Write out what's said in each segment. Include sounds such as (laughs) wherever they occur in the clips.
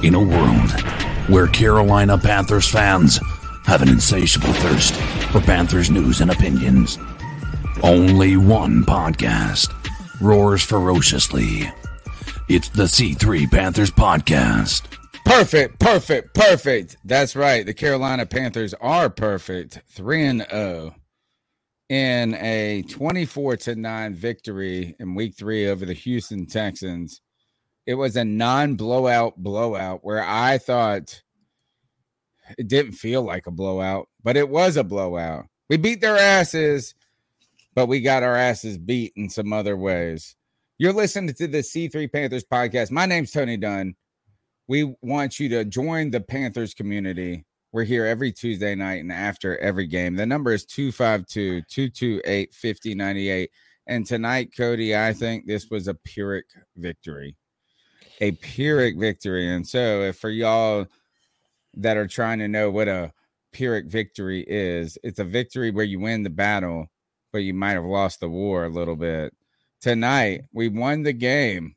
In a world where Carolina Panthers fans have an insatiable thirst for Panthers news and opinions, only one podcast roars ferociously. It's the C3 Panthers Podcast. Perfect, perfect, perfect. That's right. The Carolina Panthers are perfect. 3 and 0 in a 24 to 9 victory in week 3 over the Houston Texans. It was a non-blowout blowout where I thought it didn't feel like a blowout, but it was a blowout. We beat their asses, but we got our asses beat in some other ways. You're listening to the C3 Panthers podcast. My name's Tony Dunn. We want you to join the Panthers community. We're here every Tuesday night and after every game. The number is 252 228 5098. And tonight, Cody, I think this was a Pyrrhic victory. A Pyrrhic victory. And so, if for y'all that are trying to know what a Pyrrhic victory is, it's a victory where you win the battle, but you might have lost the war a little bit. Tonight, we won the game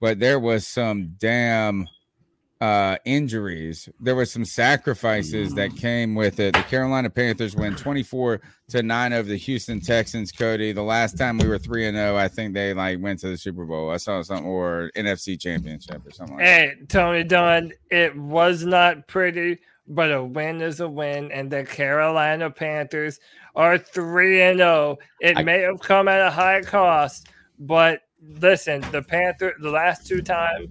but there was some damn uh injuries. There were some sacrifices that came with it. The carolina panthers win 24 to 9 over the houston texans cody. The last time we were 3 and 0 i think they like went to the super bowl. I saw something or nfc championship or something like hey tony dunn it was not pretty but a win is a win and the carolina panthers are 3 and 0 it I, may have come at a high cost but listen, the Panther the last two times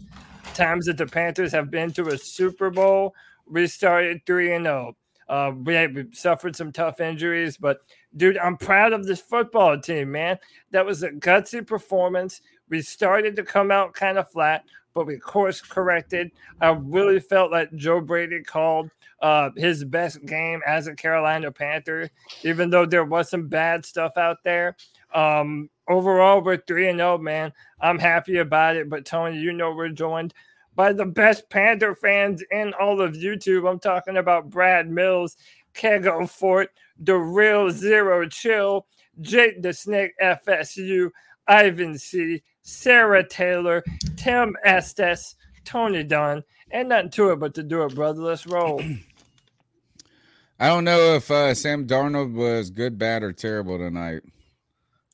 times that the Panthers have been to a Super Bowl, we started three and zero. Uh, we, we suffered some tough injuries, but dude, I'm proud of this football team, man. That was a gutsy performance. We started to come out kind of flat, but we course corrected. I really felt like Joe Brady called uh, his best game as a Carolina Panther, even though there was some bad stuff out there. Um, overall, we're 3 and 0, man. I'm happy about it. But Tony, you know, we're joined by the best Panther fans in all of YouTube. I'm talking about Brad Mills, Kego Fort, The Real Zero Chill, Jake the Snake FSU, Ivan C, Sarah Taylor, Tim Estes, Tony Dunn, and nothing to it but to do it, brother. Let's roll. (clears throat) I don't know if uh, Sam Darnold was good, bad, or terrible tonight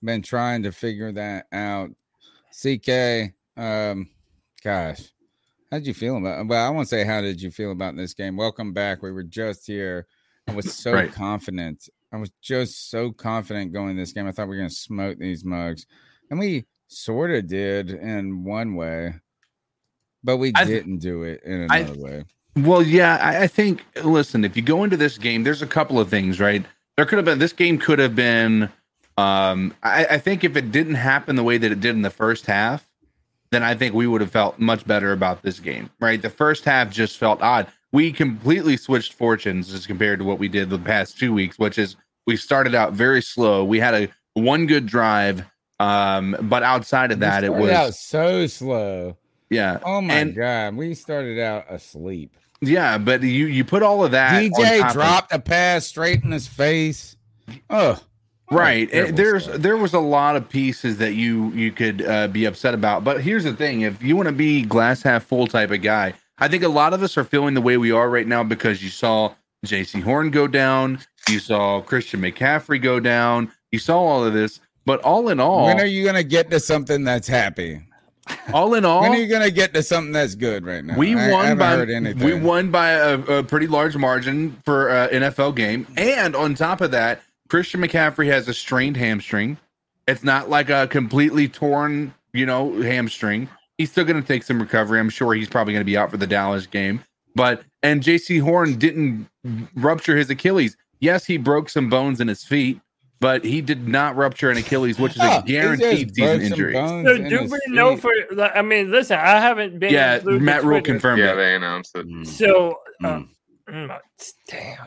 been trying to figure that out. CK, um, gosh, how did you feel about? Well, I won't say how did you feel about this game. Welcome back. We were just here. I was so right. confident. I was just so confident going this game. I thought we were going to smoke these mugs, and we sort of did in one way, but we th- didn't do it in another I, way. Well, yeah, I, I think. Listen, if you go into this game, there's a couple of things, right? There could have been this game could have been um, I, I think if it didn't happen the way that it did in the first half, then I think we would have felt much better about this game, right? The first half just felt odd. We completely switched fortunes as compared to what we did the past two weeks, which is we started out very slow. We had a one good drive, um, but outside of that, it was out so slow. Yeah. Oh my and, god, we started out asleep. Yeah, but you you put all of that. DJ dropped of, a pass straight in his face. Oh, right there's stuff. there was a lot of pieces that you you could uh, be upset about but here's the thing if you want to be glass half full type of guy i think a lot of us are feeling the way we are right now because you saw Jaycee Horn go down You saw Christian McCaffrey go down. You saw all of this, but all in all, when are you gonna get to something that's happy? all in all, When are you gonna get to something that's good right now? we I- I won by we won by a, a pretty large margin for a NFL game, and on top of that, Christian McCaffrey has a strained hamstring. It's not like a completely torn, you know, hamstring. He's still going to take some recovery. I'm sure he's probably going to be out for the Dallas game. But and Jaycee Horn didn't rupture his Achilles. Yes, he broke some bones in his feet, but he did not rupture an Achilles, which is Oh, a guaranteed season injury. So do we know feet. for? like, I mean, listen, I haven't been. Yeah, Matt Rhule confirmed Yeah, it. they announced it. So, uh, mm, mm, damn, Mm.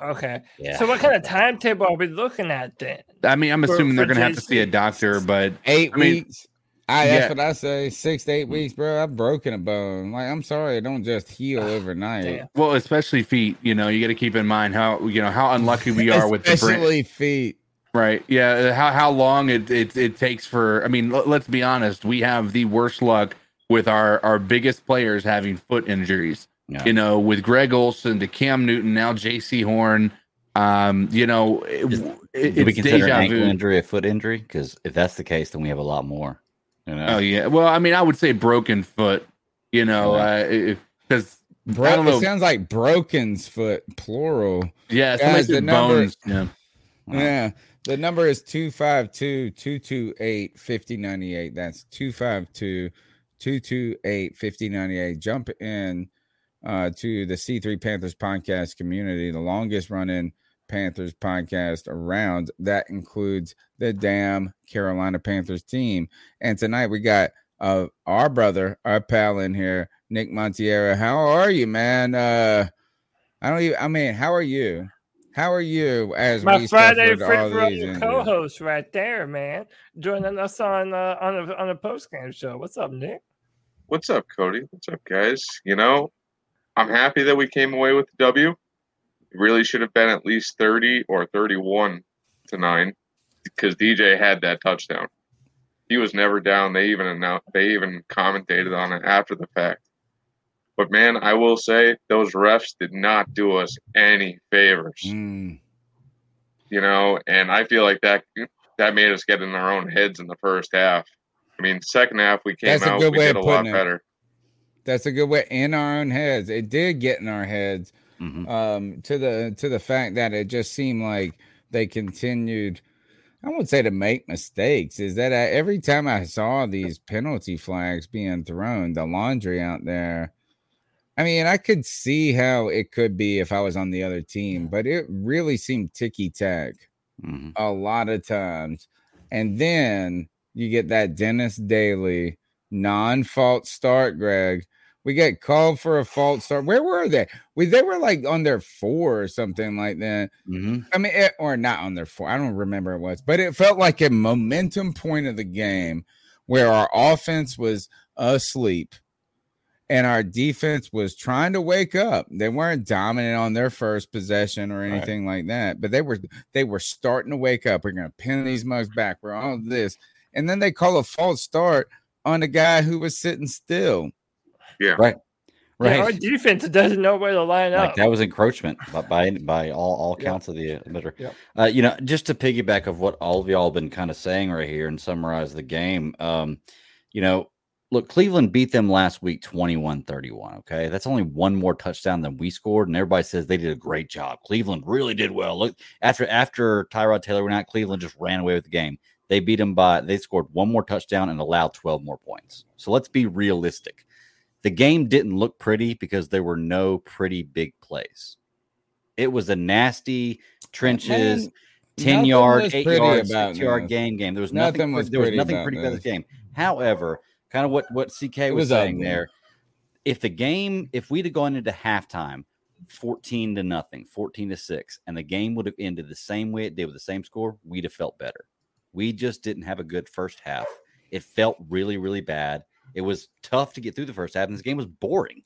Oh, okay. yeah. So, what kind of timetable are we looking at then? I mean, I'm For- assuming they're going to have to see a doctor, but eight I mean, weeks. I that's yeah. what I say. Six to eight weeks, bro. I've broken a bone. Like I'm sorry, it don't just heal ah, overnight. Damn. Well, especially feet. You know, you got to keep in mind how you know how unlucky we are with the brand, Especially feet. right? Yeah, uh, how how long it it, it takes for. I mean, let, let's be honest. We have the worst luck with our our biggest players having foot injuries. Yeah. You know, with Greg Olsen to Cam Newton, now Jaycee Horn. Um, you know, it, Is- it- Do we it's consider an ankle vu. injury a foot injury? Because if that's the case, then we have a lot more. You know? Oh yeah. Well, I mean, I would say broken foot. You know, because Bro, I don't know. it sounds like broken's foot, plural. yeah, Guys, somebody the said number- bones. Yeah. Yeah. The number is 252 228 5098. That's 252 228 5098. Jump in uh, to the C3 Panthers podcast community, the longest running Panthers podcast around. That includes the damn Carolina Panthers team. And tonight we got uh, our brother, our pal in here, Nick Montiera. How are you, man? Uh, I don't even, I mean, how are you? How are you as My we Friday suffered all free these throw injuries? co-host right there, man, joining us on uh, on a on a post game show. What's up, Nick? What's up, Cody? What's up, guys? You know, I'm happy that we came away with the W. It really should have been at least 30 or 31 to 9 because DJ had that touchdown. He was never down. They even announced, they even commentated on it after the fact. But man, I will say those refs did not do us any favors. Mm. you know, and I feel like that that made us get in our own heads in the first half. I mean, second half we came That's out, we did a lot it. better. That's a good way in our own heads. It did get in our heads. Mhm. um to the to the fact that it just seemed like they continued i would say to make mistakes is that I, every time i saw these penalty flags being thrown the laundry out there i mean i could see how it could be if i was on the other team but it really seemed ticky-tack Mhm. a lot of times and then you get that dennis daley non-fault start greg we get called for a false start. Where were they? We they were like on their four or something like that. Mhm. I mean, it, or not on their four. I don't remember it was, but it felt like a momentum point of the game where our offense was asleep and our defense was trying to wake up. They weren't dominant on their first possession or anything like that, but they were they were starting to wake up. We're gonna pin these mugs back. We're all this, and then they call a false start on a guy who was sitting still. Right. Yeah, our defense doesn't know where to line Like up. that was encroachment by by, by all, all Yeah. counts of the measure. Yeah. Uh, you know, just to piggyback of what all of y'all have been kind of saying right here and summarize the game. Um, you know, look, Cleveland beat them last week 21-31. Okay. That's only one more touchdown than we scored. And everybody says they did a great job. Cleveland really did well. Look, after after Tyrod Taylor went out, Cleveland just ran away with the game. They beat them by they scored one more touchdown and allowed 12 more points. So let's be realistic. The game didn't look pretty because there were no pretty big plays. It was a nasty trenches, Man, 10 yard, 8 yard, 6 yard game game. There was Nothing nothing, was there was nothing pretty about this this. game. However, kind of what what CK was, was saying ugly. there, if the game if we'd have gone into halftime 14 to nothing, 14 to 6 and the game would have ended the same way it did with the same score, we'd have felt better. We just didn't have a good first half. It felt really really bad. It was tough to get through the first half, and this game was boring.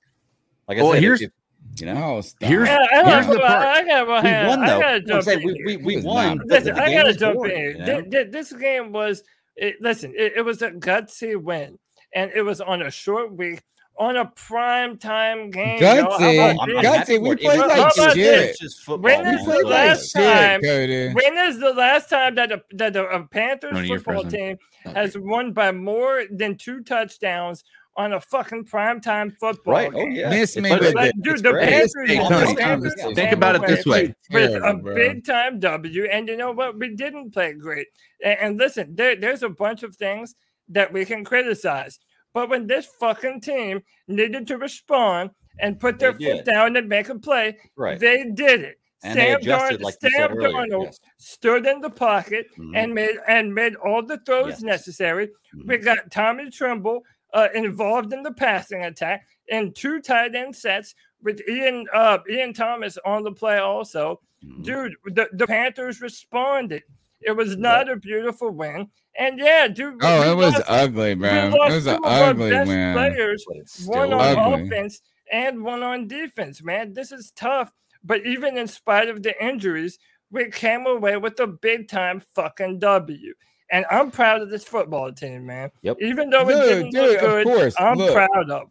Like I Well, said, here's- if- you know, Oh, stop. Here's- Yeah, I, Here's the gotta- part. I gotta, we hang on, won I though. gotta I'm jump saying in we, we, we won. Listen, the I gotta jump boring, in. you know? Th- th- This game was, it, listen, it, it was a gutsy win, and it was on a short week. On a prime time game. y'all. How Gutsy, about I'm this? not happy Gutsy, we played like about shit. this? It's just football. When man. is We the played like last shit, time- Cody. When is the last time that a, that a, a Panthers Tony, football present. team has won by more than two touchdowns on a fucking primetime football Right. Oh game? yeah. Miss me like- with Like, it. dude, It's the great. Panthers, the Panthers think came about it this way. with a bro. big time W, and you know what? We didn't play great. And, and listen, there, there's a bunch of things that we can criticize, but when this fucking team needed to respond and put their foot down and make a play, Right. they did it. And adjusted, Darn- like Sam Darnold yes. stood in the pocket Mhm. and made and made all the throws Yes. necessary. Mhm. We got Tommy Tremble uh, involved in the passing attack in two tight end sets with Ian uh, Ian Thomas on the play also. Mhm. Dude, the, the Panthers responded. It was not a beautiful win. And yeah, dude. Oh, it was lost- ugly, we bro. It was an ugly win. Players, one still on ugly. offense and one on defense, man. This is tough. But even in spite of the injuries, we came away with a big time fucking W. And I'm proud of this football team, man. Yep. Even though it Dude, didn't dude, look of good, course. I'm Look. proud of them.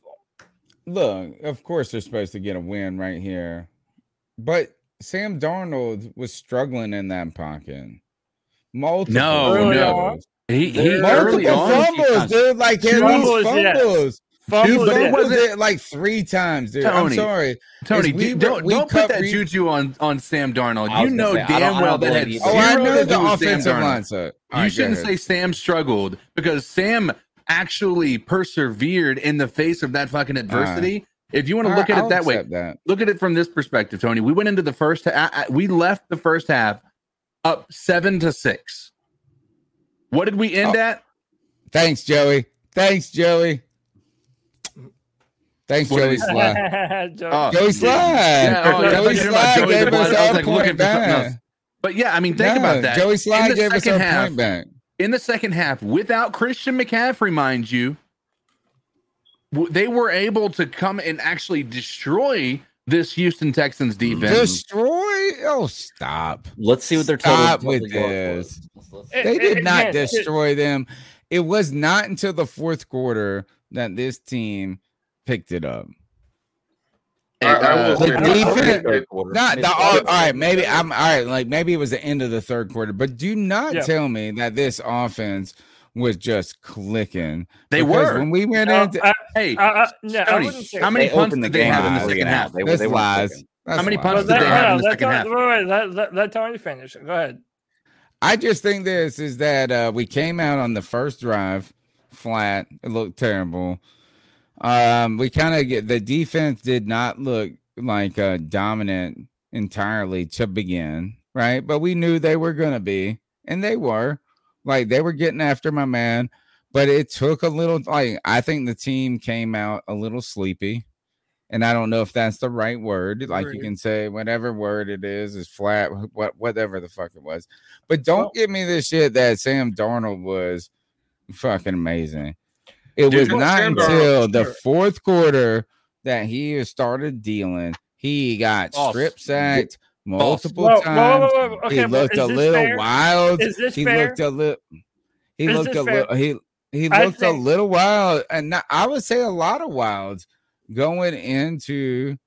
Look, of course they're supposed to get a win right here, but Sam Darnold was struggling in that pocket. Multiple No, Early no. on. He, he Multiple early multiple on. fumbles, dude. Like he had Fumbles, yes. fumbles. Fumbles, but it wasn't- it like three times, dude. I'm Tony, sorry. Tony, we do- were- don't we don't put that re- juju on on Sam Darnold. You know say, damn well that had believe zero Oh, I to know do the with Sam offensive Darnold. line. So all You shouldn't say. Sam struggled because Sam actually persevered in the face of that fucking adversity. if you want to look right, at it I'll that way, That. look at it from this perspective, Tony. We went into the first. ha- I- I- we left the first half up seven to six. What did we end Oh. at? Thanks, Joey. Thanks, Joey. Thanks, What Joey did he- (laughs) Oh, Joey Slye. Yeah, oh, Joey thought you were about Slye Joey gave us I our like point back. But yeah, I mean, think No, about that. Joey In Slye the gave us second our half- point back. in the second half without Christian McCaffrey, mind you, they were able to come and actually destroy this Houston Texans defense. Destroy? Oh, stop. Let's see what they're Stop total with this. was. Let's- let's- It- They did not destroy them. It was not until the fourth quarter that this team picked it up. I, I Uh, the defense- Not the all, all right, maybe I'm all right. Like maybe it was the end of the third quarter, but do not Yeah. tell me that this offense was just clicking. They were. when we went Uh, into I, hey, I, I, no, I Tony, how many punts opened the did they have in the second three half? They, that's they weren't lies. clicking. That's How many lies. punts Well, did they have in the second half? wait, wait, let, let, let Tony finish. Go ahead. I just think this is that uh, we came out on the first drive flat. It looked terrible. Um, we kind of get the defense did not look like uh, dominant entirely to begin, right? But we knew they were going to be, and they were. Like they were getting after my man, but it took a little. Like I think the team came out a little sleepy. And I don't know if that's the right word. Like you can say whatever word it is is flat, what whatever the fuck it was. But don't Well- give me this shit that Sam Darnold was fucking amazing. It was not until the fourth quarter that he started dealing. He got strip sacked multiple Whoa, whoa, times. whoa, whoa, Okay, he looked a little fair? wild. Is this he fair? looked a little. He Is looked a little. He he I looked a little wild, and not, I would say a lot of wilds going into.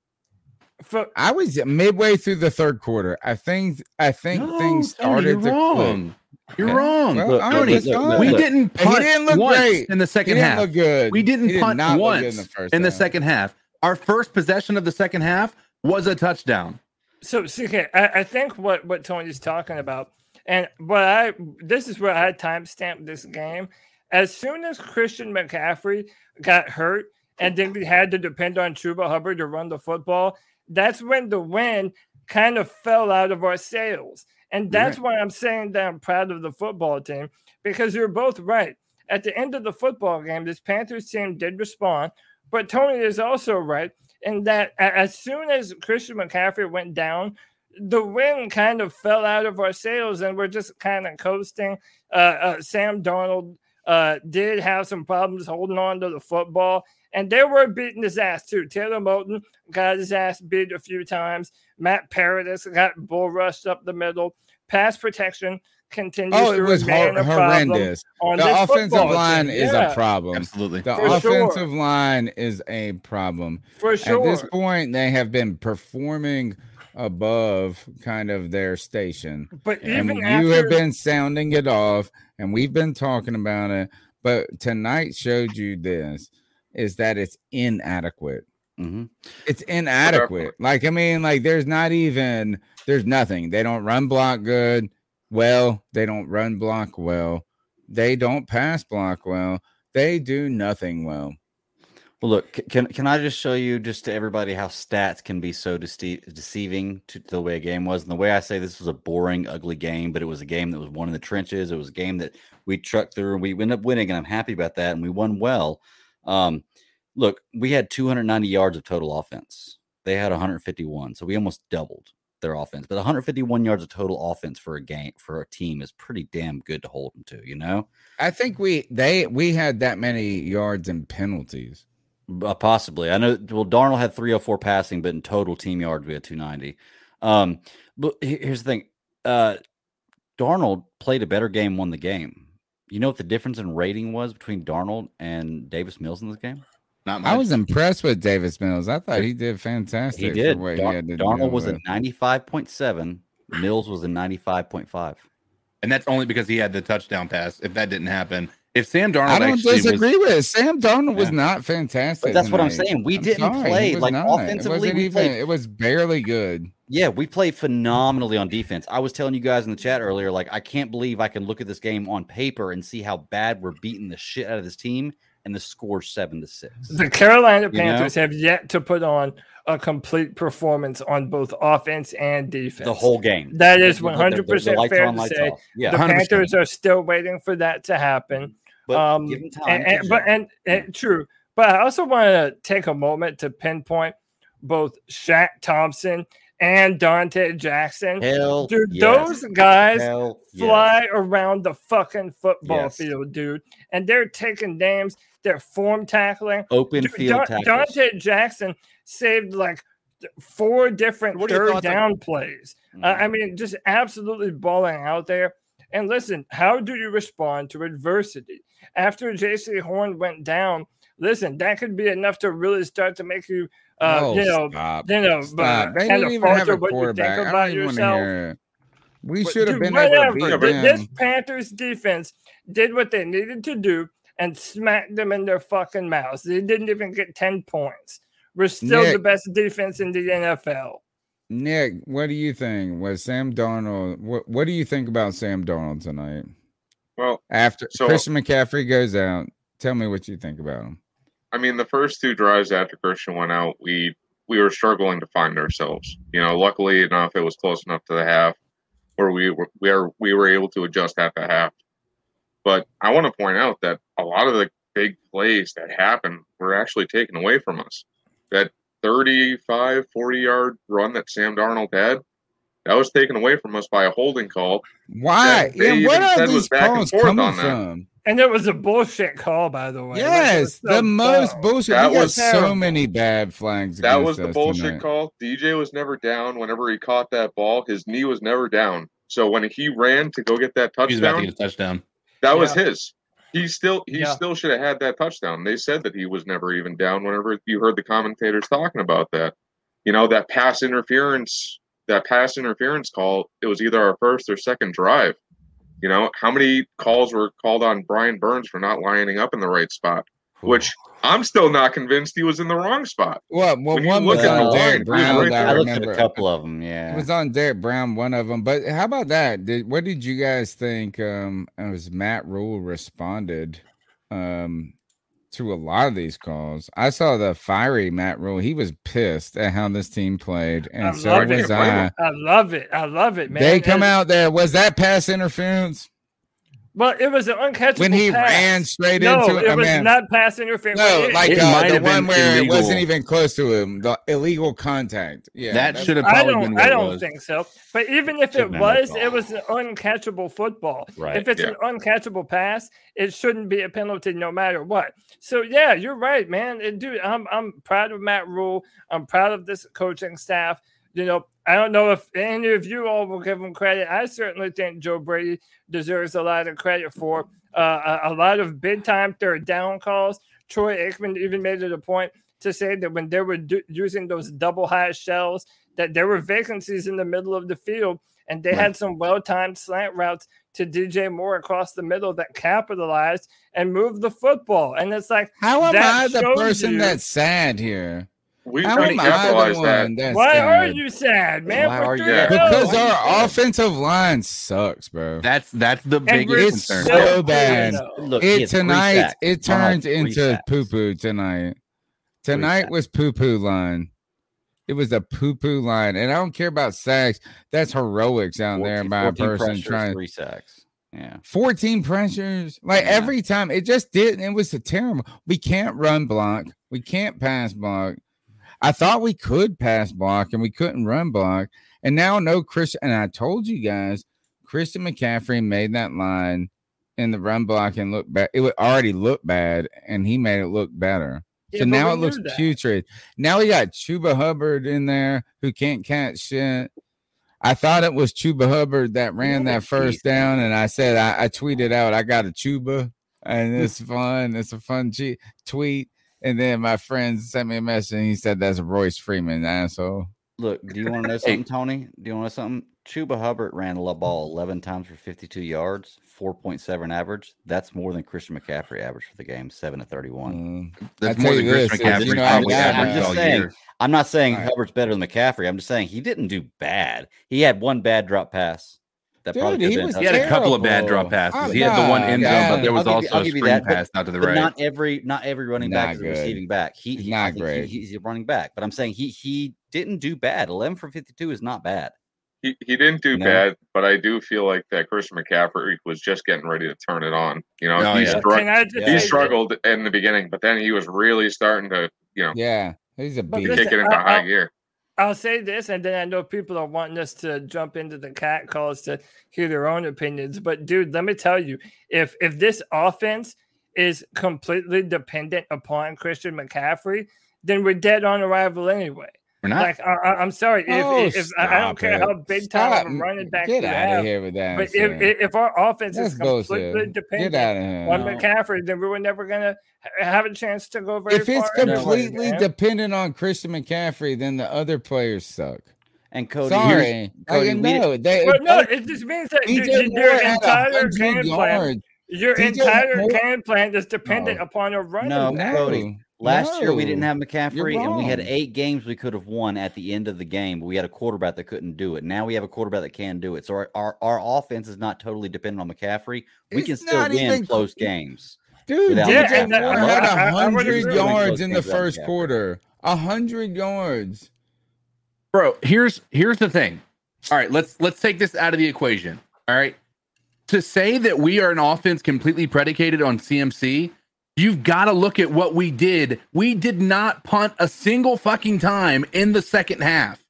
For, I was midway through the third quarter. I think I think No, things Tony, started you're to click. wrong. You're wrong. Well, Look, all Tony, look, look, we look. didn't And he punt didn't look once great. in the He second didn't half. look good. We didn't did punt not look good once in the first in the second half. Our first possession of the second half was a touchdown. So, see, I, I think what what Tony's talking about, and what I this is where I timestamped this game. As soon as Christian McCaffrey got hurt, and then we had to depend on Chuba Hubbard to run the football, that's when the win kind of fell out of our sails. And that's why I'm saying that I'm proud of the football team because you're both right. At the end of the football game, this Panthers team did respond, but Tony is also right in that as soon as Christian McCaffrey went down, the wind kind of fell out of our sails and we're just kind of coasting. Uh, uh, Sam Darnold uh, did have some problems holding on to the football. and they were beating his ass too. Taylor Moton got his ass beat a few times. Matt Paradis got bull rushed up the middle. Pass protection continues Oh, it to was remain hor- a horrendous. on The offensive line team. is Yeah, a problem. Absolutely. The For sure. offensive line is a problem. for sure. At this point, they have been performing above kind of their station. but and even you after, have been sounding it off, and we've been talking about it. But tonight showed you this is that it's inadequate. Mhm. It's inadequate. Like, I mean, like there's not even there's nothing. They don't run block good. Well, they don't run block well. They don't pass block well. They do nothing well. Well, look, can can I just show you just to everybody how stats can be so dece- deceiving to, the way a game was, and the way I say this was a boring, ugly game, but it was a game that was won in the trenches. It was a game that we trucked through, and we ended up winning, and I'm happy about that, and we won well. Um, look, we had 290 yards of total offense. They had 151, so we almost doubled their offense. But 151 yards of total offense for a game for a team is pretty damn good to hold them to, you know. I think we they we had that many yards and penalties. Uh, possibly. I know. Well, Darnold had 304 passing, but in total team yards, we had 290. Um, but here's the thing uh, Darnold played a better game, won the game. You know what the difference in rating was between Darnold and Davis Mills in this game? Not much. I was impressed with Davis Mills. I thought he did fantastic. He for did. what Dar- he had to Darnold was with. a 95.7, Mills was a 95.5. and that's only because he had the touchdown pass. If that didn't happen, if Sam Darnold I don't actually was, disagree with it. Sam Darnold was not fantastic. But that's what I'm saying. We I'm didn't sorry, play like not. Offensively. wasn't We even. played It was barely good. Yeah, we played phenomenally on defense. I was telling you guys in the chat earlier, like I can't believe I can look at this game on paper and see how bad we're beating the shit out of this team, and the score seven to six. The Carolina You know? Panthers have yet to put on a complete performance on both offense and defense. The whole game. That is The- the- the- 100% fair on, to say. off. Yeah, the 100%. Panthers are still waiting for that to happen. but um, give 'em time. and, and- but and, and true. But I also want to take a moment to pinpoint both Shaq Thompson and Dante Jackson. hell, Dude, yes. those guys Hell, yes. fly around the fucking football Yes. field, dude. And they're taking names, they're form tackling. open Dude, field Don- tackles. Dante Jackson saved like four different What third thoughts on- down plays. Uh, I mean, just absolutely balling out there. And listen, how do you respond to adversity? After Jaycee Horn went down, listen, that could be enough to really start to make you, uh, oh, you know, stop. you know, Stop. uh, They kind didn't even have a what you quarterback. I don't even want to hear it. We should have dude, been able to beat Th- This. Panthers defense did what they needed to do and smacked them in their fucking mouths. They didn't even get 10 points. We're still the best defense in the NFL. Nick, what do you think? Was Sam Darnold? What What do you think about Sam Darnold tonight? Well, After So- Christian McCaffrey goes out, tell me what you think about him. I mean, the first two drives after Christian went out, we we were struggling to find ourselves. You know, luckily enough, it was close enough to the half where we were we are we were able to adjust at the half. But I want to point out that a lot of the big plays that happened were actually taken away from us. That 35, 40 yard run that Sam Darnold had, that was taken away from us by a holding call. Why? Yeah, even what are these calls coming from? that. From? And it was a bullshit call, by the way. Yes, was so the most dumb. bullshit. That we was so many bad flags. That was the bullshit tonight. call. DJ was never down whenever he caught that ball. His knee was never down. So when he ran to go get that touchdown, He's about to get a touchdown. that was his. He still he Yeah. still should have had that touchdown. They said that he was never even down whenever you heard the commentators talking about that. You know, that pass interference, that pass interference call, it was either our first or second drive. You know, how many calls were called on Brian Burns for not lining up in the right spot? Which I'm still not convinced he was in the wrong spot. Well, well, one was on Derrick he Brown. right I I looked at a couple of them. Yeah, it was on Derrick Brown, one of them. But how about that? Did what did you guys think? Um, as Matt Rhule responded, um, to a lot of these calls. I saw the fiery Matt Rhule. He was pissed at how this team played, and I so was it. I. I love it. I love it, man. They come And- out there. Was that pass interference? Well, it was an uncatchable when he pass. ran straight no, into it. it I was mean, not pass interference. no, like It uh, the one where it wasn't even close to him. The illegal contact. Yeah, that should have I don't. been what I don't think so. But even if it Shouldn't have been was, it was an uncatchable football. Right. If it's Yeah. an uncatchable pass, it shouldn't be a penalty no matter what. So yeah, you're right, man. And dude, I'm I'm proud of Matt Rhule. I'm proud of this coaching staff. You know, I don't know if any of you all will give him credit. I certainly think Joe Brady deserves a lot of credit for uh, a, a lot of big time third down calls. Troy Aikman even made it a point to say that when they were do- using those double high shells, that there were vacancies in the middle of the field, and they had some well timed slant routes to DJ Moore across the middle that capitalized and moved the football. And it's like, How am I the person you- that's sad here? We How we am I the capitalized that. one that's why are you sad, man? Why We're you- Because Why are you our offensive line sucks, bro. That's that's the And biggest It's concern. so bad. Look, it tonight it Arnold had turned into sacks. poo poo tonight. Tonight was poo poo line. It was a poo poo line, and I don't care about sacks. That's heroics out there 14 by a person pressures, trying. three sacks. Yeah. 14 pressures. Like Yeah. every time, it just didn't. It was a terrible. We can't run block. We can't pass block. I thought we could pass block and we couldn't run block. And now no Chris And I told you guys, Christian McCaffrey made that line in the run block and look bad. It would already look bad, and he made it look better. Yeah, so now it looks that. putrid. Now we got Chuba Hubbard in there who can't catch shit. I thought it was Chuba Hubbard that ran Yeah, that first down, and I said I, I tweeted out I got a Chuba, and it's fun. It's a fun che- tweet. And then my friend sent me a message, and he said that's Royce Freeman, asshole. Look, do you want to know (laughs) something, Tony? Do you want to know something? Chuba Hubbard ran the ball 11 times for 52 yards, 4.7 average. That's more than Christian McCaffrey averaged for the game, 7 to 31. Mm. That's I more than you Chris this, is, McCaffrey you know, probably I, am just saying, year. I'm not saying All right. Hubbard's better than McCaffrey. I'm just saying he didn't do bad. He had one bad drop pass. That Dude, could he was been He had a couple of bad Terrible. drop passes. I'm He had the one end zone, but there was I'll give you- also a give screen that, pass out to the right. not every not every running back Not is a receiving back. He, He's he not I think he- he's a running back, but I'm saying he he didn't do bad. 11 for 52 is not bad. He, he didn't do No. bad, but I do feel like that Christian McCaffrey was just getting ready to turn it on. You know, Oh, he, yeah. strugg- Can I just Yeah. he say- struggled in the beginning, but then he was really starting to, you know, Yeah, he's a But beast. listen, kick it into I- high I- gear. I'll say this, and then I know people are wanting us to jump into the cat calls to hear their own opinions. But dude, let me tell you, if if this offense is completely dependent upon Christian McCaffrey, then we're dead on arrival anyway. We're not. Like I, I- I'm sorry, Oh, if, if I I don't care it. how big time Stop. of a running back Get you out have, of here with that. but if, if if our offense That's is completely bullshit. dependent Get out of here. on No. McCaffrey, then we were never gonna have a chance to go very far. if it's far. anyway, completely man. dependent on Christian McCaffrey, then the other players suck. And Cody, Sorry, here's- I Cody, didn't we- know. They, But no, it just means that DJ your, your entire game plan, your DJ entire Moore- game plan is dependent No. upon a running No, back. Cody. Last year we didn't have McCaffrey, and we had eight games we could have won at the end of the game, but we had a quarterback that couldn't do it. Now we have a quarterback that can do it. So our, our, our offense is not totally dependent on McCaffrey. We It's can still win even close games. Dude, Yeah, DJ that- Moore I- had I- I a would hundred yards in the first quarter. A hundred yards. bro here's here's the thing all right let's let's take this out of the equation all right to say that we are an offense completely predicated on cmc you've got to look at what we did. We did not punt a single fucking time in the second half.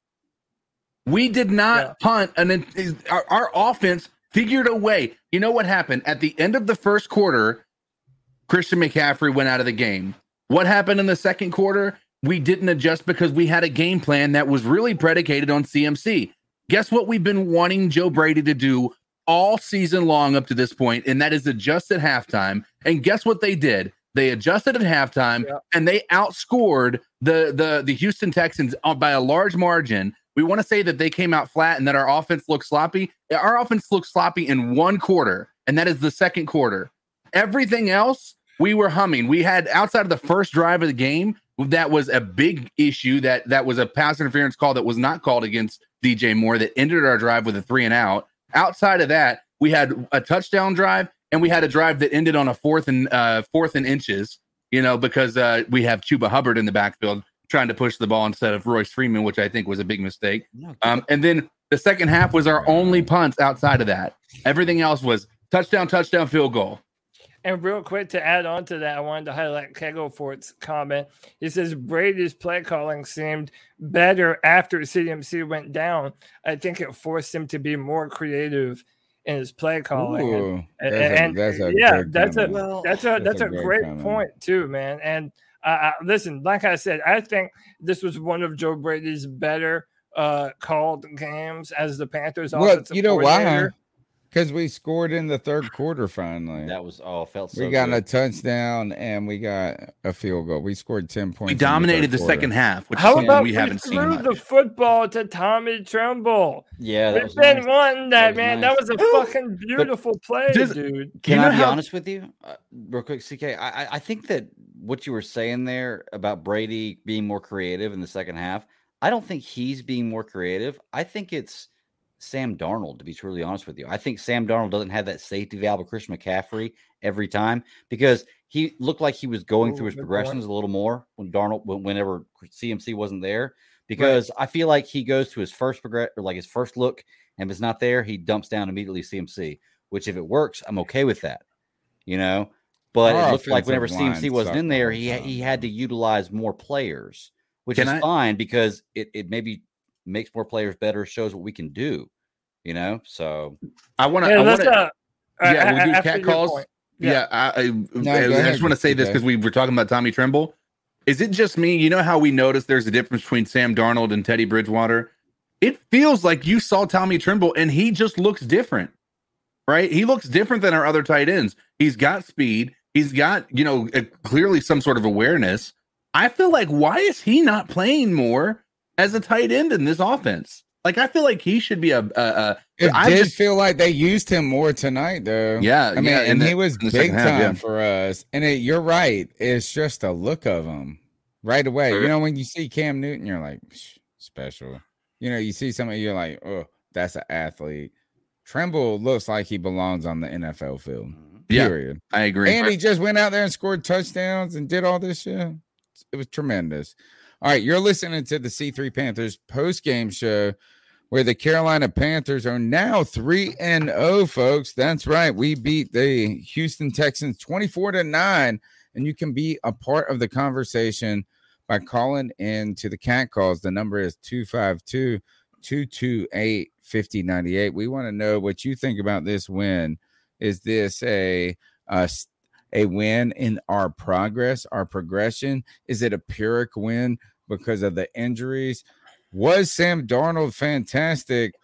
We did not Yeah. punt and our, our offense figured a way. You know what happened? At the end of the first quarter christian mccaffrey went out of the game. What happened in the second quarter? We didn't adjust because we had a game plan that was really predicated on CMC. Guess what we've been wanting Joe Brady to do all season long up to this point, and that is adjust at halftime. And guess what they did? They adjusted at halftime Yeah. and they outscored the the the Houston Texans uh, by a large margin. We want to say that they came out flat and that our offense looked sloppy. Our offense looked sloppy in one quarter, and that is the second quarter. Everything else, we were humming. We had outside of the first drive of the game, that was a big issue. That that was a pass interference call that was not called against DJ Moore that ended our drive with a three and out. Outside of that, we had a touchdown drive and we had a drive that ended on a fourth and uh, fourth and inches. You know, because uh, we have Chuba Hubbard in the backfield trying to push the ball instead of Royce Freeman, which I think was a big mistake. Um, and then the second half was our only punts outside of that. Everything else was touchdown, touchdown, field goal. And real quick to add on to that, I wanted to highlight Kegelfort's comment. He says Brady's play calling seemed better after CMC went down. I think it forced him to be more creative in his play calling. Ooh, and, that's a- and- that's a yeah, that's a comment. that's a That's that's a a great great point too, man. And uh, uh, listen, like I said, I think this was one of Joe Brady's better uh called games as the Panthers Well, you know why? Coordinator. Because we scored in the third quarter finally. That was oh, felt so we got good. a touchdown and we got a field goal. We scored 10 points. We in the dominated the second half, which How is something about we we, haven't seen threw much. the football to Tommy Tremble? yeah, that We've was been nice. wanting that, That man. nice. That was a fucking beautiful play, just- dude. Can You know I be how- honest with you, uh, real quick, CK? I, I I think that what you were saying there about Brady being more creative in the second half, I don't think he's being more creative. I think it's Sam Darnold, to be truly honest with you. I think Sam Darnold doesn't have that safety valve of Christian McCaffrey every time because he looked like he was going through oh, his good point. progressions a little more when Darnold, whenever CMC wasn't there. Because I feel like he goes to his first progress or like his first look, and if it's not there, he dumps down immediately CMC. Which, if it works, I'm okay with that you know. But Our it looked like whenever CMC wasn't in there, he he had to utilize more players, which Can is I- fine because it it maybe makes more players better, shows what we can do, you know. So I want to. Yeah, I want to. uh, Yeah, we'll do cat calls. point. Yeah, I, I, go I ahead, just want to say this because we were talking about Tommy Tremble. Is it just me? You know how we noticed there's a difference between Sam Darnold and Teddy Bridgewater? It feels like you saw Tommy Tremble and he just looks different, right? He looks different than our other tight ends. He's got speed. He's got, you know, uh, clearly some sort of awareness. I feel like why is he not playing more as a tight end in this offense? Like I feel like he should be a, a, a It I did just- feel like they used him more tonight, though. Yeah, I mean, yeah, and in he was big second half, time yeah. for us. And it, you're right; it's just a look of him right away. You know, when you see Cam Newton, you're like special. You know, you see somebody, you're like, oh, that's an athlete. Tremble looks like he belongs on the NFL field. Mm-hmm. Yeah. Period. I agree. And he just went out there and scored touchdowns and did all this shit. It was tremendous. All right, you're listening to the C3 Panthers post game show where the Carolina Panthers are now 3 and 0, folks. That's right. We beat the Houston Texans 24 to 9 and you can be a part of the conversation by calling in to the cat calls. The number is 252 228 5098. We want to know what you think about this win. Is this a a win in our progress, our progression? Is it a Pyrrhic win because of the injuries? Was Sam Darnold fantastic?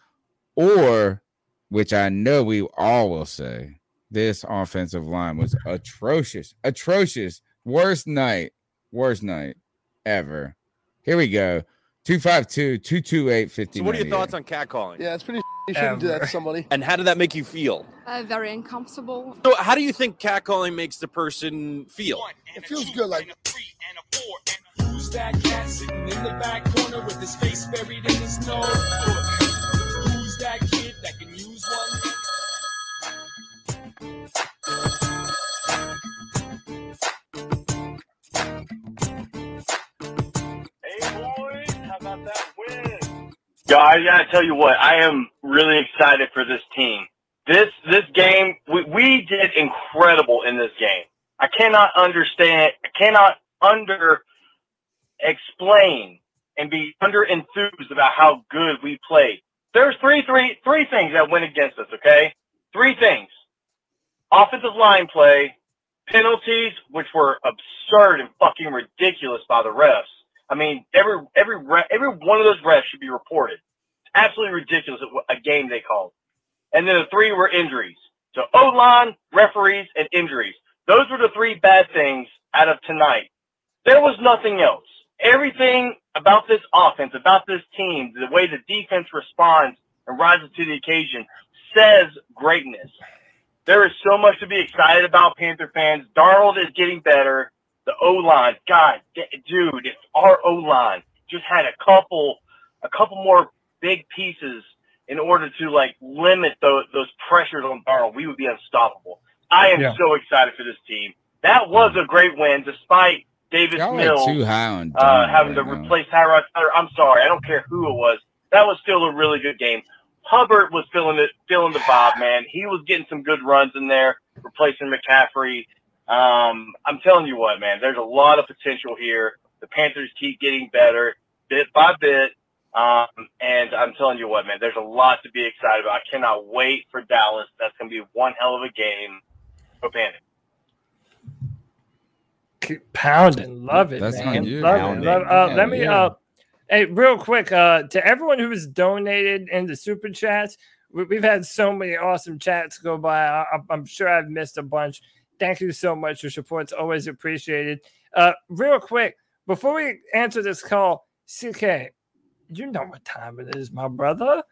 Or, which I know we all will say, this offensive line was atrocious, atrocious, worst night, worst night ever. Here we go. 252 228 50. So, what are your thoughts on catcalling? Yeah, it's pretty. You shouldn't do that to somebody. And how did that make you feel? Uh, very uncomfortable. So, how do you think catcalling makes the person feel? It feels good. Like Who's that cat sitting in the back corner with his face buried in his nose? Who's that kid that can use one? Yo, I gotta tell you what, I am really excited for this team. This this game, we, we did incredible in this game. I cannot understand, I cannot under explain and be under enthused about how good we played. There's three three three things that went against us. Okay, three things: offensive line play, penalties, which were absurd and fucking ridiculous by the refs. I mean, every every every one of those refs should be reported. It's absolutely ridiculous a game they called. And then the three were injuries. So O line, referees, and injuries. Those were the three bad things out of tonight. There was nothing else. Everything about this offense, about this team, the way the defense responds and rises to the occasion says greatness. There is so much to be excited about, Panther fans. Darnold is getting better. The O line, God, dude, if our O line just had a couple, a couple more big pieces in order to like limit those those pressures on Darnold, we would be unstoppable. I am Yeah. so excited for this team. That was a great win, despite Davis Y'all Mills too high on uh, having to now. replace Tyrod. I'm sorry, I don't care who it was. That was still a really good game. Hubbard was feeling it, feeling the bob, man. He was getting some good runs in there, replacing McCaffrey. Um, I'm telling you what, man. There's a lot of potential here. The Panthers keep getting better bit by bit. Um, and I'm telling you what, man, there's a lot to be excited about. I cannot wait for Dallas. That's going to be one hell of a game. Go Panthers. Keep pounding. Love it, That's man. on you. Love it. Love, uh, Yeah, let me yeah. uh hey real quick uh to everyone who has donated in the super chats. We, we've had so many awesome chats go by. I, I'm- I'm sure I've missed a bunch. Thank you so much. Your support's always appreciated. Uh real quick, before we answer this call, CK, you know what time it is, my brother.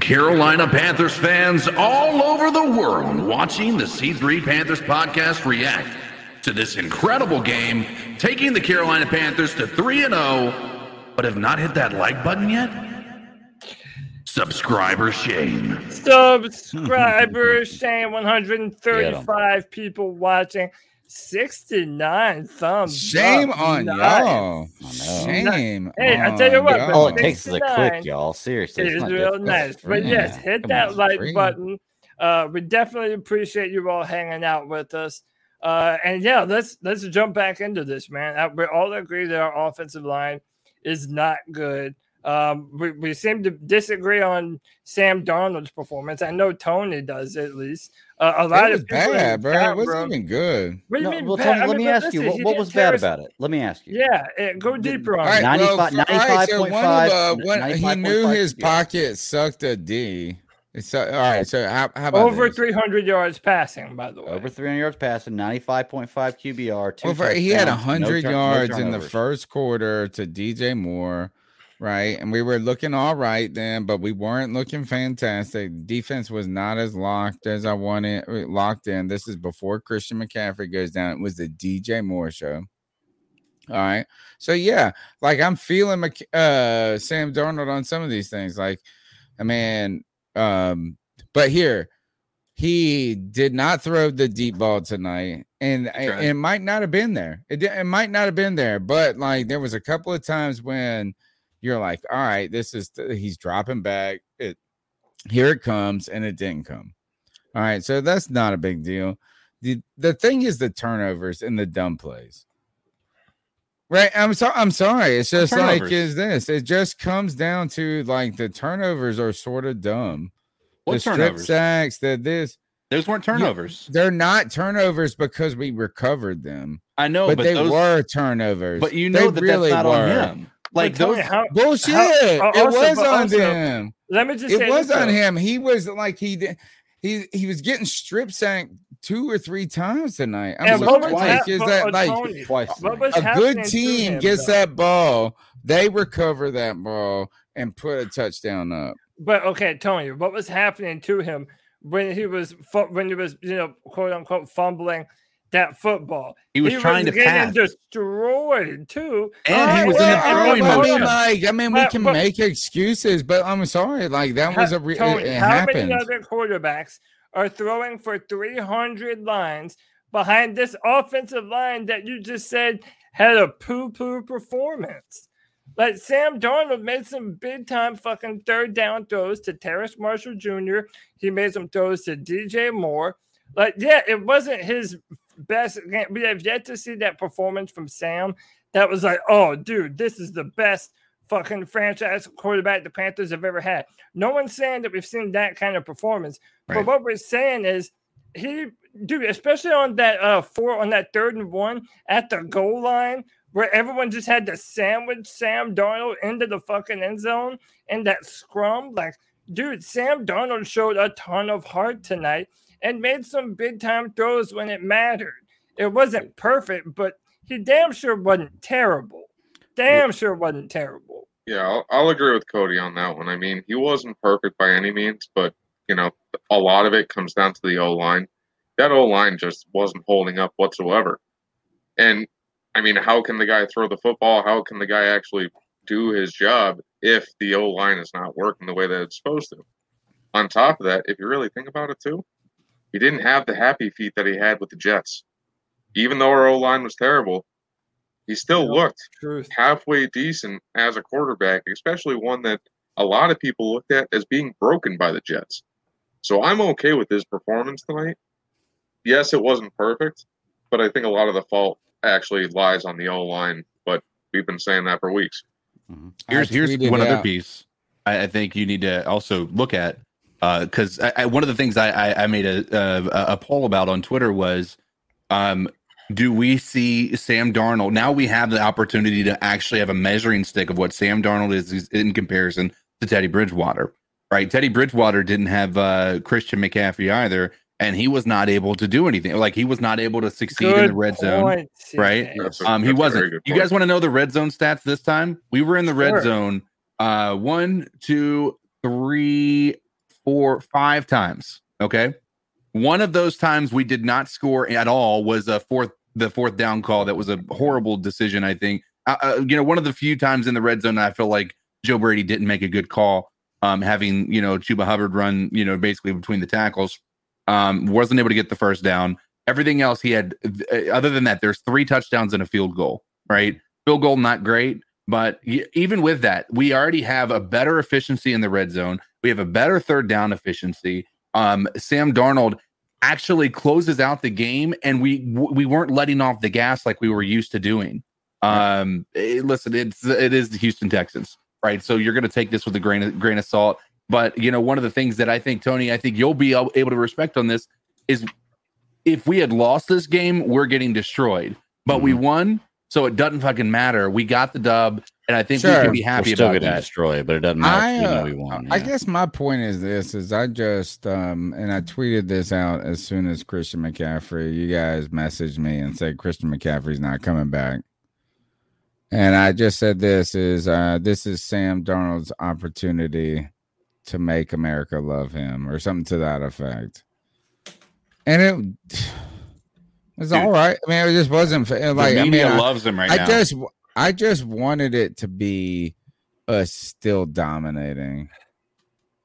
Carolina Panthers fans all over the world watching the C3 Panthers podcast react to this incredible game, taking the Carolina Panthers to 3 and 0, but have not hit that like button yet? Subscriber shame. Subscriber (laughs) shame. 135 people watching, 69 thumbs. Shame up. on Nice. y'all. Shame. Hey, I tell you what, y'all. it takes is a 69 click, y'all. Seriously, it's real difficult. nice. But Yeah, yes, hit come that on. like free. button. Uh, we definitely appreciate you all hanging out with us. Uh, and yeah, let's let's jump back into this, man. Uh, We all agree that our offensive line is not good. Um, we, we seem to disagree on Sam Darnold's performance. I know Tony does at least. Uh, a lot It was of people bad, the bro. chat It wasn't room- even good. What do you No, mean well, bad? Tony, I let mean, me but ask you, what, what was bad us- about it? Let me ask you. Yeah, it, go deeper on All it. right, well, 95 all right, so one of, uh, 95.5 he knew 95.5 his yeah. pocket sucked a D. It's, uh, all right, so how, how about Over this? 300 yards passing, by the way. Over 300 yards passing, 95.5 QBR. Two Well, for, he had touchdowns, no 100 no yards in the first quarter to DJ Moore, right? And we were looking all right then, but we weren't looking fantastic. Defense was not as locked as I wanted, uh, locked in. This is before Christian McCaffrey goes down. It was the DJ Moore show. All right. So, yeah, like I'm feeling uh, Sam Darnold on some of these things. Like, I mean, um, but here, he did not throw the deep ball tonight, and it- right. it might not have been there. It, it might not have been there, but like there was a couple of times when you're like, all right, this is he's dropping back. It here it comes, and it didn't come. All right, so that's not a big deal. The the thing is the turnovers and the dumb plays. Right. I'm sorry. I'm sorry. It's just like is this. It just comes down to like the turnovers are sort of dumb. What the strip turnovers? sacks, that this. Those weren't Yeah, turnovers. they're not turnovers because we recovered them, I know, but, but, they those, were turnovers. But you They know that really that's not on were. him. Like those. how- Bullshit! how- it also- was on also, them. Let me just say It was on though. him. He was like he did. He he was getting strip sacked two or three times tonight. I'm And like, hap- is that uh, like Tony, Twice a good team him, gets though? that ball, they recover that ball and put a touchdown up. But okay, Tony, what was happening to him when he was when he was you know quote unquote fumbling that football? He was trying to getting pass. destroyed too, And he oh, was in Alright, the well, throwing I- I motion. mean, like, I mean, we can but- make excuses, but I'm sorry, like that was a re- Tony, it, it how happened. many other quarterbacks are throwing for 300 lines behind this offensive line that you just said had a poo poo performance? Like Sam Darnold made some big time fucking third down throws to Terrace Marshall Jr. He made some throws to DJ Moore. Like, yeah, it wasn't his best. We have yet to see that performance from Sam. That was like, oh, dude, this is the best fucking franchise quarterback the Panthers have ever had. No one's saying that we've seen that kind of performance. But what we're saying is he dude, especially on that uh four on that third and one at the goal line where everyone just had to sandwich Sam Darnold into the fucking end zone and that scrum. Like, dude, Sam Darnold showed a ton of heart tonight and made some big time throws when it mattered. It wasn't perfect, but he damn sure wasn't terrible. Damn sure wasn't terrible. Yeah, I'll, I'll agree with Cody on that one. I mean, he wasn't perfect by any means, but you know, a lot of it comes down to the O line. That O line just wasn't holding up whatsoever. And I mean, how can the guy throw the football? How can the guy actually do his job if the O line is not working the way that it's supposed to? On top of that, if you really think about it too, he didn't have the happy feet that he had with the Jets. Even though our O line was terrible, he still looked Truth. halfway decent as a quarterback, especially one that a lot of people looked at as being broken by the Jets. So I'm okay with his performance tonight. Yes, it wasn't perfect, but I think a lot of the fault actually lies on the O line. But we've been saying that for weeks. Mm-hmm. Here's I here's tweeted one other piece I, I think you need to also look at because I, I, one of the things I, I, I made a, a a poll about on Twitter was, um, do we see Sam Darnold now? We have the opportunity to actually have a measuring stick of what Sam Darnold is, is in comparison to Teddy Bridgewater. Right, Teddy Bridgewater didn't have uh, Christian McCaffrey either, and he was not able to do anything. Like he was not able to succeed in the Good red zone point, right? CJ. A- Um, he that's a very wasn't. You guys want to know the red zone stats this time? We were in the Sure. red zone uh one, two, three, four, five times. Okay. One of those times we did not score at all was a fourth the fourth down call. That was a horrible decision, I think. Uh, uh, you know, one of the few times in the red zone I feel like Joe Brady didn't make a good call. Um, having you know Chuba Hubbard run, you know, basically between the tackles, um, wasn't able to get the first down. Everything else he had, uh, other than that, there's three touchdowns and a field goal. Right, field goal not great, but even with that, we already have a better efficiency in the red zone. We have a better third down efficiency. Um, Sam Darnold actually closes out the game, and we we weren't letting off the gas like we were used to doing. Um, eh, listen, it's it is the Houston Texans, right? So you're going to take this with a grain of grain of salt. But you know, one of the things that I think, Tony, I think you'll be able able to respect on this is if we had lost this game, we're getting destroyed. But we won, so it doesn't fucking matter. We got the dub, and I think we can be happy We're still about getting that. destroyed, but it doesn't matter. I, you know uh, we won. I guess my point is this: is I just um and I tweeted this out as soon as Christian McCaffrey. You guys messaged me and said Christian McCaffrey's not coming back, and I just said this is uh this is Sam Darnold's opportunity to make America love him or something to that effect, and it. It's Dude. all right. I mean, it just wasn't fa- The like I media mean, I- loves him right I now. just I just wanted it to be us still dominating.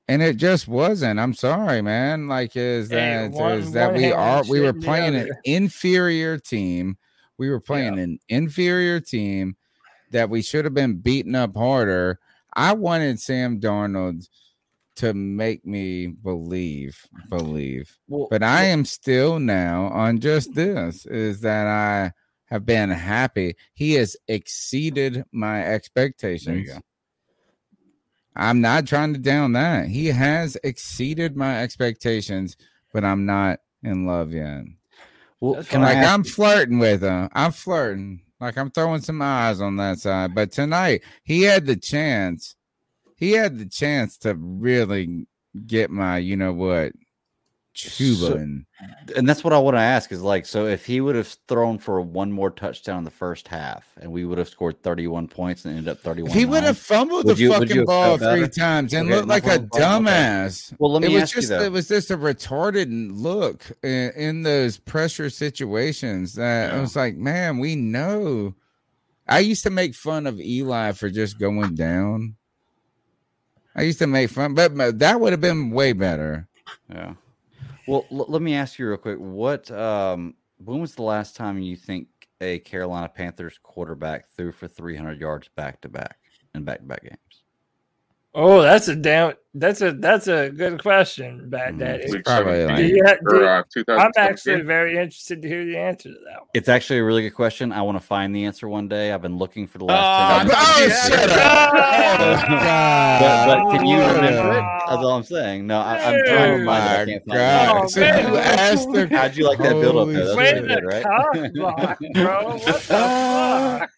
And it just wasn't. I'm sorry, man. Like is that one- is that we are we were playing an inferior team. We were playing an inferior team that we should have been beating up harder. I wanted Sam Darnold to make me believe, believe. Well, but I am still now on just this is that I have been happy. He has exceeded my expectations. go. I'm not trying to down that. He has exceeded my expectations, but I'm not in love yet. Well, can Like ask I'm flirting with him. I'm flirting. Like I'm throwing some eyes on that side. But tonight he had the chance. He had the chance to really get my, you know what, Chuba. So- and that's what I want to ask is like, so if he would have thrown for one more touchdown in the first half and we would have scored 31 points and ended up 31. if he would have fumbled Would the you- fucking ball three times and Okay, looked like a dumbass. Well, let me it was ask you just though. it was just a retarded look in, in those pressure situations that I was like, man, we know. I used to make fun of Eli for just going down. I used to make fun, but that would have been way better. Yeah. Well, l- let me ask you real quick. What um when was the last time you think a Carolina Panthers quarterback threw for 300 yards back to back in back to back games? Oh, that's a damn. That's a that's a good question, Bad Daddy. Week probably like- you ha- do- uh, I'm actually very interested to hear the answer to that one. It's actually a really good question. I want to find the answer one day. I've been looking for the Oh, last 10 I minutes. thought you had shut up. Oh, (laughs) But, but can you remember it? That's all I'm saying. No, I, I'm trying Oh to find it. I my can't find God. it. So you asked the How'd you like that build up Holy? That's Wait really good, right? cock block, bro. What the (laughs) fuck?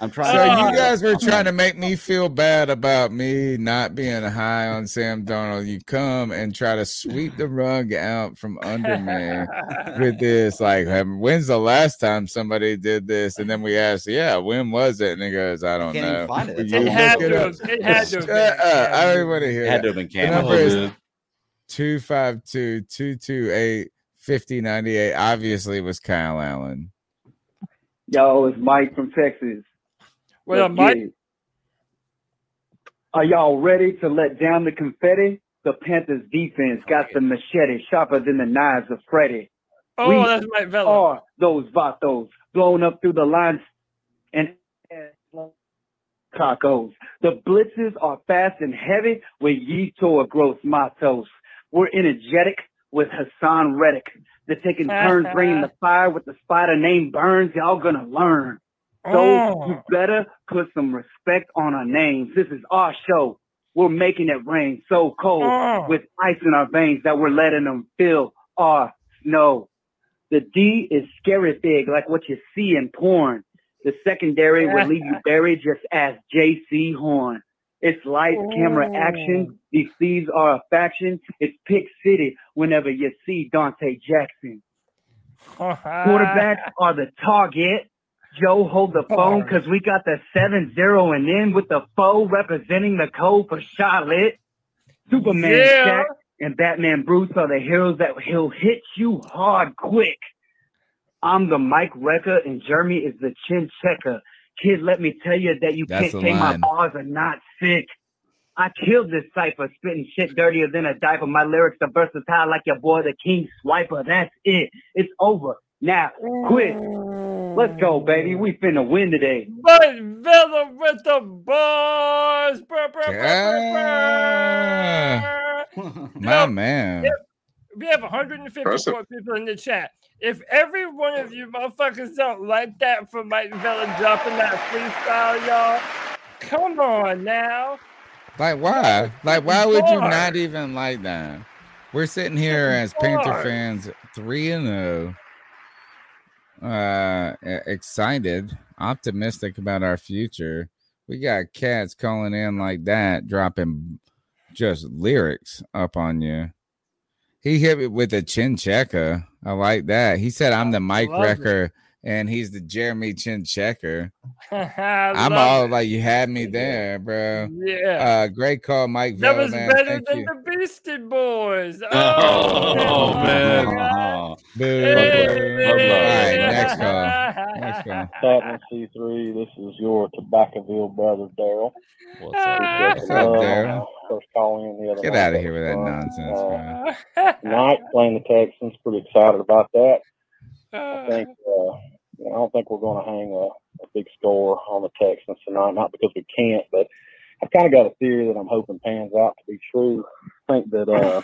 I'm trying. So trying. you guys were trying to make me feel bad about me not being high on Sam Darnold. You come and try to sweep the rug out from under me with (laughs) this. Like, when's the last time somebody did this? And then we asked, yeah, when was it? And he goes, I don't can't know. find it. Will That's you how It had to it have. It had to have. Been. up. I don't want to hear It had that. to have been The Campbell. number is dude. 252 228 5098. Obviously, it was Kyle Allen. Yo, it's Mike from Texas. What up, Mike? Are y'all ready to let down the confetti? The Panthers defense got the machete sharper than the knives of Freddy. Oh, We that's Mike Vella. Are those vatos blown up through the lines and Cacos. The blitzes are fast and heavy with Yetur Gross Matos. We're energetic with Haason Reddick. They're taking turns bringing the fire with the spider named Burns. Y'all gonna learn. So Oh. you better put some respect on our names. This is our show. We're making it rain so cold Oh. with ice in our veins that we're letting them feel our snow. The D is scary big, like what you see in porn. The secondary will leave you (laughs) buried, just as Jaycee Horn. It's lights, camera, action. These thieves are a faction. It's Pick City whenever you see Donte Jackson. (laughs) Quarterbacks are the target. Joe, hold the phone because we got the 7 0 and in with the foe representing the code for Charlotte. Superman Yeah. Shaq and Batman Bruce are the heroes that he'll hit you hard quick. I'm the Mike Wrecker and Jeremy is the chin checker. Kid, let me tell you that you That's can't the say my bars are not sick. I killed this cipher, spitting shit dirtier than a diaper. My lyrics are versatile like your boy, the King Swiper. That's it. It's over. Now, quit. Let's go, baby. We finna win today. But Villa with the bars. Brr, brr, brr, brr, brr. My man. If- we have 154 people in the chat. If every one of you motherfuckers don't like that for Mike Villa dropping that freestyle, y'all, come on now. Like why? Like why would you not even like that? We're sitting here as Panther fans, three and zero, uh, excited, optimistic about our future. We got cats calling in like that, dropping just lyrics up on you. He hit me with a chin checker. I like that. He said, "I'm the Mike love it. Wrecker." And he's the Jeremy Chin Checker. (laughs) I I'm all it. like, you had me there, bro. Yeah. Uh, great call, Mike. That Villa, was man. better Thank than you. the Beastie Boys. (laughs) Oh, man. Boo. All right, (laughs) next call. Next call. Captain C3, this is your Tobaccoville brother, Daryl. What's up? What's up, Daryl? First calling in the other Get night. out of here with that nonsense, man. Tonight, playing the Texans, pretty excited about that. I think, uh, I don't think we're going to hang a, a big score on the Texans tonight, not because we can't, but I've kind of got a theory that I'm hoping pans out to be true. I think that uh,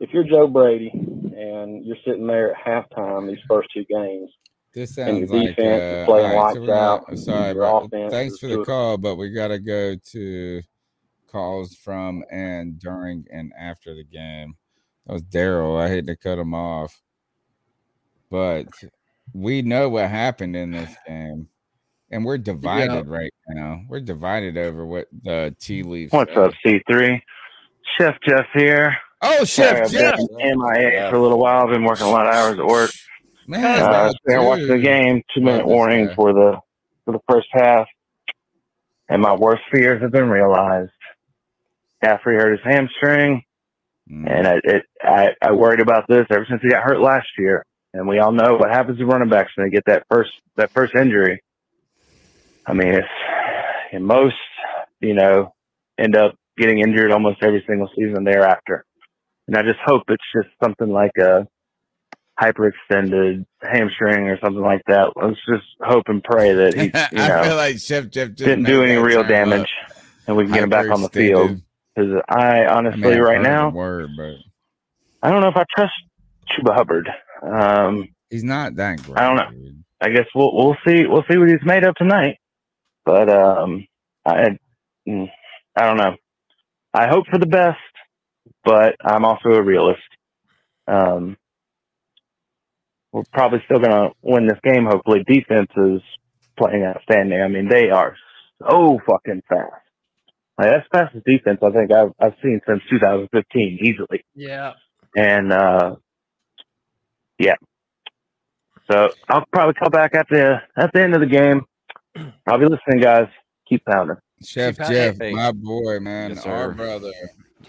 if you're Joe Brady and you're sitting there at halftime these first two games, This and your sounds like defense uh, is playing all right, so out, Sorry, bro. Thanks for the call, but we gotta go to calls from and during and after the game. That was Daryl. I hate to cut him off, but we know what happened in this (sighs) game, and we're divided right now. We're divided over what the tea leaves. What's up, C3? Chef Jeff here. Oh, Chef Sorry, I've Jeff. been MIA for a little while. I've been working a lot of hours at work. Man, uh, that I watched the game. Two minute Love warning guy. for the for the first half, and my worst fears have been realized. Caffrey hurt his hamstring, Mm. and it, it I, I worried about this ever since he got hurt last year. And we all know what happens to running backs when they get that first that first injury. I mean, it's and most you know end up getting injured almost every single season thereafter. And I just hope it's just something like a hyperextended hamstring or something like that. Let's just hope and pray that he, (laughs) you I know, feel like Chef Jeff just didn't do any real up. damage, and we can get him back on the field. Because I I honestly, I've right now, word, but I don't know if I trust Chuba Hubbard. Um, he's not that great. I don't know. I guess we'll we'll see we'll see what he's made of tonight. But um, I mm, I don't know. I hope for the best, but I'm also a realist. Um, we're probably still gonna win this game. Hopefully, defense is playing outstanding. I mean, they are so fucking fast. Like that's the fastest defense I think I've I've seen since 2015 easily. Yeah. And uh yeah. So I'll probably call back at the at the end of the game. I'll be listening, guys. Keep pounding. Chef Keep Jeff, pounding. my boy, man, Yes, our brother.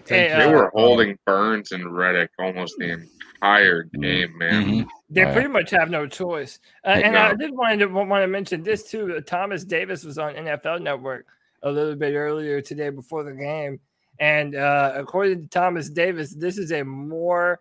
Hey, They uh, were holding Burns and Reddick almost the entire game, man. Mhm. They Right. pretty much have no choice. Uh, They and I did want to want to mention this too. uh, Thomas Davis was on NFL Network a little bit earlier today before the game, and uh, according to Thomas Davis, this is a more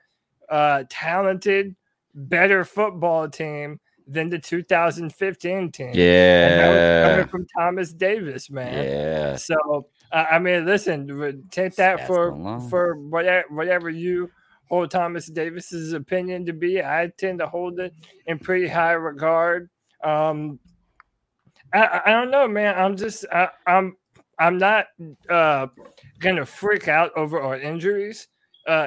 uh, talented, better football team than the 2015 team. And that was Yeah. coming from Thomas Davis, man. Yeah. So uh, I mean, listen, take that for for whatever whatever you hold Thomas Davis's opinion to be. I tend to hold it in pretty high regard. Um, I, I- I don't know, man. I'm just I, I'm I'm not uh, gonna freak out over our injuries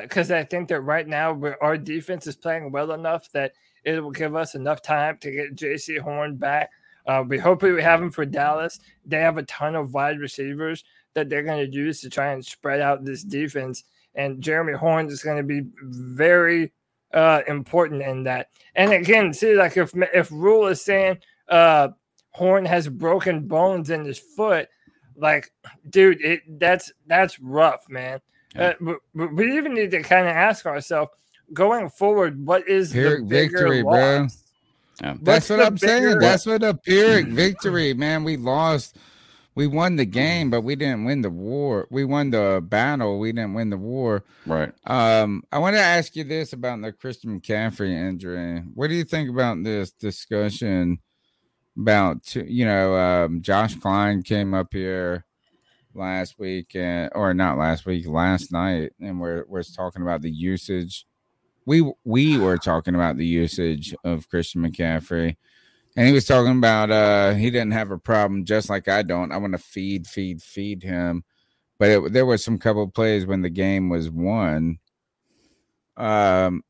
because I think that right now our defense is playing well enough that it will give us enough time to get Jaycee Horn back. Uh, we hopefully we have him for Dallas. They have a ton of wide receivers that they're going to use to try and spread out this defense. And Jeremy Horn is going to be very uh, important in that. And again, see, like if if Rhule is saying uh, Horn has broken bones in his foot, like, dude, it that's that's rough, man. Uh, but, but we even need to kind of ask ourselves going forward, what is Pyrrhic the bigger victory, bro. Yeah. That's What's what I'm saying. bigger- That's what a Pyrrhic victory, man. We lost. We won the game, but we didn't win the war. We won the battle. We didn't win the war. Right. Um, I want to ask you this about the Christian McCaffrey injury. What do you think about this discussion about you know um, Josh Klein came up here last week and or not last week last night and we're we're talking about the usage. We we were talking about the usage of Christian McCaffrey and he was talking about uh he didn't have a problem just like I don't. I want to feed feed feed him. But it, there was some couple plays when the game was won um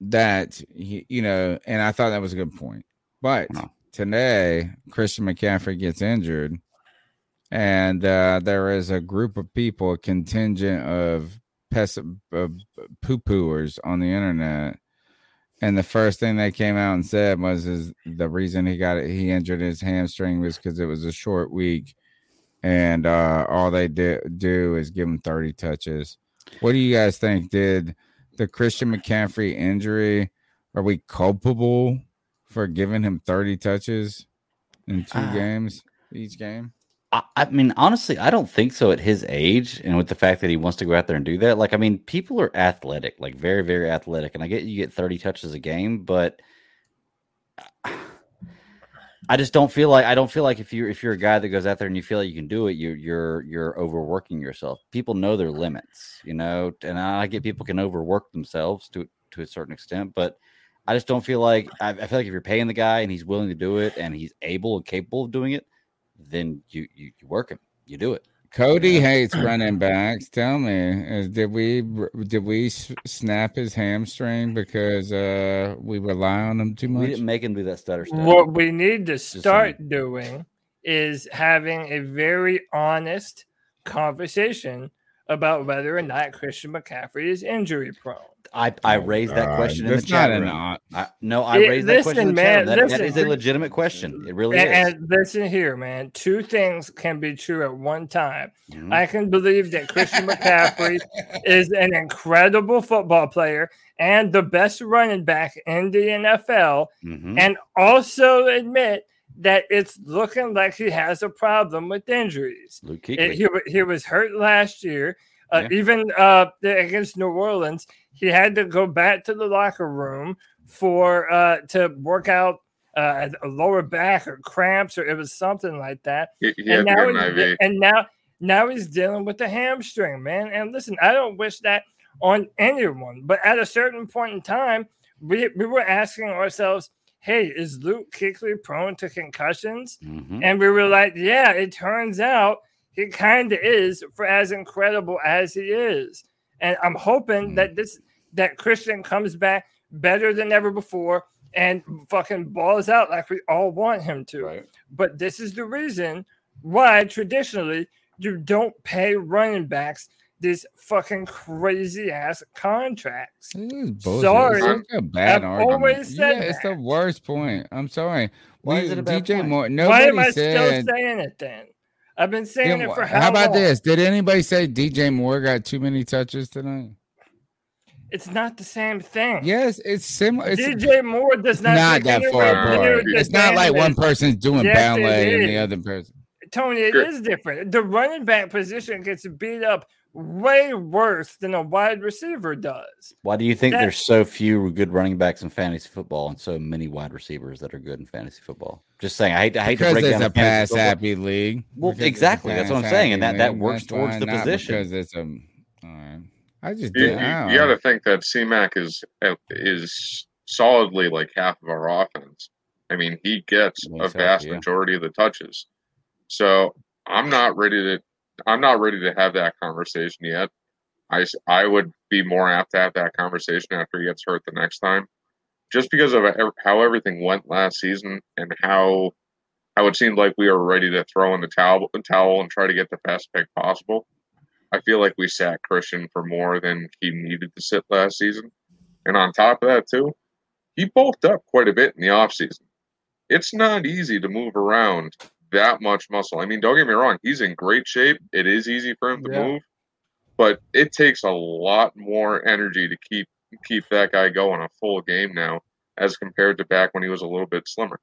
that he, you know and I thought that was a good point. But today Christian McCaffrey gets injured and uh, there is a group of people, a contingent of pes- uh, poo pooers on the internet. And the first thing they came out and said was is the reason he got it, he injured his hamstring was because it was a short week, and uh, all they did do is give him thirty touches. What do you guys think? Did the Christian McCaffrey injury? Are we culpable for giving him thirty touches in two Ah. games each game? I, I mean, honestly, I don't think so at his age and with the fact that he wants to go out there and do that. Like, I mean, people are athletic, like very, very athletic. And I get you get 30 touches a game, but (sighs) I just don't feel like I don't feel like if you're if you're a guy that goes out there and you feel like you can do it, you're you're you're overworking yourself. People know their limits, you know, and I get people can overwork themselves to to a certain extent, but I just don't feel like I, I feel like if you're paying the guy and he's willing to do it and he's able and capable of doing it, then you you, you work him, you do it. Cody hates (clears throat) running backs. Tell me, did we did we snap his hamstring because uh we rely on him too much? We didn't make him do that stutter stuff. What we need to saying. start doing is having a very honest conversation about whether or not Christian McCaffrey is injury prone. I, I raised that God, question in the chat not an room. odd- I, no, I It- raised that question in the listen, chat room. man, That, that listen. is a legitimate question. It really and, is. and listen here, man. Two things can be true at one time. Mhm. I can believe that Christian McCaffrey is an incredible football player and the best running back in the NFL, Mhm. and also admit that it's looking like he has a problem with injuries. Luke It- he, he was hurt last year. Uh, Yeah. Even uh, against New Orleans, he had to go back to the locker room for uh, to work out uh, a lower back or cramps, or it was something like that. He, he to now get an he's de- IV. and now now he's dealing with the hamstring, man. And listen, I don't wish that on anyone, but at a certain point in time, we we were asking ourselves, "Hey, is Luke Kuechly prone to concussions?" Mhm. And we were like, "Yeah." It turns out he kind of is, for as incredible as he is. And I'm hoping that mm. this that Christian comes back better than ever before and fucking balls out like we all want him to. But this is the reason why traditionally you don't pay running backs these fucking crazy ass contracts. Sorry, It's like a bad I've argument. always said yeah, it's the worst point. I'm sorry. Why We- is it a bad DJ point? Moore? why am I said. still saying it then? I've been saying Yeah, it for how, how about long? this? Did anybody say DJ Moore got too many touches tonight? It's not the same thing. Yes, it's similar. It's DJ Moore does not, not that anywhere far near apart. It's not like one person's doing Yes, ballet it and the other person. Tony, it Good. is different. The running back position gets beat up way worse than a wide receiver does. Why do you think That- there's so few good running backs in fantasy football and so many wide receivers that are good in fantasy football? Just saying, I hate, I hate because to break it's down a pass football- happy league. Well, Because exactly. That's what I'm saying, and that- that works That's towards why, the position. Because it's a. All right. I just You, did. I don't got know. to think that CMAC is uh, is solidly like half of our offense. I mean, he gets a he's vast healthy, yeah. majority of the touches. So I'm not ready to. I'm not ready to have that conversation yet. I I would be more apt to have that conversation after he gets hurt the next time, just because of how everything went last season and how how it seemed like we were ready to throw in the towel towel and try to get the best pick possible. I feel like we sat Christian for more than he needed to sit last season. And on top of that, too, he bulked up quite a bit in the offseason. It's not easy to move around that much muscle. I mean, don't get me wrong, he's in great shape. It is easy for him to Yeah. move, but it takes a lot more energy to keep keep that guy going a full game now as compared to back when he was a little bit slimmer.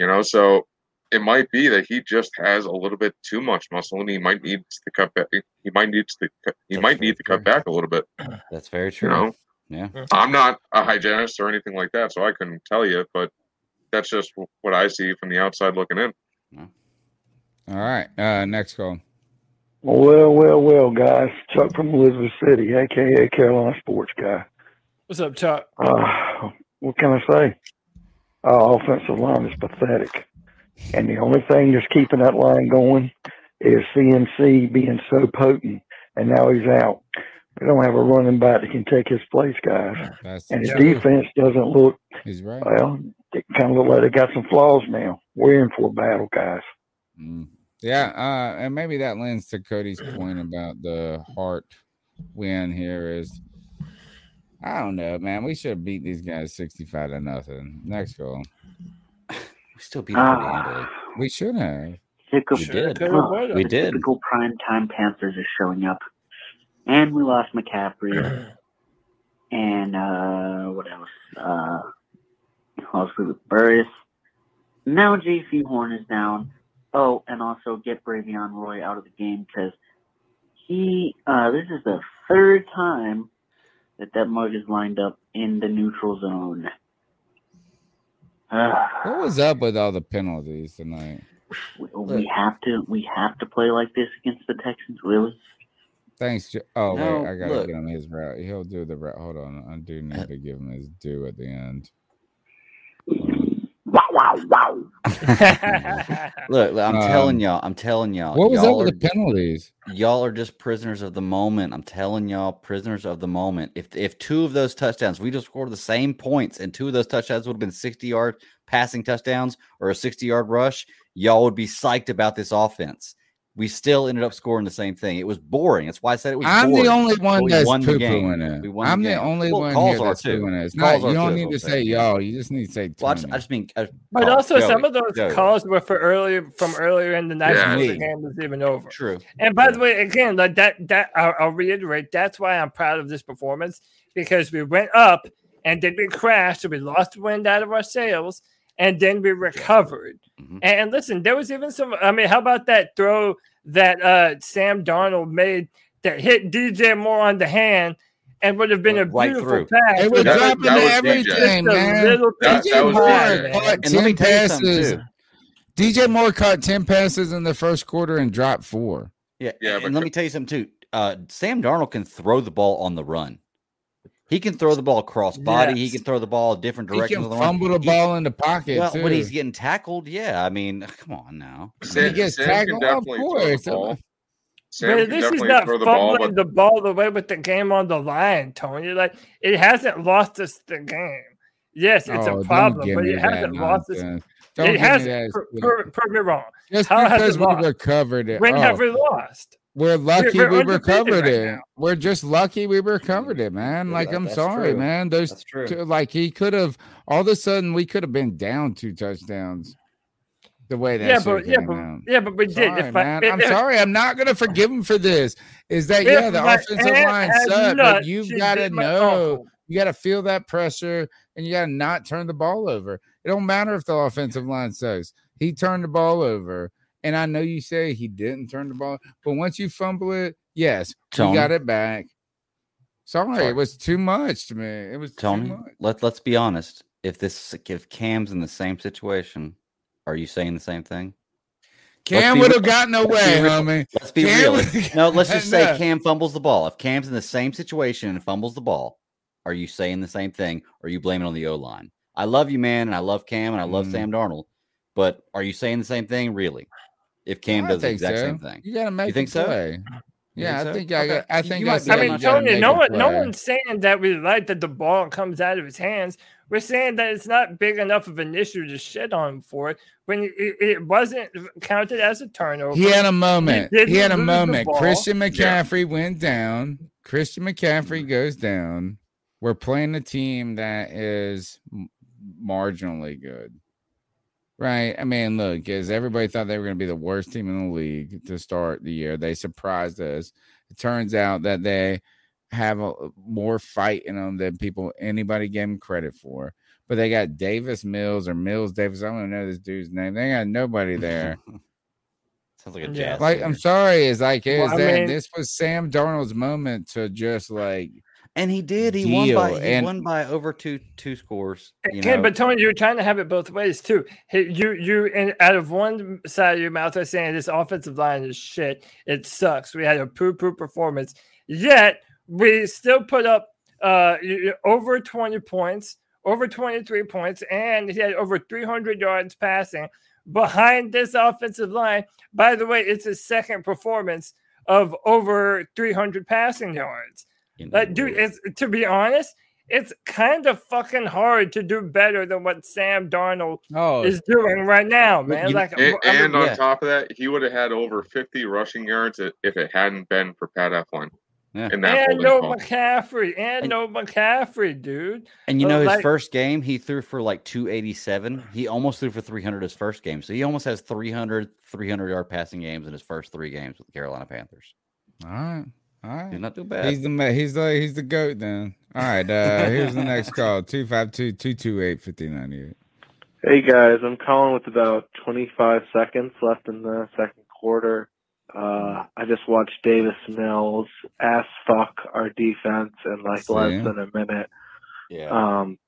You know, so it might be that he just has a little bit too much muscle and he might need to cut back he might need to cut, he might need to cut back a little bit. (clears throat) That's very true. You true. know, Yeah. I'm not a hygienist or anything like that, so I couldn't tell you, but that's just what I see from the outside looking in. All right. Uh, next call. Well, well, well, guys. Chuck from Elizabeth City, aka Carolina Sports Guy. What's up, Chuck? Uh, what can I say? Our offensive line is pathetic. And the only thing that's keeping that line going is CMC being so potent. And now he's out. We don't have a running back that can take his place, guys. That's And the true. defense doesn't look, He's right. well, it kind of look like they got some flaws now. We're in for a battle, guys. Mm. Yeah, uh, and maybe that lends to Cody's point about the heart win here is I don't know, man. We should have beat these guys 65 to nothing. Next goal. (sighs) We still beat them pretty Ah. We should have. Typical, We did. Huh, We did. Typical prime time Panthers are showing up, and we lost McCaffrey, (clears throat) and uh, what else? Uh, obviously with Burris. Now Jaycee Horn is down. Oh, and also get Bravvion Roy out of the game because he. Uh, this is the third time that that mug is lined up in the neutral zone. Ah. What (sighs) was up with all the penalties tonight? we, we have to we have to play like this against the Texans, really. Thanks. Jo- oh No, wait, I gotta look. give him his route. He'll do the route. Hold on, I do need to give him his due at the end. (laughs) Wow, wow, wow. Look, look, I'm telling Um, y'all, I'm telling y'all. What was y'all with are- the penalties? Y'all are just prisoners of the moment. I'm telling y'all, prisoners of the moment. If if two of those touchdowns, we just scored the same points, and two of those touchdowns would have been 60 yard passing touchdowns or a 60 yard rush, y'all would be psyched about this offense. We still ended up scoring the same thing. It was boring. That's why I said it was. I'm boring, the only one that's won the game. pooing We it. won I'm the game. only Well, one calls here that's too. doing it. It's Calls not, you are don't need to say saying. y'all. You just need to say Well, I just, I just mean. uh, But call- also, some of those Joey. calls were for earlier from earlier in the night Yeah. before the game was even over. True. And by the way, again, like that, that I'll, I'll reiterate. That's why I'm proud of this performance because we went up and then we crashed, so we lost wind out of our sails, and then we recovered. Mhm. And listen, there was even some. I mean, how about that throw that uh, Sam Darnold made that hit DJ Moore on the hand? And would have been a right beautiful through. pass. It was That- dropping that was DJ. everything, man. little That- DJ that was Moore caught And let me 10 tell you something, passes. DJ Moore caught 10 passes in the first quarter and dropped four. Yeah, Yeah, and but let me tell you something too. Uh, Sam Darnold can throw the ball on the run. He can throw the ball cross body. He can throw the ball different He can on the run. fumble the He- ball in the pocket, Well, too. when he's getting tackled, yeah. I mean, (sighs) come on now. Sam, he gets Sam can tackled, of definitely throw the course. ball. Sam but can at least he's definitely not throw the ball, but the ball away with the game on the line, Tony. Like it hasn't lost us the game. Yes, it's Oh, a problem, but it hasn't lost us. Don't It hasn't. Prove me wrong. Just How has because it we lost? recovered it. When oh, have we lost? We're lucky we're we undefeated recovered it. We're just lucky we recovered it, man. Yeah, like that- I'm sorry, true. man. Those two, like he could have all of a sudden we could have been down two touchdowns. The way that Yeah, but yeah, came but yeah, but we did. If I- man. I'm if- sorry. I'm not gonna forgive him for this. Is that yeah? The offensive line sucked, but you've got to know. You got to feel that pressure, and you got to not turn the ball over. It don't matter if the offensive line sucks. He turned the ball over, and I know you say he didn't turn the ball, but once you fumble it, Yes, Tony? got it back. Sorry, Sorry. it was too much to me. It was Tony, too much. let let's be honest. If this if Cam's in the same situation, are you saying the same thing? Cam would have gotten away, homie. Let's be real. No, let's just say Cam fumbles the ball. If Cam's in the same situation and fumbles the ball, are you saying the same thing? Or are you blaming on the O line? I love you, man, and I love Cam and I love Mm. Sam Darnold, but are you saying the same thing, really? If Cam does the exact so. same thing, You got to make you think a so? play. Yeah, I so? think I Okay. I think you I I mean, not you gotta Tony, no one, no one's saying that we like that the ball comes out of his hands. We're saying that it's not big enough of an issue to shit on him for it when it, it wasn't counted as a turnover. He had a moment. He, didn't had a moment. Christian McCaffrey went down. Christian McCaffrey mm-hmm. goes down. We're playing a team that is marginally good. Right. I mean, look, as everybody thought they were going to be the worst team in the league to start the year, they surprised us. It turns out that they have a, uh, more fight in them than people anybody gave them credit for. But they got Davis Mills or Mills Davis. I don't know this dude's name. They got nobody there. (laughs) sounds like a Yeah. jazz. Like, singer. I'm sorry, is like is Well, that mean- this was Sam Darnold's moment to just like and he did. He won by he and- won by over two two scores. You Okay, know? but Tony, you're trying to have it both ways too. You, you, and out of one side of your mouth are saying this offensive line is shit. It sucks. We had a poo poo performance. Yet we still put up uh y- y- over 20 points, over 23 points, and he had over 300 yards passing behind this offensive line. By the way, it's his second performance of over 300 passing yards. You know, Like, dude, it's to be honest, it's kind of fucking hard to do better than what Sam Darnold oh is doing right now, man. you- like, And, I mean, and on yeah. top of that, he would have had over 50 rushing yards if it hadn't been for Pat Elflein Yeah. in that and no call. McCaffrey, and And- no McCaffrey, dude. And you Uh, know, his like- first game, he threw for like 287. He almost threw for 300 his first game. So he almost has 300, 300 yard passing games in his first three games with the Carolina Panthers. all right. All right. He's not too bad. He's the ma- he's the he's the goat then. All right. Uh (laughs) here's the next call. 252-228-5098. Hey guys, I'm calling with about 25 seconds left in the second quarter. Uh, I just watched Davis Mills ass fuck our defense in like See? less than a minute. yeah. Um,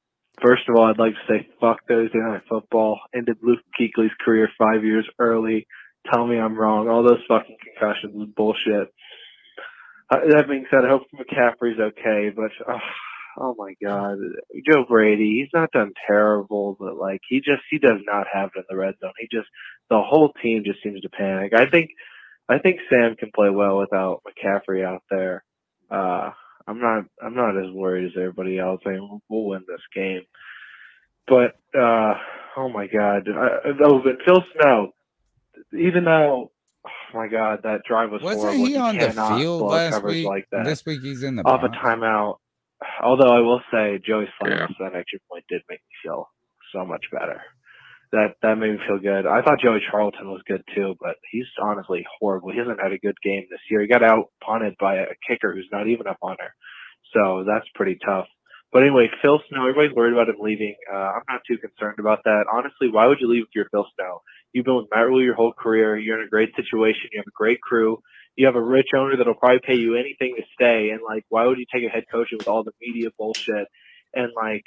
first of all, I'd like to say fuck Thursday Night Football. Ended Luke Kuechly's career five years early. Tell me I'm wrong. All those fucking concussions is bullshit. Uh, that being said, I hope McCaffrey's okay, but uh, oh my god, Joe Brady, he's not done terrible, but like he just he does not have it in the red zone. He just the whole team just seems to panic. I think I think Sam can play well without McCaffrey out there. Uh, I'm not I'm not as worried as everybody else. I mean, we'll win this game, but uh, oh my god, I, oh, but Phil Snow, even though. Oh my God, that drive was Wasn't horrible. he You on the cannot field last coverage week? like that This week he's in the off a timeout. Although I will say Joey Yeah. Slams that extra point did make me feel so much better. That that made me feel good. I thought Joey Charlton was good too, but he's honestly horrible. He hasn't had a good game this year. He got out punted by a kicker who's not even a punter, so that's pretty tough. But anyway, Phil Snow, everybody's worried about him leaving. Uh, I'm not too concerned about that. Honestly, why would you leave if you're Phil Snow? You've been with Matt Rhule your whole career. You're in a great situation. You have a great crew. You have a rich owner that'll probably pay you anything to stay. And like, why would you take a head coach with all the media bullshit? And like,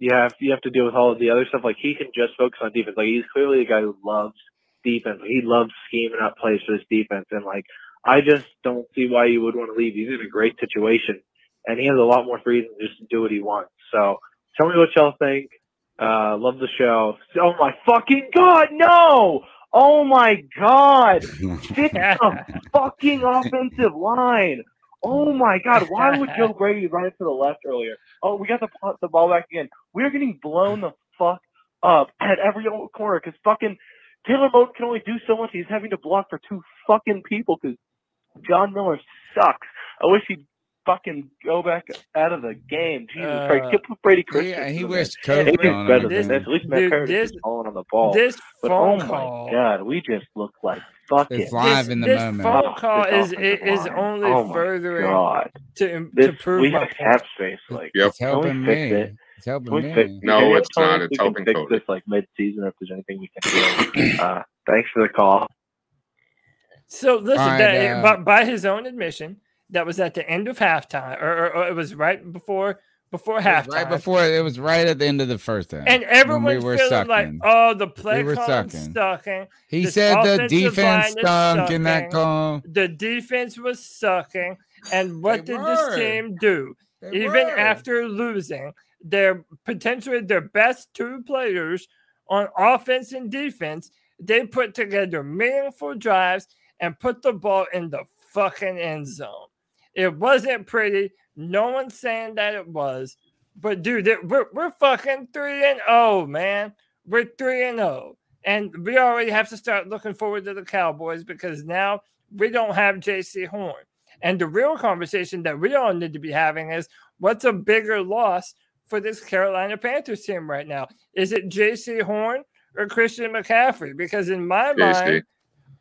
you have you have to deal with all of the other stuff. Like, he can just focus on defense. Like, he's clearly a guy who loves defense. He loves scheming up plays for his defense. And like, I just don't see why you would want to leave. He's in a great situation, and he has a lot more freedom to just do what he wants. So, tell me what y'all think. Uh, love the show. Oh my fucking god, no! Oh my god! (laughs) Fix the fucking offensive line. Oh my god, why would Joe (laughs) Brady run it to the left earlier? Oh, we got the the ball back again. We're getting blown the fuck up at every corner because fucking Taylor Moton can only do so much. He's having to block for two fucking people because John Miller sucks. I wish he'd fucking go back out of the game. Jesus Uh, Christ, get put Brady Christensen. Yeah, he wears wished there. COVID Anything's on better him. than this. At least Matt Dude, Curtis this- is falling on the ball. This But phone oh call. my god, we just look like fucking It's live this, in the this moment. phone Oh, call this is is only Oh furthering God. to, This to prove we my have cap space. Like, Yep. It's helping Can we fix me. it? It's helping me. fix? No, it's not. us It's we can helping fix this like mid-season if there's anything we can do. uh, thanks for the call. So listen, All right, that, uh, but by his own admission, that was at the end of halftime, or, or, or it was right before before halftime. right before it was right at the end of the first half. and everyone we were feeling like, oh, the play were calling's sucking. sucking. He This said the defense stunk in that sucking. call. The defense was sucking. And what They did were. this team do? They Even were. after losing their potentially their best two players on offense and defense, they put together meaningful drives and put the ball in the fucking end zone. It wasn't pretty. No one's saying that it was. But dude, we're, we're fucking three and oh man. We're three and oh. And we already have to start looking forward to the Cowboys because now we don't have Jaycee Horn. And the real conversation that we all need to be having is what's a bigger loss for this Carolina Panthers team right now? Is it Jaycee Horn or Christian McCaffrey? Because in my JC. mind,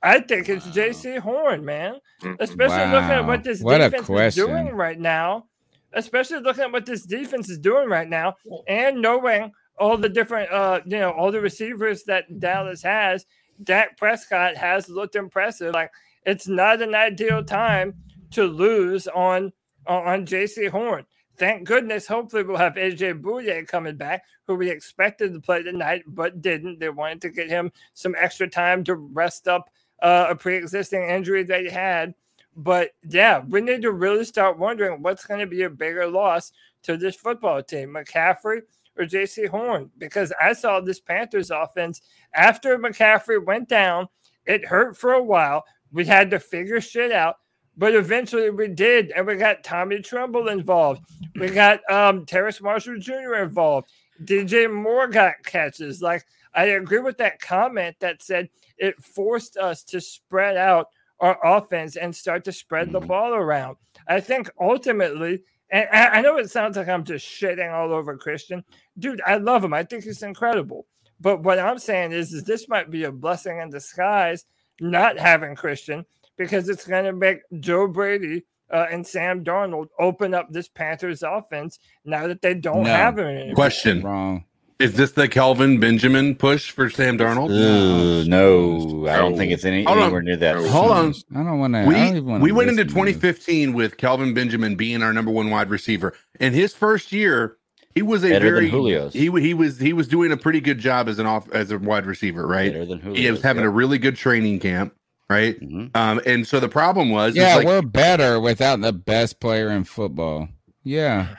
I think it's Jaycee Horn, man. Especially looking at what this What defense is doing right now. Especially looking at what this defense is doing right now, and knowing all the different, uh, you know, all the receivers that Dallas has. Dak Prescott has looked impressive. Like it's not an ideal time to lose on on, on JC Horn. Thank goodness. Hopefully, we'll have AJ Bouye coming back, who we expected to play tonight but didn't. They wanted to get him some extra time to rest up uh, a pre-existing injury that he had. But yeah, we need to really start wondering what's going to be a bigger loss to this football team, McCaffrey or Jaycee Horn, because I saw this Panthers offense after McCaffrey went down. It hurt for a while. We had to figure shit out, but eventually we did, and we got Tommy Tremble involved. We got um, Terrace Marshall Jr. involved. DJ Moore got catches. Like I agree with that comment that said it forced us to spread out our offense and start to spread the ball around. I think ultimately, and I I know it sounds like I'm just shitting all over Christian. Dude, I love him. I think he's incredible. But what I'm saying is, is this might be a blessing in disguise not having Christian because it's going to make Joe Brady uh, and Sam Darnold open up this Panthers offense now that they don't No. have him anymore. Question: Wrong. Is this the Kelvin Benjamin push for Sam Darnold? Ugh, no, I don't think it's any, Hold on. anywhere near that. Hold on. I don't want to. We we went into 2015 with Kelvin Benjamin being our number one wide receiver. In his first year, he was a Better than very Julio's. he he was he was doing a pretty good job as an off as a wide receiver, right? Better than he was having yeah. a really good training camp, right? Mm-hmm. Um, and so the problem was, Yeah, like, we're better without the best player in football. Yeah.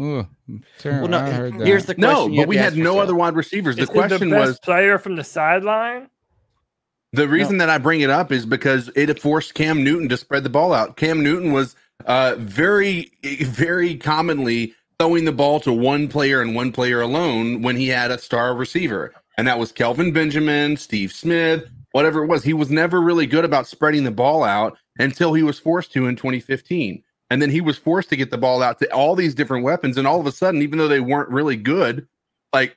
Ooh, Turner, Well, no, I heard that. here's the question you but we had no yourself. other wide receivers. The Is he the question best was player from the sideline. The reason that I bring it up is because it forced Cam Newton to spread the ball out. Cam Newton was uh, very, very commonly throwing the ball to one player and one player alone when he had a star receiver, and that was Kelvin Benjamin, Steve Smith, whatever it was. He was never really good about spreading the ball out until he was forced to in 2015. And then he was forced to get the ball out to all these different weapons. And all of a sudden, even though they weren't really good, like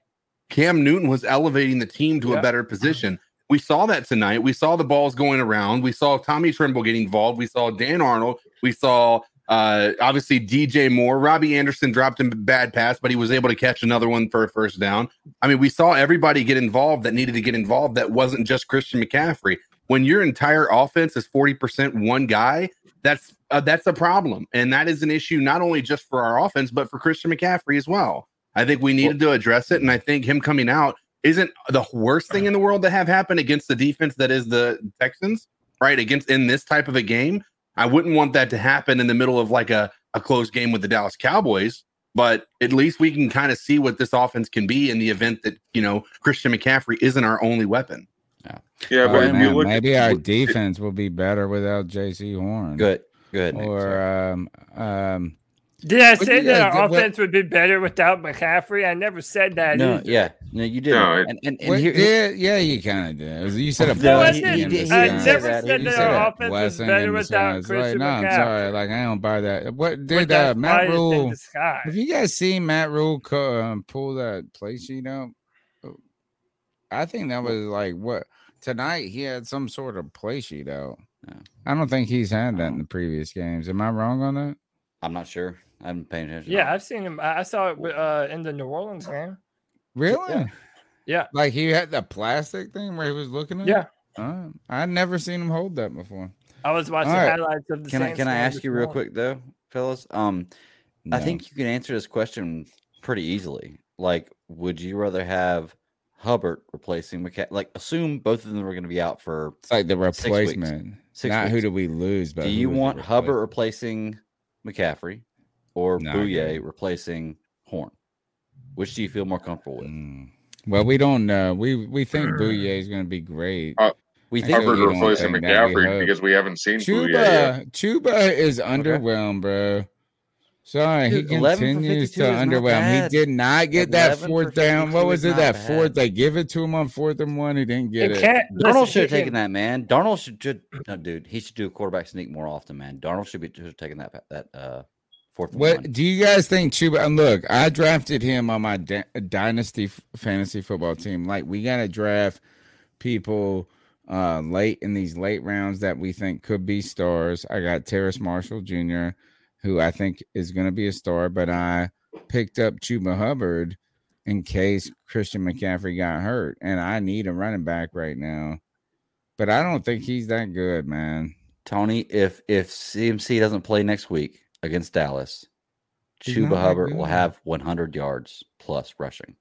Cam Newton was elevating the team to Yeah. a better position. We saw that tonight. We saw the balls going around. We saw Tommy Tremble getting involved. We saw Dan Arnold. We saw uh, obviously DJ Moore. Robbie Anderson dropped him a bad pass, but he was able to catch another one for a first down. I mean, we saw everybody get involved that needed to get involved. That wasn't just Christian McCaffrey. When your entire offense is forty percent one guy, that's uh, that's a problem, and that is an issue not only just for our offense but for Christian McCaffrey as well. I think we needed to address it, and I think him coming out isn't the worst thing in the world to have happen against the defense that is the Texans, right? Against in this type of a game, I wouldn't want that to happen in the middle of like a a close game with the Dallas Cowboys. But at least we can kind of see what this offense can be in the event that you know Christian McCaffrey isn't our only weapon. Yeah, Oh, but if you man, look maybe at our defense will be better without Jaycee Horn. Good, good. Or um um. Did I say that guys our do- what- offense would be better without McCaffrey? I never said that. No, either. yeah, no, you didn't. No, and and, and What, here, yeah, yeah, you kind of did. You said a No, blessing. he- he in did- I didn't disguise. say never that. said You that said our offense was better without disguise. Like, Christian no, I'm sorry. Like, I don't buy that. What did uh, Matt Rhule? disguise. Have you guys seen Matt Rhule co- um, pull that play sheet out? I think that was like what tonight he had some sort of play sheet out. Yeah. I don't think he's had that in the previous games. Am I wrong on that? I'm not sure. I haven't paid attention. Yeah, I've seen him. I I saw it uh, in the New Orleans game. Really? Yeah. Like he had the plastic thing where he was looking at. Yeah. Uh, I'd never seen him hold that before. I was watching All right. highlights of the Can I can I ask you real morning. quick though, fellas? Um, I think you can answer this question pretty easily. Like, would you rather have Hubbard replacing McCaffrey. Like, assume both of them are going to be out for It's like the replacement. Six Not who do we lose, but Do you want replace- Hubbard replacing McCaffrey or Nah, Bouye replacing Horn? Which do you feel more comfortable with? Mm. Well, we don't know. We we think Bouye is going to be great. Uh, we I think Hubbard you replacing think we McCaffrey because we haven't seen Bouye yet. Chuba, Chuba is underwhelmed, bro. Sorry, Dude, he continues to underwhelm. He did not get that fourth down. What was it? That bad. fourth? They give it to him on fourth and one. He didn't get It it. Darnold should have taken that, man. Darnold should, should no, dude. He should do a quarterback sneak more often, man. Darnold should be should have taken that that uh fourth. and What one. do you guys think, Chuba? And look, I drafted him on my da- dynasty fantasy football team. Like, we got to draft people uh late in these late rounds that we think could be stars. I got Terrace Marshall Jr., who I think is going to be a star, but I picked up Chuba Hubbard in case Christian McCaffrey got hurt, and I need a running back right now. But I don't think he's that good, man. Tony, if if CMC doesn't play next week against Dallas, He's Chuba Hubbard will have 100 yards plus rushing.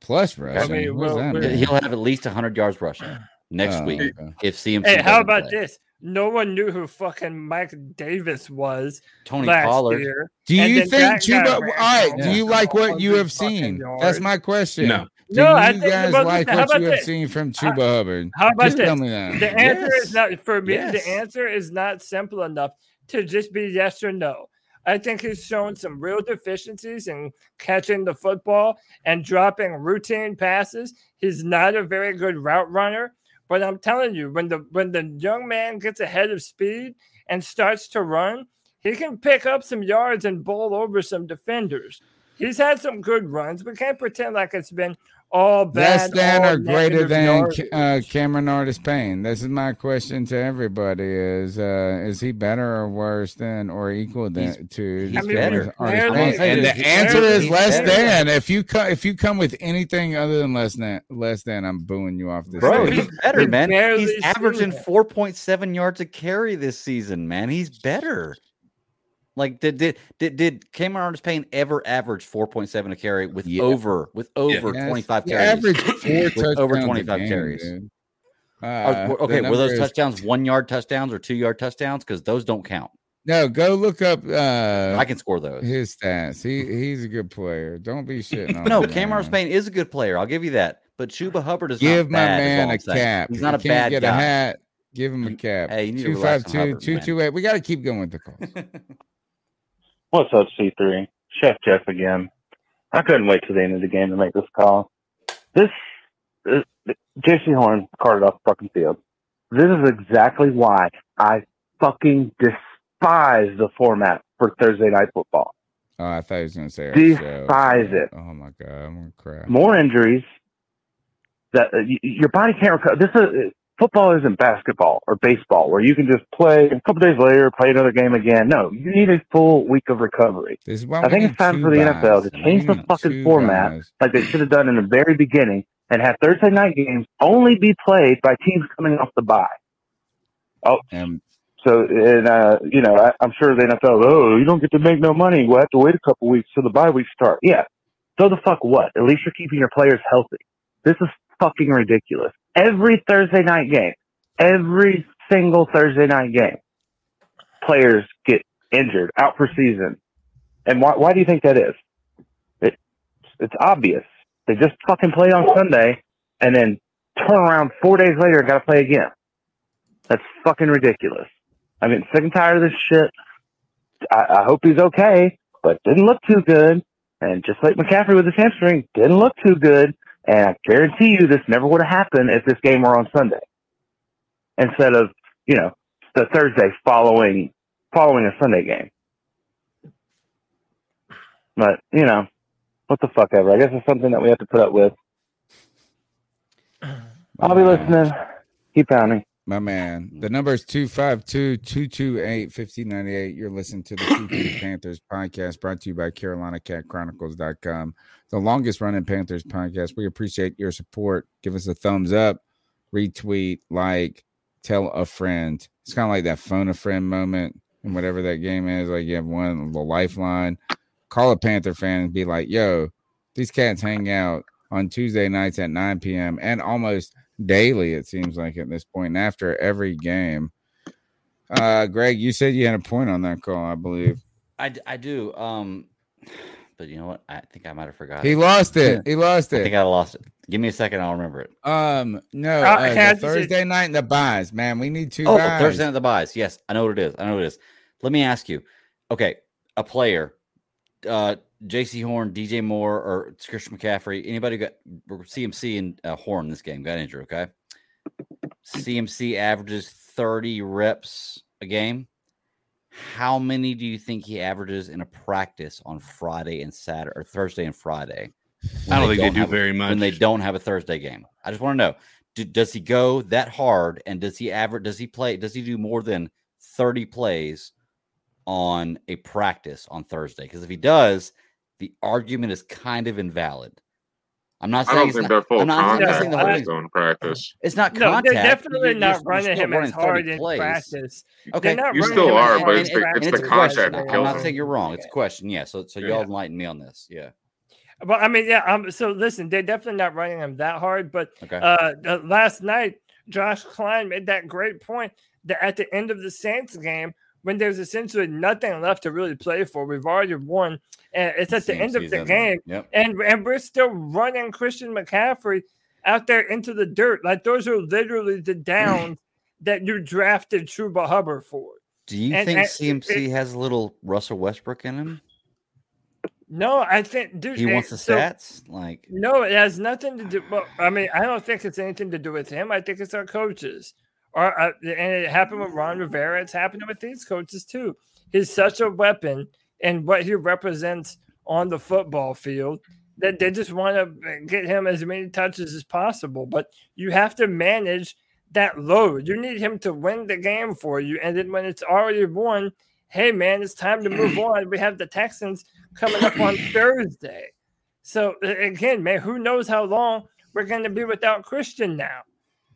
Plus rushing. mean, well, that? He'll have at least 100 yards rushing oh, next Oh, week okay. if CMC. Hey, how about play. this? No one knew who fucking Mike Davis was Tony last Pollard. year. Do you think that guy Chuba? All ran right. for Do you like what you have seen? yards. That's my question. No. Do No, you I think guys about like what you about have seen from How- Chuba Hubbard? How about Just this? tell me that. The answer Yes. is not for me. Yes. The answer is not simple enough to just be yes or no. I think he's shown some real deficiencies in catching the football and dropping routine passes. He's not a very good route runner, but I'm telling you, when the when the young man gets ahead of speed and starts to run, he can pick up some yards and bowl over some defenders. He's had some good runs. We can't pretend like it's been all bad. Less than all or greater than uh, Cameron Artis Payne? This is my question to everybody: Is uh, is he better or worse than or equal than He's- to he's better. Artis Barely- Payne? And the answer is less better. than. If you come if you come with anything other than less than less than, I'm booing you off this. Bro, stage. he's better, man. He's averaging 4.7 yards a carry this season, man. He's better. Like did did did, did Cameron Artis Payne ever average 4.7 a carry with Yeah. over with over Yes. 25 He carries? averaged (coughs) four touchdowns over 25 carries. dude. Uh, w- okay, were those is- touchdowns one yard touchdowns or two yard touchdowns? Because those don't count. No, go look up uh I can score those. his stats. He he's a good player. Don't be shitting on No, him, Cameron Artis. Payne is a good player. I'll give you that. But Chuba Hubbard is Give not my bad, man all a I'm saying. cap. He's not If a you can't bad get guy. a hat. Give him a cap. Hey, you need to Two relax five two Hubbard, two man. two eight. We got to keep going with the calls. (laughs) What's up, C3? Chef Jeff again. I couldn't wait till the end of the game to make this call. This, uh, Jaycee Horn carted off the fucking field. This is exactly why I fucking despise the format for Thursday night football. Oh, I thought he was gonna say. Despise it. Oh my god, I'm gonna cry. More injuries. That uh, y- your body can't recover. This is football isn't basketball or baseball where you can just play a couple days later, play another game again. No, you need a full week of recovery. This is why I think it's time for the buys. NFL to change the fucking format buys. like they should have done in the very beginning and have Thursday night games only be played by teams coming off the bye. Oh, And so and uh, you know, I, I'm sure the NFL. Oh, you don't get to make no money. We'll have to wait a couple weeks till the bye week start. Yeah, so the fuck what? At least you're keeping your players healthy. This is fucking ridiculous. Every Thursday night game, every single Thursday night game, players get injured, out for season. And why? Why do you think that is? It, it's obvious. They just fucking played on Sunday and then turn around four days later and got to play again. That's fucking ridiculous. I'm getting sick and tired of this shit. I, I hope he's okay, but didn't look too good. And just like McCaffrey with his hamstring, didn't look too good. And I guarantee you this never would have happened if this game were on Sunday. Instead of, you know, the Thursday following following a Sunday game. But, you know, what the fuck ever. I guess it's something that we have to put up with. I'll be listening. Keep pounding. My man, the number is 252 228 5098. You're listening to the Panthers podcast brought to you by CarolinaCatChronicles.com, the longest running Panthers podcast. We appreciate your support. Give us a thumbs up retweet, like, tell a friend. It's kind of like that phone a friend moment and whatever that game is. Like you have one the lifeline. Call a Panther fan and be like, "Yo, these cats hang out on Tuesday nights at 9 p.m. and almost daily. It seems like at this point, and after every game." Uh, Greg, you said you had a point on that call, I believe. I, I do. Um, but you know what? I think I might have forgotten. He lost it. He lost it. I it. think I lost it. Give me a second. I'll remember it. Um, no, Uh, uh, okay, the I just- Thursday night in the buys, man. We need two Oh, buys. Thursday night in the buys. Yes, I know what it is. I know what it is. Let me ask you. Okay, a player, uh, Jaycee Horn, DJ Moore, or Christian McCaffrey. Anybody got CMC and uh, Horn this game got injured? Okay, CMC averages thirty reps a game. How many do you think he averages in a practice on Friday and Saturday or Thursday and Friday? I don't think they do have very when they don't have a Thursday game. I just want to know: do, does he go that hard, and does he average? Does he play? Does he do more than thirty plays on a practice on Thursday? Because if he does, the argument is kind of invalid. I'm not I saying don't think not- they're full I'm not, I'm not saying contact the when whole they thing. go in practice. It's not No, contact. they're definitely You're- not you're- you're running him as hard in plays. practice. Okay, not You running still him as are, but in it's the- it's the a contact question. that I'm kills not saying you're wrong. It's a question. Yeah. So, so y'all enlighten me on this. Yeah. Well, I mean, yeah. Um, so listen, they're definitely not running him that hard. But Okay. uh, uh, last night, Josh Klein made that great point that at the end of the Saints game, when there's essentially nothing left to really play for, we've already won, and it's at the end of the game, Yep. and and we're still running Christian McCaffrey out there into the dirt. Like those are literally the (clears throat) downs that you drafted Chuba Hubbard for. Do you And- think and CMC it- has a little Russell Westbrook in him? No, I think, dude. He it- wants the so- stats. Like, No, it has nothing to do. Well, I mean, I don't think it's anything to do with him. I think it's our coaches. Or uh, and it happened with Ron Rivera. It's happening with these coaches too. He's such a weapon and what he represents on the football field that they just want to get him as many touches as possible. But you have to manage that load. You need him to win the game for you, and then when it's already won, hey man, it's time to move on. We have the Texans coming up on (coughs) Thursday. So again, man, who knows how long we're going to be without Christian now?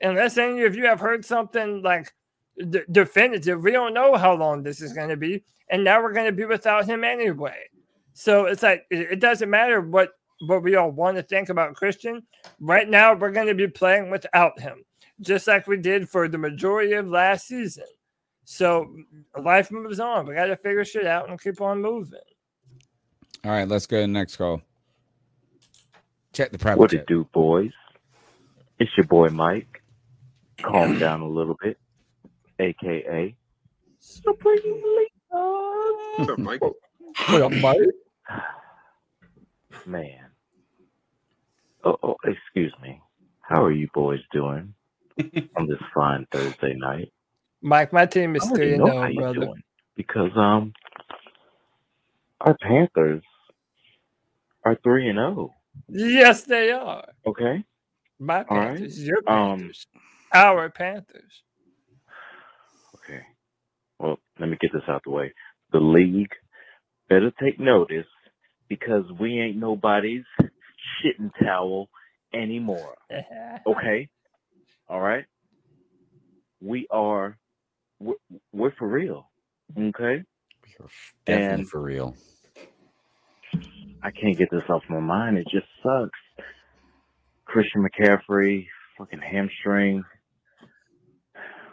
Unless any of you have heard something like d- definitive, we don't know how long this is going to be, and now we're going to be without him anyway. So it's like it, it doesn't matter what what we all want to think about Christian. Right now, we're going to be playing without him, just like we did for the majority of last season. So life moves on. We got to figure shit out and keep on moving. All right, let's go to the next call. Check the private What chat. it do, boys? It's your boy Mike. Calm down a little bit, aka Supreme What's up, Mike? Man. Oh, oh, excuse me. How are you boys doing (laughs) on this fine Thursday night? Mike, my team is I already three and know how zero, you brother. doing because um, our Panthers are three and zero. Yes, they are. Okay. My All right. Panthers, your Um, Panthers, our Panthers. Okay. Well, let me get this out the way. The league better take notice because we ain't nobody's shitting towel anymore. (laughs) Okay. All right. We are. We're, we're for real. Okay. definitely And for real. I can't get this off my mind. It just sucks. Christian McCaffrey, fucking hamstring.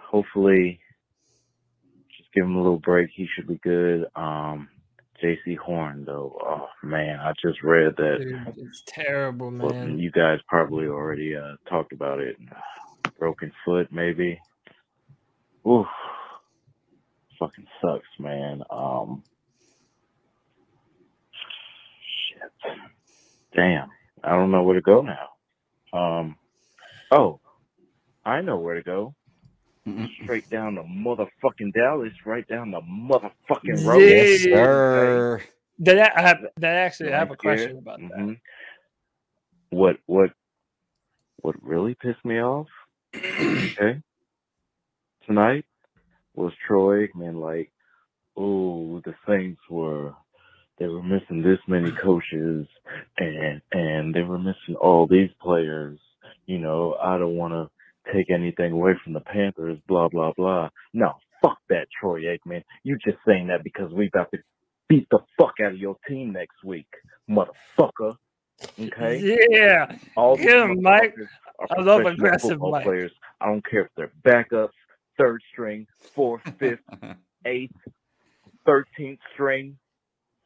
Hopefully, just give him a little break. He should be good. Um, Jaycee Horn, though. Oh man, I just read that. Dude, it's terrible, Well, man. you guys probably already uh, talked about it. Broken foot, maybe. Oof. Fucking sucks, man. Um. Shit. Damn. I don't know where to go now. Um. Oh, I know where to go. Straight down the motherfucking Dallas, right down the motherfucking road. Yes, sir. Did I I have that actually? I have a Right here. question about that. Mhm. What what what really pissed me off? (clears throat) okay. Tonight was Troy Aikman like, oh, the Saints were they were missing this many coaches and and they were missing all these players. You know, I don't wanna take anything away from the Panthers, blah blah blah. No, fuck that, Troy Aikman. You just saying that because we about to beat the fuck out of your team next week, motherfucker. Okay. Yeah. All these Get him, Mike. I love aggressive football Mike. players. I don't care if they're backups, third string, fourth, (laughs) fifth, eighth, thirteenth string.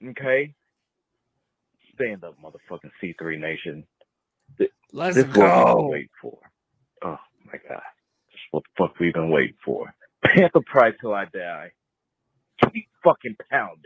Okay. Stand up, motherfucking C3 Nation. Let's this is what we've go. been waiting for. Oh my god. This is what the fuck we've been waiting for. (laughs) Panther pride till I die. Keep fucking pounding.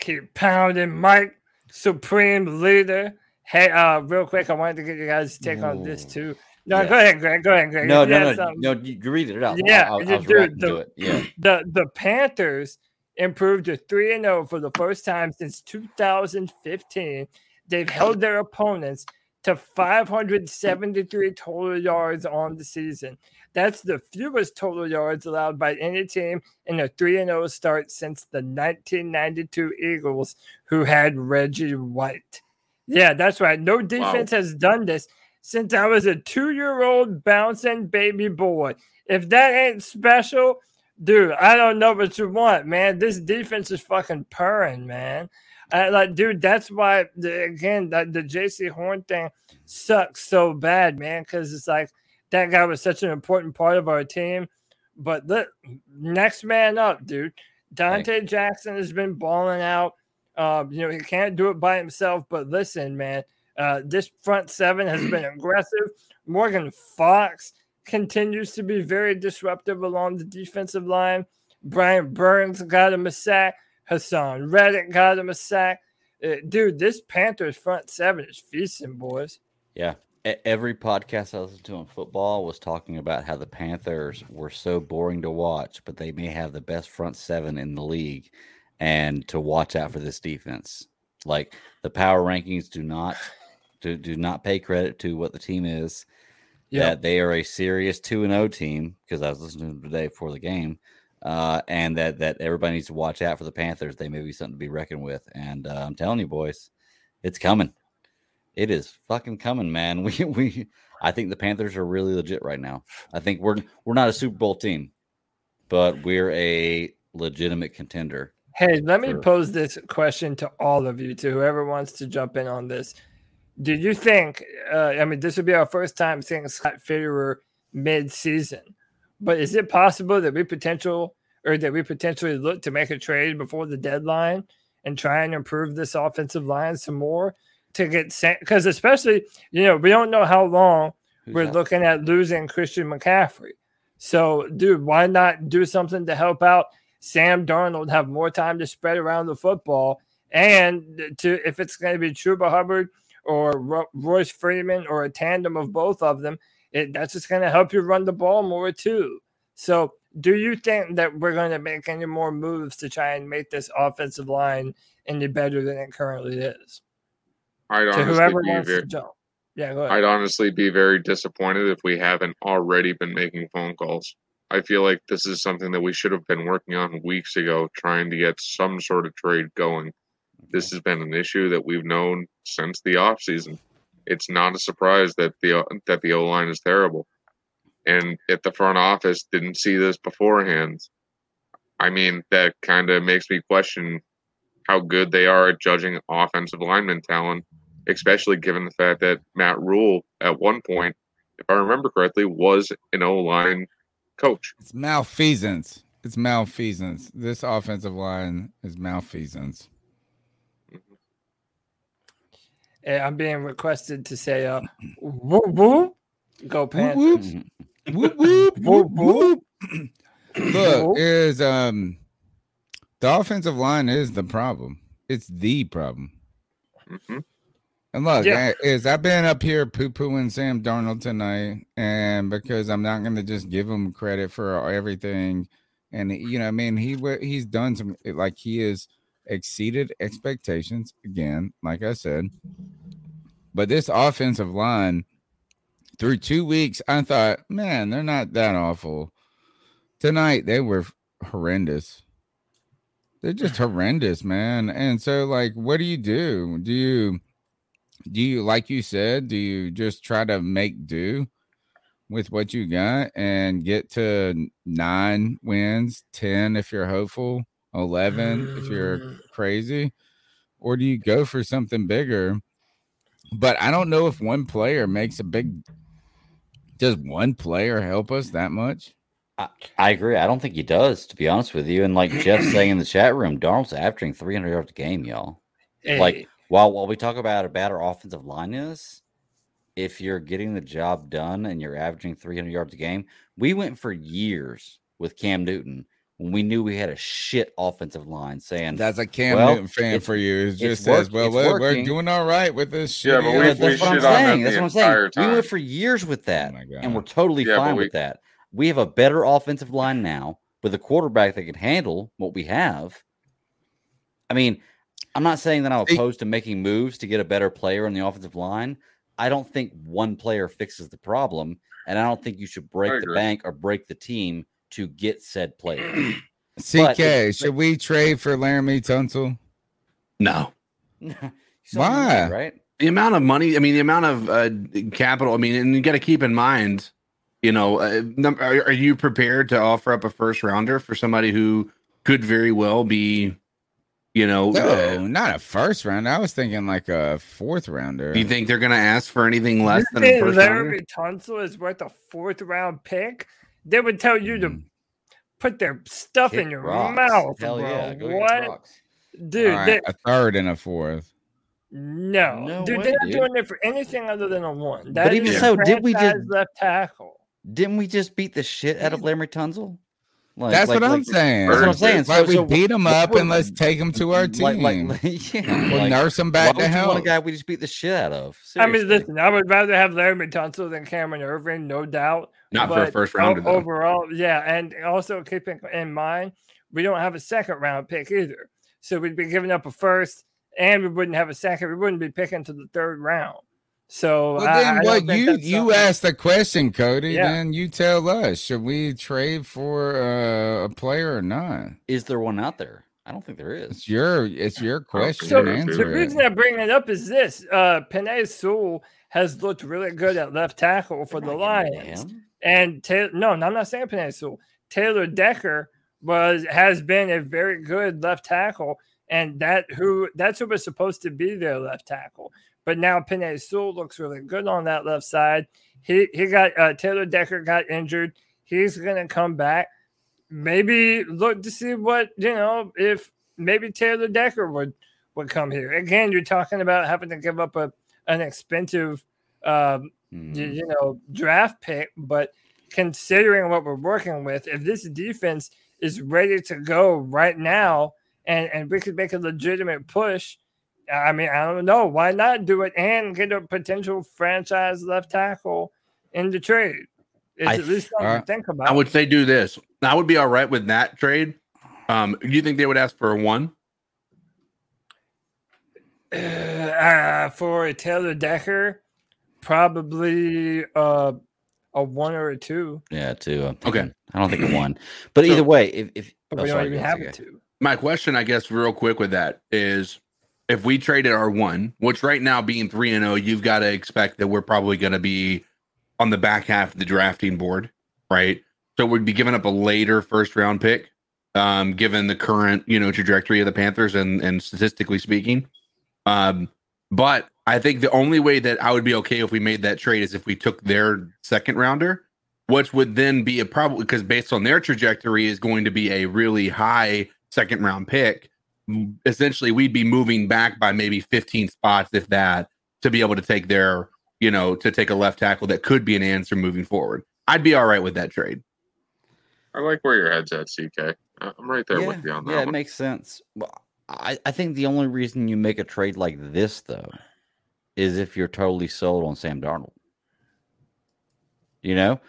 Keep pounding, Mike, supreme leader. Hey, uh, real quick, I wanted to get you guys' take on this too. No, Yes. go ahead, Greg. Go ahead, Greg. No, If no, no, something- no. You you read it out. Yeah, I, I, I you was do. The, to it. Yeah. (clears throat) the the Panthers improved to three and zero for the first time since 2015. They've held their opponents to 573 total yards on the season. That's the fewest total yards allowed by any team in a 3 0 start since the 1992 Eagles, who had Reggie White. Yeah, that's right. No defense has done this since I was a two year old bouncing baby boy. If that ain't special, dude, I don't know what you want, man. This defense is fucking purring, man. Uh, like, dude, that's why the, again the, the Jaycee Horn thing sucks so bad, man. Because it's like that guy was such an important part of our team. But look, next man up, dude. Donte Jackson has been balling out. Um, you know, he can't do it by himself. But listen, man, uh, this front seven has been (clears throat) aggressive. Morgan Fox continues to be very disruptive along the defensive line. Brian Burns got him a sack. Haason Reddick got him a sack. Uh, dude, this Panthers front seven is feasting, boys. Yeah. Every podcast I listened to on football was talking about how the Panthers were so boring to watch, but they may have the best front seven in the league and to watch out for this defense. Like the power rankings do not do, do not pay credit to what the team is. Yeah. That they are a serious 2 and 0 team because I was listening to them today before the game. Uh, and that that everybody needs to watch out for the Panthers. They may be something to be reckoned with. And uh, I'm telling you, boys, it's coming. It is fucking coming, man. (laughs) We we I think the Panthers are really legit right now. I think we're we're not a Super Bowl team, but we're a legitimate contender. Hey, let me for- pose this question to all of you, to whoever wants to jump in on this. Do you think, uh, I mean, this would be our first time seeing Scott Fitterer mid-season, but is it possible that we potential or that we potentially look to make a trade before the deadline and try and improve this offensive line some more to get sent? Because especially, you know, we don't know how long we're looking at losing Christian McCaffrey. So, dude, why not do something to help out Sam Darnold have more time to spread around the football? And to if it's going to be Chuba Hubbard or Royce Freeman or a tandem of both of them, it, that's just going to help you run the ball more too. So, do you think that we're going to make any more moves to try and make this offensive line any better than it currently is? I'd To honestly whoever be wants very, to jump. Yeah, go ahead. I'd honestly be very disappointed if we haven't already been making phone calls. I feel like this is something that we should have been working on weeks ago, trying to get some sort of trade going. This has been an issue that we've known since the offseason. It's not a surprise that the uh, that the O line is terrible, and if the front office didn't see this beforehand, I mean that kind of makes me question how good they are at judging offensive lineman talent, especially given the fact that Matt Rhule at one point, if I remember correctly, was an O line coach. It's malfeasance. It's malfeasance. This offensive line is malfeasance. I'm being requested to say, uh, whoop, whoop. Go Panthers. (laughs) whoop, whoop, whoop, whoop. Look, is um the offensive line is the problem. It's the problem. And look, Yeah. eh, is I've been up here poo pooing Sam Darnold tonight, and because I'm not going to just give him credit for everything, and you know, I mean, he he's done some like he has exceeded expectations again, like I said. But this offensive line, through two weeks, I thought, man, they're not that awful. Tonight they were horrendous. They're just (sighs) horrendous, man. And so, like, what do you do? Do you do you like you said, do you just try to make do? with what you got and get to nine wins, 10 if you're hopeful, 11 if you're Mm. crazy? Or do you go for something bigger? But I don't know if one player makes a big. Does one player help us that much? I, I agree. I don't think he does, to be honest with you. And like Jeff (clears throat) saying in the chat room, Darnold's averaging 300 yards a game, y'all. Hey. Like while while we talk about a better offensive line is, if you're getting the job done and you're averaging 300 yards a game, we went for years with Cam Newton when we knew we had a shit offensive line, saying That's a Cam well, Newton fan for you. It it's just says, work- well, we're, we're working. doing all right with this Yeah, shit. but we- But that's what I'm shit on them saying. That's what I'm saying. entire We went for years with oh that, and we're totally Yeah, fine we- with that. We have a better offensive line now with a quarterback that can handle what we have. I mean, I'm not saying that I'm See- opposed to making moves to get a better player on the offensive line. I don't think one player fixes the problem, and I don't think you should break the bank or break the team to get said player. CK, (clears throat) it's- should we trade for Laremy Tunsil? No. (laughs) You saw him Why? tonight, right? The amount of money, I mean, the amount of uh, capital, I mean, and you got to keep in mind, you know, uh, num- are, are you prepared to offer up a first rounder for somebody who could very well be, you know, uh, No, not a first round. I was thinking like a fourth rounder. do you think they're going to ask for anything less You than a think first rounder? Larry Tunsil is worth a fourth round pick? They would tell you to mm. put their stuff in your rocks. mouth, Hell bro. yeah, go what, dude? All right, they- a third and a fourth. no, No dude, way, they're not dude. doing it for anything other than a one. That even so, did we just- left tackle? Didn't we just beat the shit out of Larry Tunsil? Like, That's like- what I'm like- saying. That's what I'm saying. Like So- we so beat him up and let's (laughs) take him to our team. Like, like, (laughs) yeah, We'll like, nurse him back would to you health. a guy we just beat the shit out of? I mean, listen, I would rather have Larry Tunsil than Cameron Erving, no doubt. Not for a But first o- rounder, though. Overall, yeah, and also keeping in mind we don't have a second round pick either, so we'd be giving up a first, and we wouldn't have a second. We wouldn't be picking to the third round. So Well, I- then I what think you you something- asked the question, Cody. Yeah. Then you tell us: should we trade for uh, a player or not? Is there one out there? I don't think there is. It's your it's your question. So Answer the it. reason I bring it up is this: uh, Penei Sewell has looked really good at left tackle for the Lions, and Ta- no, no, I'm not saying Sewell. Taylor Decker was has been a very good left tackle, and that who that's who was supposed to be their left tackle. But now Penei Sewell looks really good on that left side. He he got uh, Taylor Decker got injured. He's gonna come back. Maybe look to see what you know if maybe Taylor Decker would would come here again. You're talking about having to give up a an expensive um, Hmm. y- you know draft pick, but considering what we're working with, if this defense is ready to go right now, and and we could make a legitimate push. I mean, I don't know why not do it and get a potential franchise left tackle in the trade. It's I at least something uh, to think about. I would say do this. I would be all right with that trade. Um, do you think they would ask for a one? (sighs) uh, for a Taylor Decker, probably uh, a one or a two. Yeah, two. I'm Okay. I don't think a one. (clears throat) But So- either way, if, if But oh, we don't even have CK. a two. My question, I guess, real quick with that is if we traded our one, which right now being three and zero, you've got to expect that we're probably going to be on the back half of the drafting board, right? So we'd be giving up a later first round pick, um, given the current you know trajectory of the Panthers and and statistically speaking. Um, but I think the only way that I would be okay if we made that trade is if we took their second rounder, which would then be a probably because based on their trajectory is going to be a really high second round pick. Essentially, we'd be moving back by maybe 15 spots, if that, to be able to take their, you know, to take a left tackle that could be an answer moving forward. I'd be all right with that trade. I like where your head's at, CK. I- I'm right there yeah, with you on that yeah, it makes sense. Well, I, I think the only reason you make a trade like this, though, is if you're totally sold on Sam Darnold. You know,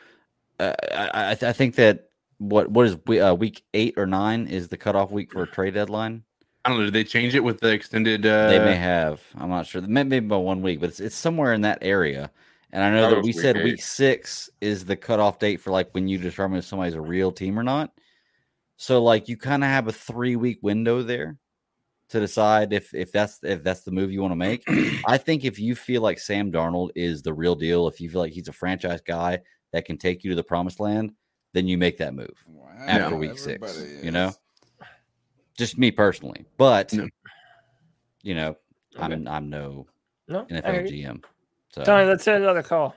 uh, I, I, I think that what what is we- uh, week eight or nine is the cutoff week for a trade deadline. I don't know. Did they change it with the extended? Uh, they may have. I'm not sure. Maybe by one week, but it's, it's somewhere in that area. And I know That that we week said eight. week six is the cutoff date for like when you determine if somebody's a real team or not. So like you kind of have a three week window there to decide if if that's if that's the move you want to make. (clears throat) I think if you feel like Sam Darnold is the real deal, if you feel like he's a franchise guy that can take you to the promised land, then you make that move after week six. You know, just me personally, but you know, I'm I'm no No, NFL. GM. So Tony, let's hit another call.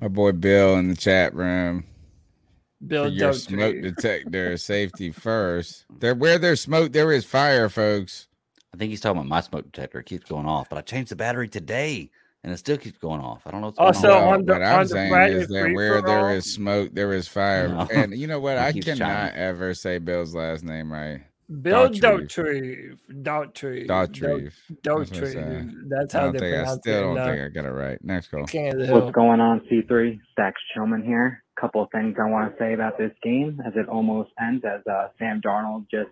My boy Bill in the chat room. Bill for your Doty. smoke detector (laughs) safety first. There, where there's smoke, there is fire, folks. I think he's talking about my smoke detector. It keeps going off, but I changed the battery today, and it still keeps going off. I don't know what's Also, going on. on the- what I'm saying is that where for there all- is smoke, there is (laughs) fire. No. And you know what? I cannot shining. ever say Bill's last name right. Bill Daughtry. Dotreve. Daughtry. Daughtry. That's what I Daughtry. said. That's how they pronounce it. I still don't think I got it right. Next call. King of the Hill. What's going on, C3? Stacks Chillman here. Couple of things I want to say about this game as it almost ends, as uh, Sam Darnold just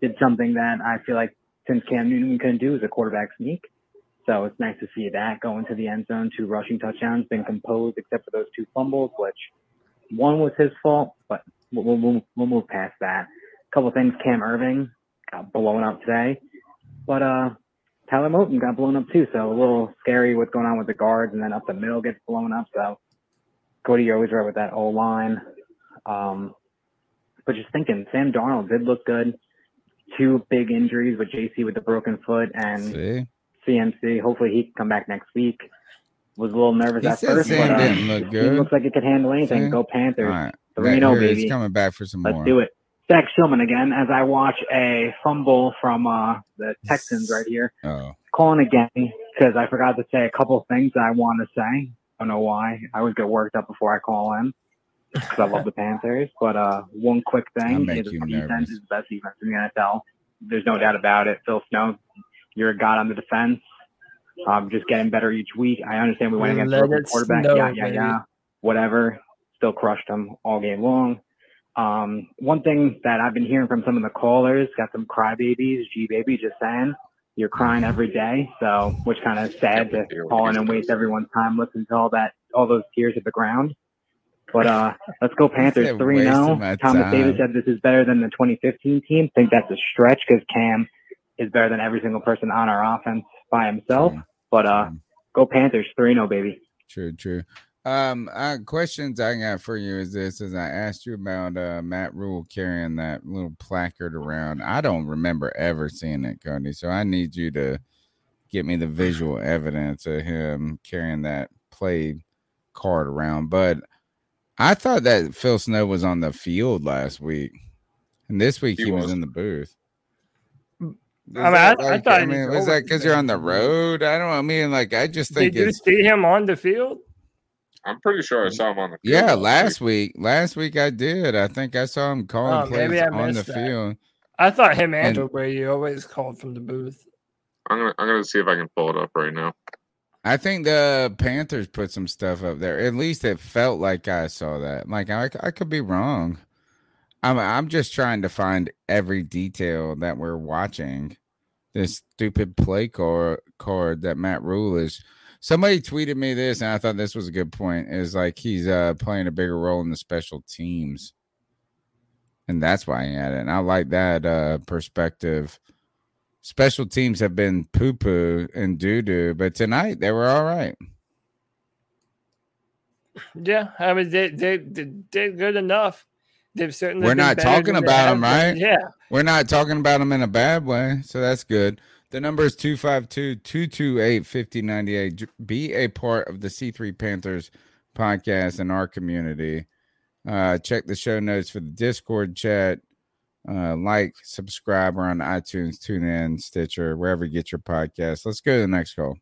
did something that I feel like since Cam Newton couldn't do is a quarterback sneak. So it's nice to see that go into the end zone, two rushing touchdowns, been composed except for those two fumbles, which one was his fault, but we'll, we'll, we'll, move past that. A couple things, Cam Erving got blown up today, but uh, Taylor Moton got blown up too. So a little scary what's going on with the guards, and then up the middle gets blown up. So Cody, you're always right with that O line. Um, but just thinking, Sam Darnold did look good. Two big injuries with Jaycee with the broken foot and See? CMC. Hopefully he can come back next week. Was a little nervous He at first, Sam but uh, didn't look he looks like he could handle anything. See? Go Panthers. All right. And oh, baby. coming back for some Let's more. do it. Zach Shillman again as I watch a fumble from uh, the Texans right here. Oh. Calling again because I forgot to say a couple of things I want to say. I don't know why. I always get worked up before I call in because I love the (laughs) Panthers. But uh, one quick thing the defense is the best defense in the NFL. There's no doubt about it. Phil Snow, you're a god on the defense. Um, just getting better each week. I understand we went against a quarterback. snow, yeah, yeah, baby. yeah. Whatever. Still crushed them all game long. Um, one thing that I've been hearing from some of the callers, got some crybabies, G baby, just saying you're crying every day. So, which kind of sad to call in and waste everyone's time listening to all that, all those tears at the ground. But uh, let's go (laughs) Panthers three zero. wasting my Thomas Davis said this is better than the 2015 team. Think that's a stretch because Cam is better than every single person on our offense by himself. But uh, go Panthers three 0 baby. True, true. Um, uh, questions I got for you is this: as I asked you about uh, Matt Rhule carrying that little placard around, I don't remember ever seeing it, Cody. So I need you to get me the visual evidence of him carrying that play card around. But I thought that Phil Snow was on the field last week, and this week he, He was. was. in the booth. I Is mean, I- that I like- thought I mean, was was that because you're on the road? I don't. I mean, like, I just think Did you it's see him on the field? I'm pretty sure I mm. saw him on the field. Yeah, last last week. Last week I did. I think I saw him calling Oh, plays on the that. field. I thought him and, And- Joe always called from the booth. I'm gonna I'm gonna see if I can pull it up right now. I think the Panthers put some stuff up there. At least it felt like I saw that. Like I, I could be wrong. I'm I'm just trying to find every detail that we're watching. This stupid play card card that Matt Rhule is. Somebody tweeted me this, and I thought this was a good point. Is like he's uh playing a bigger role in the special teams, and that's why he had it. And I like that uh perspective. Special teams have been poo poo and doo doo, but tonight they were all right. Yeah, I mean they they, they did good enough. They've certainly. We're not talking about them, right? Yeah. We're not talking about them in a bad way. So that's good. The number is 252 228 5098. Be a part of the C3 Panthers podcast in our community. Uh, check the show notes for the Discord chat. Uh, like, subscribe. We're on iTunes, TuneIn, Stitcher, wherever you get your podcast. Let's go to the next call.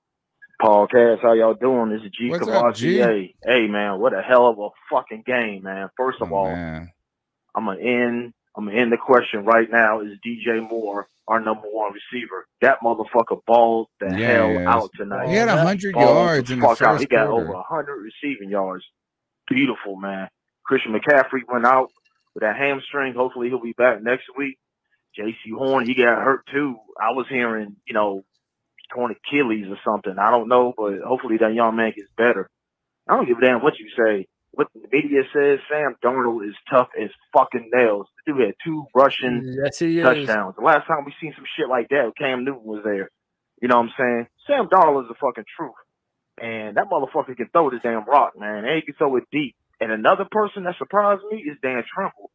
Paul Cass, how y'all doing? This is G What's up, G? Cavassier. Hey man, what a hell of a fucking game, man. First of Oh, all, man. I'm gonna end I'm gonna end the question right now. Is DJ Moore our number one receiver? That motherfucker balled the hell out tonight. He had 100 yards the in the fuck out. He got quarter. over hundred receiving yards. Beautiful, man. Christian McCaffrey went out with that hamstring. Hopefully he'll be back next week. Jaycee Horn, he got hurt too. I was hearing, you know, torn Achilles or something. I don't know, but hopefully that young man gets better. I don't give a damn what you say. What the media says, Sam Darnold is tough as fucking nails. The dude had two rushing Yes, he is. touchdowns. The last time we seen some shit like that, Cam Newton was there. You know what I'm saying? Sam Darnold is the fucking truth. and that motherfucker can throw the damn rock, man. And he can throw it deep. And another person that surprised me is Dan Trimble.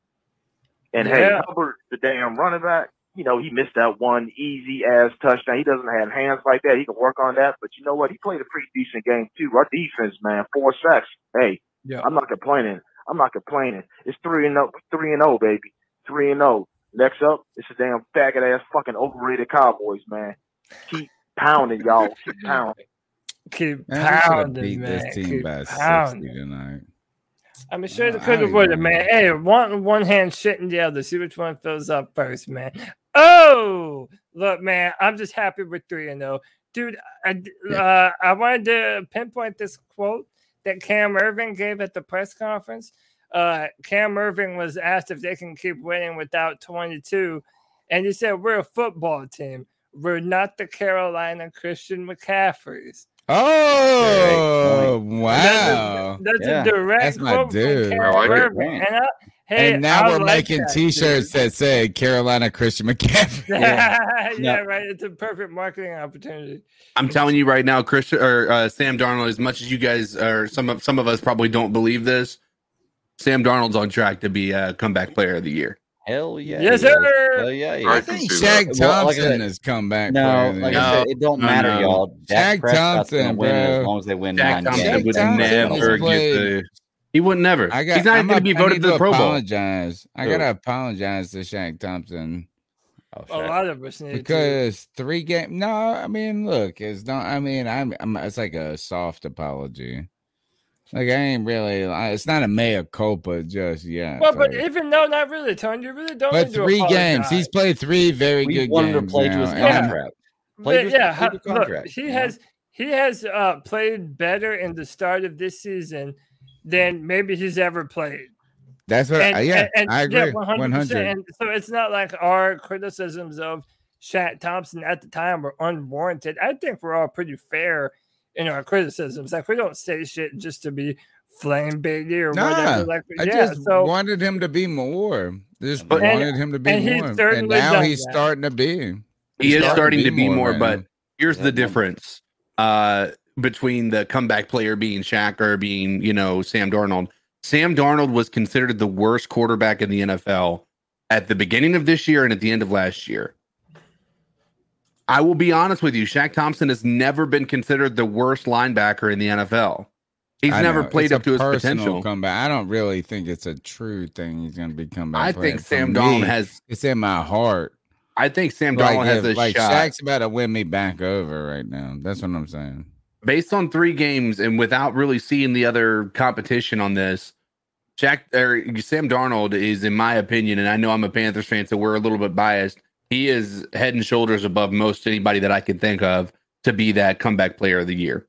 And hey, Yeah. Hubbard, the damn running back, you know, he missed that one easy ass touchdown. He doesn't have hands like that. He can work on that. But you know what? He played a pretty decent game too. Our defense, man, four sacks. Hey, Yeah. I'm not complaining. I'm not complaining. It's three and oh, three and oh, baby, three and oh. Next up, it's a damn faggot ass fucking overrated Cowboys, man. Keep pounding, y'all. (laughs) Keep pounding. Keep Man, we pounding, beat man. this team Keep by 60 pounding. tonight. I mean, sure, I they could have don't would man. Hey, one one hand shit in the other. See which one fills up first, man. Oh, look, man, I'm just happy with three and zero, dude. I uh, I wanted to pinpoint this quote that Cam Erving gave at the press conference. Uh, Cam Erving was asked if they can keep winning without 22, and he said, "We're a football team. We're not the Carolina Christian McCaffreys." Oh, That's wow. a, that's Yeah, a direct That's my quote dude. from Cam Erving. And, I, hey, and now I we're like making that, T-shirts that say Carolina Christian McCaffrey. (laughs) dude. Yeah, right. It's a perfect marketing opportunity. I'm telling you right now, Christian or uh, Sam Darnold. As much as you guys or some of some of us probably don't believe this, Sam Darnold's on track to be a comeback player of the year. Hell yeah. Yes, he sir. Hell yeah. he I think Shaq Well, like Thompson said- has come back. No, player like year. I said, it don't No, matter, no. y'all. Dak Shaq Prescott's gonna Thompson, win it as long as they win Jack nine Thompson games. would Thompson has never get played- the. He would never. I got. He's not I'm going to be voted to the Pro Bowl. Apologize. I gotta apologize to Shaq Thompson Oh, A Shaq. lot of us need to. because three game. No, I mean, look, it's not. I mean, I'm. I'm it's like a soft apology. Like I ain't really. It's not a mea culpa just yet. Well, but like- even though not really, Tony, you really don't. but need to three games. He's played three very We good wanted to games. play to his and contract. Played But his- yeah, played ha- his look, contract, he you know? has he has uh, played better in the start of this season than maybe he's ever played. That's what. And- I, yeah, and- and- I yeah, agree. One hundred. And so it's not like our criticisms of Shaq Thompson at the time were unwarranted. I think we're all pretty fair in our criticisms. Like we don't say shit just to be flame baity or Nah, whatever. Like I yeah, just so wanted him to be more. Just But- wanted And- him to be and he's more, and now he's that. starting to be. He He's is starting to be more, right but here's Yeah, the difference uh, between the comeback player being Shaq or being, you know, Sam Darnold. Sam Darnold was considered the worst quarterback in the NFL at the beginning of this year and at the end of last year. I will be honest with you, Shaq Thompson has never been considered the worst linebacker in the NFL. He's I never know, played it's up to his potential. Comeback. I don't really think it's a true thing. He's going to be comeback. I player. think Sam Darnold has. It's in my heart. I think Sam Like, Darnold has if- a like shot. Shaq's about to win me back over right now. That's what I'm saying. Based on three games and without really seeing the other competition on this, Shaq or Sam Darnold is, in my opinion, and I know I'm a Panthers fan, so we're a little bit biased. He is head and shoulders above most anybody that I can think of to be that comeback player of the year.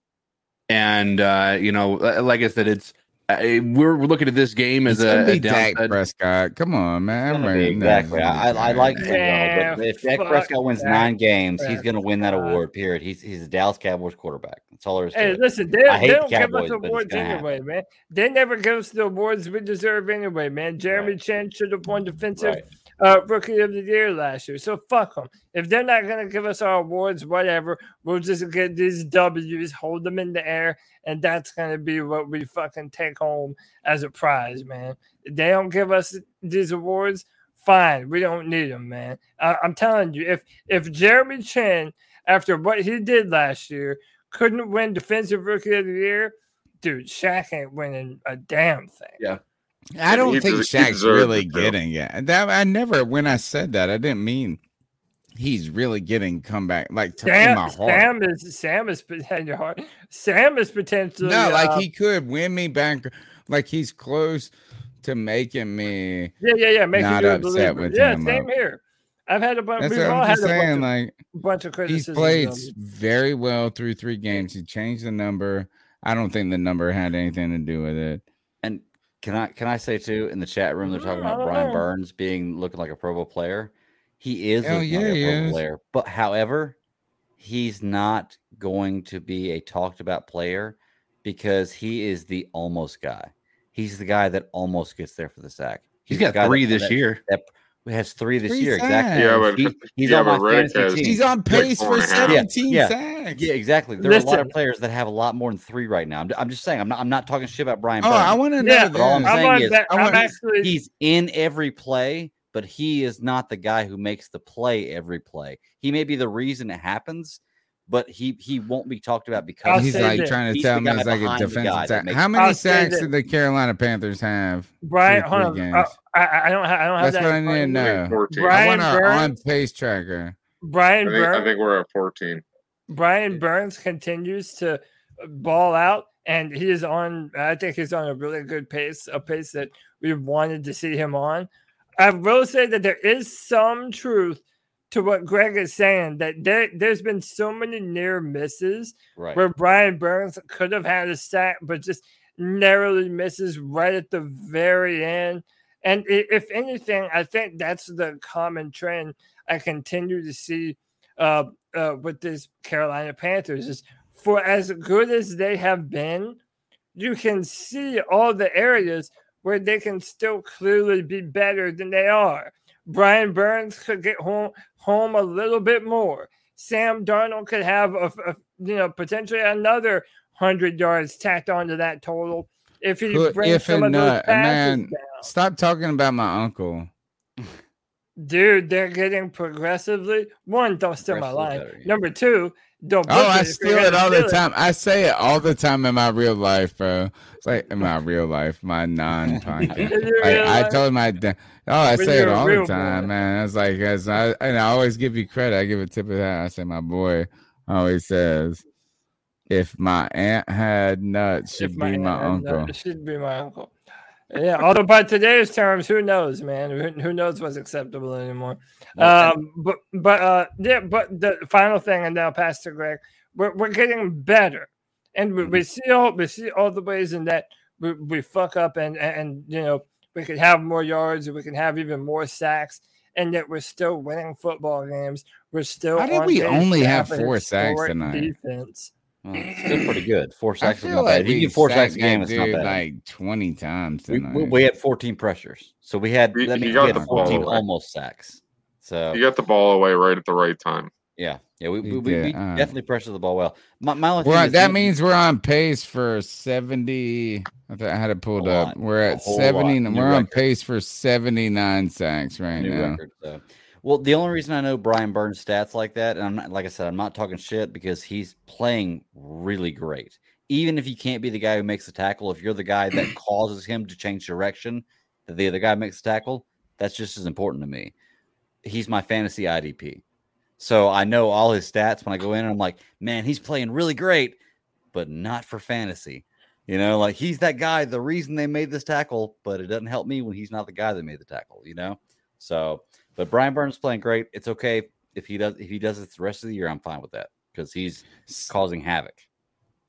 And uh, you know, like I said, it's uh, we're we're looking at this game as It's a, a Dak. Prescott. Come on, man. I'm be exactly. I, I, I like Sam Yeah, Darnold, but if Dak Prescott wins Dak nine games, he's going to win that award. Period. He's he's a Dallas Cowboys quarterback. That's all there is to Hey, it. listen, they, I hate they don't give Cowboys, us but awards gonna anyway, man. They never give us the awards we deserve anyway, man. Jeremy Chinn should have won defensive Right. Uh, rookie of the year last year. So fuck them. If they're not gonna give us our awards, whatever, we'll just get these W's, hold them in the air, and that's gonna be what we fucking take home as a prize, man. If they don't give us these awards. Fine, we don't need them, man. I, I'm telling you, if if Jeremy Chinn, after what he did last year, couldn't win Defensive Rookie of the Year, dude, Shaq ain't winning a damn thing. Yeah. I don't He think des- Shaq's really getting it. That I never when I said that, I didn't mean he's really getting comeback like to, Sam, my heart. Sam is Sam is (laughs) in your heart. Sam is potentially no, like uh, he could win me back. Like he's close to making me. yeah yeah yeah making not you upset believer. with yeah him, same uh, here. I've had a bunch. That's We've all had just a bunch saying. of, Like bunch of he's played of s- him. very well through three games. He changed the number. I don't think the number had anything to do with it. Can I can I say too in the chat room they're talking about Brian. Burns being looking like a Pro Bowl player. He is Hell looking yeah, like he a Pro Bowl player, but however, he's not going to be a talked about player because he is the almost guy. He's the guy that almost gets there for the sack. He's the got three this that- year. that- has three this Three year. Exactly. Yeah, but- He- he's yeah, on my but Reddick fantasy team. He's on pace four for and a half. 17 Yeah, sacks. Yeah, exactly. There are a lot of players that have a lot more than three right now. I'm, I'm just saying. I'm not. I'm not talking shit about Brian. Oh, Burns. I want to know Yeah, But all I'm. I'm saying is, that- I'm he's- actually- he's in every play, but he is not the guy who makes the play every play. He may be the reason it happens, but he he won't be talked about because I'll He's like this. trying to He's tell me guy it's like a defensive guy that sack. makes- How many I'll sacks did the Carolina Panthers have? Brian, hold on. Uh. I, I don't have. I don't have That's that. what I in need to of know. think 14. I want our Burns- on pace tracker. Brian I think, I think we're at 14. Brian Burns continues to ball out, and he is on. I think he's on a really good pace, a pace that we wanted to see him on. I will say that there is some truth to what Greg is saying. That there, there's been so many near misses right. where Brian Burns could have had a sack, but just narrowly misses right at the very end. And if anything, I think that's the common trend I continue to see uh, uh, with this Carolina Panthers is for as good as they have been, you can see all the areas where they can still clearly be better than they are. Brian Burns could get home home a little bit more. Sam Darnold could have a, a- you know potentially another hundred yards tacked onto that total if he Put brings if some of those passes Man, down. stop talking about my uncle. Dude, they're getting progressively. One, don't steal my Progressively line. better, yeah. Number two, don't. Oh, I steal it all the it. time. I say it all the time in my real life, bro. It's like in my real life, my (laughs) non-podcast. Like, I life? told my dad. Oh, I When say it all the time, boy. man. It's like, as I and I always give you credit. I give a tip of that. I say my boy always says, "If my aunt had nuts, she'd If be my my uncle." nuts, It should be my uncle. Yeah, although by today's terms, who knows, man? Who, who knows what's acceptable anymore? Um, but but uh, yeah, but the final thing, and now Pastor Greg. We're we're getting better, and we, we see all we see all the ways in that we, we fuck up, and and you know we could have more yards, and we can have even more sacks, and yet we're still winning football games. We're still. How did we only have four sacks tonight? Defense. Well, it's still pretty good. Four sacks is feel not like bad. You we get four sacks a game, it's not dude bad. like twenty times we, tonight. we, we had 14 pressures, so we had He- that he means got we had the 14 away. almost sacks. So You got the ball away right at the right time. yeah, yeah, we, we, we, we uh, definitely pressured the ball well. My, my We're thing that you- means we're on pace for 70. I, thought I had it pulled up. lot. We're at 70. We're on pace for 79 sacks right new now. record. So. Well, the only reason I know Brian Burns stats like that, and I'm not, like I said, I'm not talking shit because he's playing really great. Even if you can't be the guy who makes the tackle, if you're the guy that (clears throat) causes him to change direction, that the other guy makes the tackle, that's just as important to me. He's my fantasy IDP. So I know all his stats when I go in and I'm like, man, he's playing really great, but not for fantasy. You know, like he's that guy, the reason they made this tackle, but it doesn't help me when he's not the guy that made the tackle, you know? So, but Brian Burns playing great. It's okay if he does if he does it the rest of the year, I'm fine with that because he's causing havoc.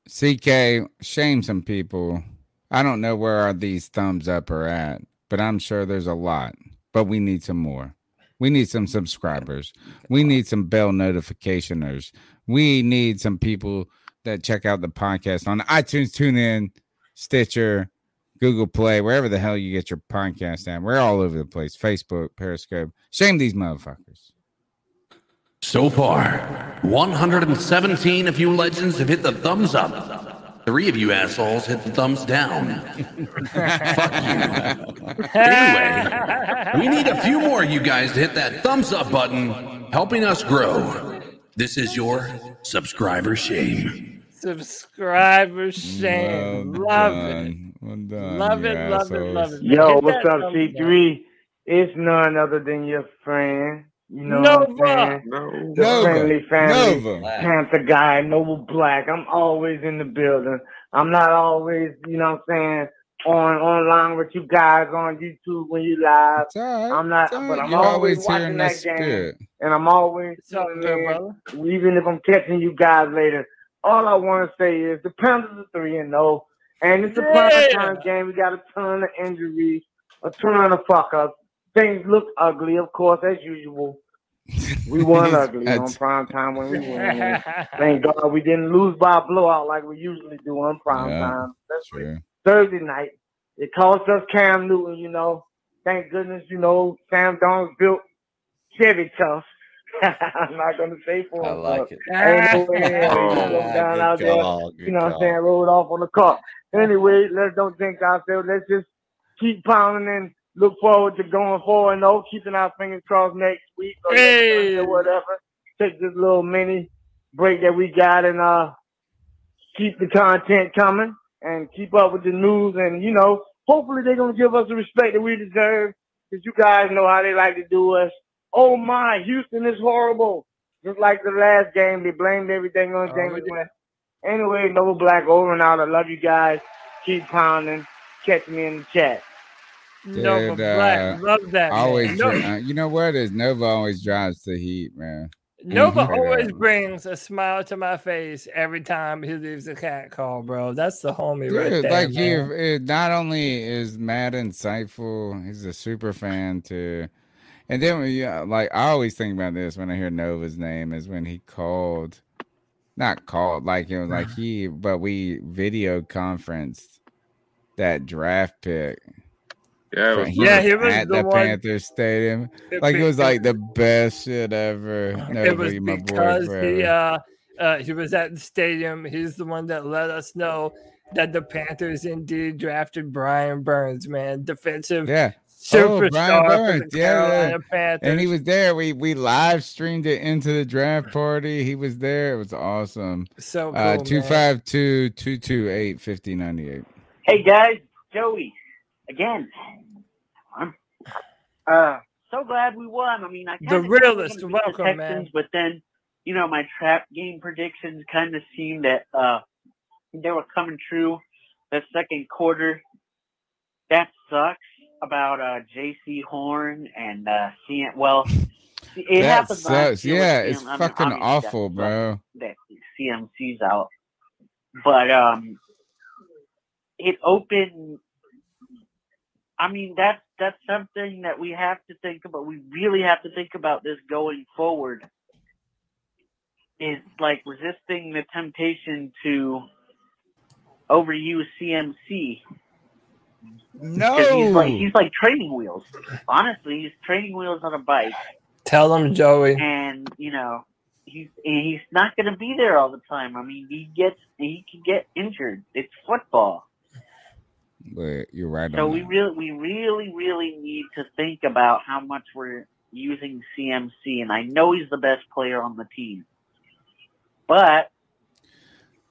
CK, shame some people. I don't know where are these thumbs up are at, but I'm sure there's a lot. But we need some more. We need some subscribers. We need some bell notificationers. We need some people that check out the podcast on iTunes, TuneIn, Stitcher, Google Play, wherever the hell you get your podcast at. We're all over the place. Facebook, Periscope. Shame these motherfuckers. So far, 117 of you legends have hit the thumbs up. Three of you assholes hit the thumbs down. (laughs) Fuck you. Anyway, we need a few more of you guys to hit that thumbs up button, helping us grow. This is your subscriber shame. Subscriber shame. Well love it. Well done, Love you it, love it, love assholes. it. Yo, Hit what's up, thumbs C3? It's none other than your friend. You know what I'm saying? No. The Nova. friendly family, Nova. Panther guy, Noble Black. I'm always in the building. I'm not always, you know what I'm saying, on online with you guys on YouTube when you live. It's all right. I'm not, It's all but. I'm You're always, always here watching in that that game, spirit. and I'm always What's up, tuning good brother? even if I'm catching you guys later. All I want to say is the Panthers are three and zero, and it's a Yeah. prime time game. We got a ton of injuries, a ton of fuck ups. Things look ugly, of course, as usual. We (laughs) won ugly on prime time when we won. (laughs) Thank God we didn't lose by a blowout like we usually do on prime Yeah. time. That's True. Thursday night. It cost us Cam Newton, you know. thank goodness, you know, Sam Darnold's built Chevy tough. (laughs) I'm not gonna say for him. I like it. Ain't no way in hell Oh, he's gonna down out there. call, You know what I'm call. saying? Rolled off on the car. Anyway, let's don't think ourselves. Let's just keep pounding and look forward to going forward and oh, keeping our fingers crossed next week or next Wednesday or whatever. Take this little mini break that we got and uh keep the content coming and keep up with the news and you know, hopefully they're gonna give us the respect that we deserve because you guys know how they like to do us. Oh my, Houston is horrible. Just like the last game, they blamed everything on James West. Anyway, Nova Black over and out. I love you guys. Keep pounding. Catch me in the chat. Nova Dude, Black, uh, love that. Always, No- dri- uh, you know what is Nova always drives the heat, man. Nova always brings a smile to my face every time he leaves a cat call, bro. That's the homie right there. like he, man. it, not only is Matt insightful, he's a super fan too. And then, when you- like, I always think about this when I hear Nova's name is when he called, not called, like it was like (sighs) he, but we video conferenced that draft pick. Yeah, it was him Yeah, he was at the the, Panthers Stadium. It Like it was like the best shit ever. Nova, it was you my boy because he uh, uh he was at the stadium. He's the one that let us know that the Panthers indeed drafted Brian Burns, man, defensive Yeah. Superstar Brian Burns, the yeah, yeah. And he was there. We we live streamed it into the draft party. He was there. It was awesome. So uh 252 228 5098. Hey guys, Joey, again. Uh so glad we won. I mean, I The kinda thought we were realist, gonna the welcome, man. But then, you know, my trap game predictions kind of seemed that uh they were coming true. The second quarter, that sucks about uh Jaycee Horn and uh seeing well. It That happens sucks. Yeah, it's I mean, fucking obviously that awful, bro. that CMC's out. But um it opened I mean that's that's something that we have to think about. We really have to think about this going forward. Is like resisting the temptation to overuse CMC. 'Cause he's like he's like training wheels. Honestly, he's training wheels on a bike Tell him, Joey. and you know he's and he's not going to be there all the time. I mean, he gets he can get injured. It's football, But you're right so on we that. really we really really need to think about how much we're using CMC. And I know he's the best player on the team, but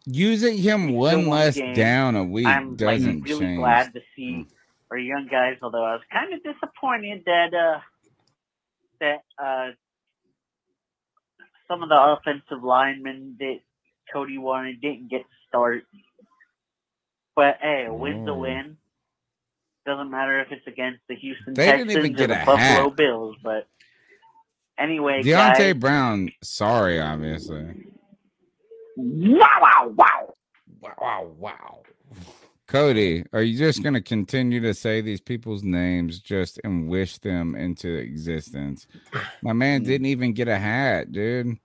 Using him one less game. down a week I'm like doesn't really change. glad to see our young guys. Although I was kind of disappointed that uh that uh some of the offensive linemen that Cody wanted didn't get start. But hey, a win's a Oh. win. Doesn't matter if it's against the Houston They Texans or the Buffalo hat. Bills. But anyway, Deonte guys, Brown, sorry, obviously. Wow, wow, wow. Wow, wow. Cody, are you just going to continue to say these people's names just and wish them into existence? My man didn't even get a hat, dude.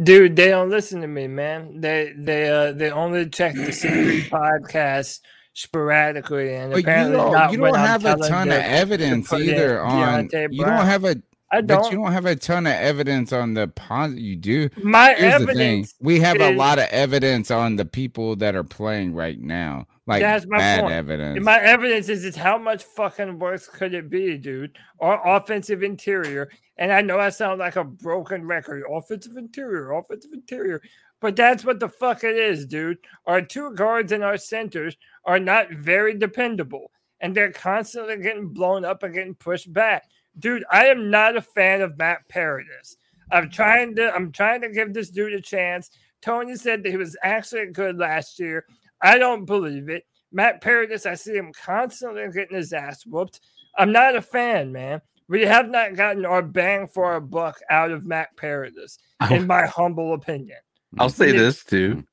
Dude, they don't listen to me, man. They they uh they only check the (clears throat) secret podcast sporadically, and But you apparently don't, you don't I'm have a ton of evidence (laughs) either on. Deonte You don't have a. I But don't. you don't have a ton of evidence on the positive. You do. My Here's evidence we have a lot of evidence on the people that are playing right now, like That's my bad point. evidence. My evidence is, is how much fucking worse could it be, dude? Or offensive interior. And I know I sound like a broken record. Offensive interior, offensive interior. But that's what the fuck it is, dude. Our two guards and our centers are not very dependable. And they're constantly getting blown up and getting pushed back. Dude, I am not a fan of Matt Paradis. I'm trying to I'm trying to give this dude a chance. Tony said that he was actually good last year. I don't believe it. Matt Paradis, I see him constantly getting his ass whooped. I'm not a fan, man. We have not gotten our bang for our buck out of Matt Paradis, in my humble opinion. I'll say this too.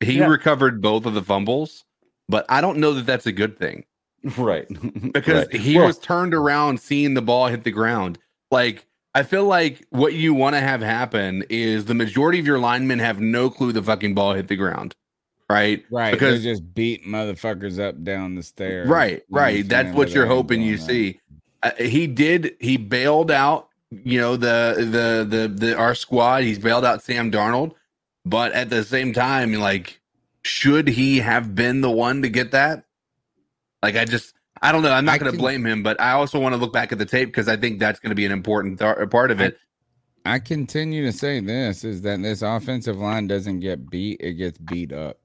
He Yeah. recovered both of the fumbles, but I don't know that that's a good thing. Right. (laughs) Because Right. he Well- was turned around seeing the ball hit the ground. Like, I feel like what you want to have happen is the majority of your linemen have no clue the fucking ball hit the ground. right? Right. Because They're just beat motherfuckers up down the stairs. right, You know what I'm right. That's what you're hoping you doing see. Uh, he did. He bailed out. You know the the the the our squad. He's bailed out Sam Darnold, but at the same time, like, should he have been the one to get that? Like, I just. I don't know. I'm not going to can- blame him, but I also want to look back at the tape because I think that's going to be an important th- uh, part of it. I continue to say this is that this offensive line doesn't get beat, it gets beat up.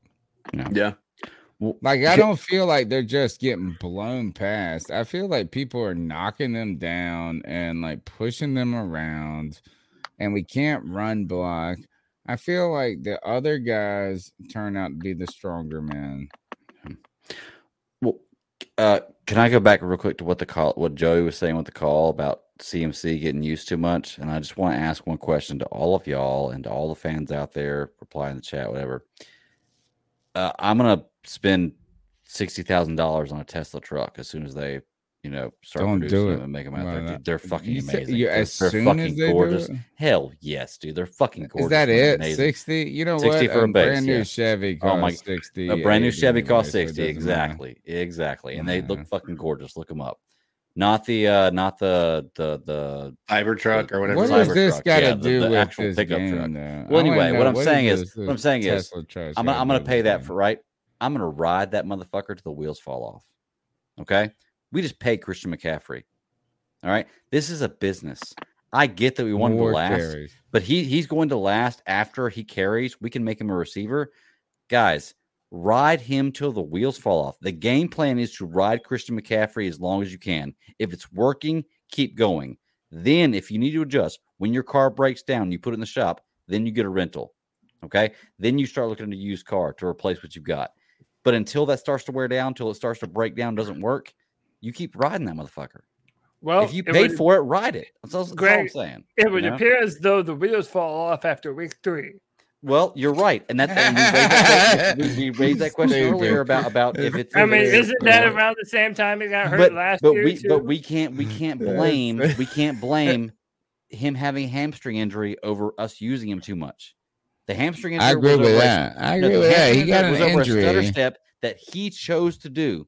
Yeah. Like I don't feel like they're just getting blown past. I feel like people are knocking them down and like pushing them around and we can't run block. I feel like the other guys turn out to be the stronger men. Uh, can I go back real quick to what the call, what Joey was saying with the call about CMC getting used too much? And I just want to ask one question to all of y'all and to all the fans out there, reply in the chat, whatever. Uh, I'm gonna spend sixty thousand dollars on a Tesla truck as soon as they, you know, start Don't producing do them it. and make them out Why there. not? Dude, they're fucking You said- amazing. you- they're, as they're soon fucking as they do gorgeous. it? Hell yes, dude. They're fucking gorgeous. Is that and it? amazing. 60? You know 60 what? for a, A base, brand new yeah. Chevy Oh my, 60, A brand new 80 Chevy anyway, costs so it 60. doesn't matter. Exactly. Exactly. And they look fucking gorgeous. Look them up. Not the uh not the the the Cybertruck or whatever. What does Cybertruck, this got to yeah, the- do the with actual this pickup game? truck. though? I Well, wanna anyway, know, what I'm what saying is, this what I'm saying is, Tesla truck I'm got gonna, I'm gonna pay that for right. I'm gonna ride that motherfucker till the wheels fall off. Okay, we just pay Christian McCaffrey. All right, this is a business. I get that we want him to last, carries. but he he's going to last after he carries. We can make him a receiver, guys. Ride him till the wheels fall off. The game plan is to ride Christian McCaffrey as long as you can. If it's working, keep going. Then, if you need to adjust, when your car breaks down, you put it in the shop, then you get a rental. Okay. Then you start looking at a used car to replace what you've got. But until that starts to wear down, until it starts to break down, doesn't work, you keep riding that motherfucker. Well, if you paid would- for it, ride it. That's, all- that's all I'm saying. It you would know? appear as though the wheels fall off after week three. Well, you're right, and that and we, raised that, we, we raised that question (laughs) earlier about about if it's. I mean, if isn't that it's- around the same time he got hurt but last but year we too? but we can't we (laughs) can't blame we can't blame him having a hamstring injury over us using him too much. The hamstring injury. I agree was with over that. I no, agree with that. He got was an over a stutter step that he chose to do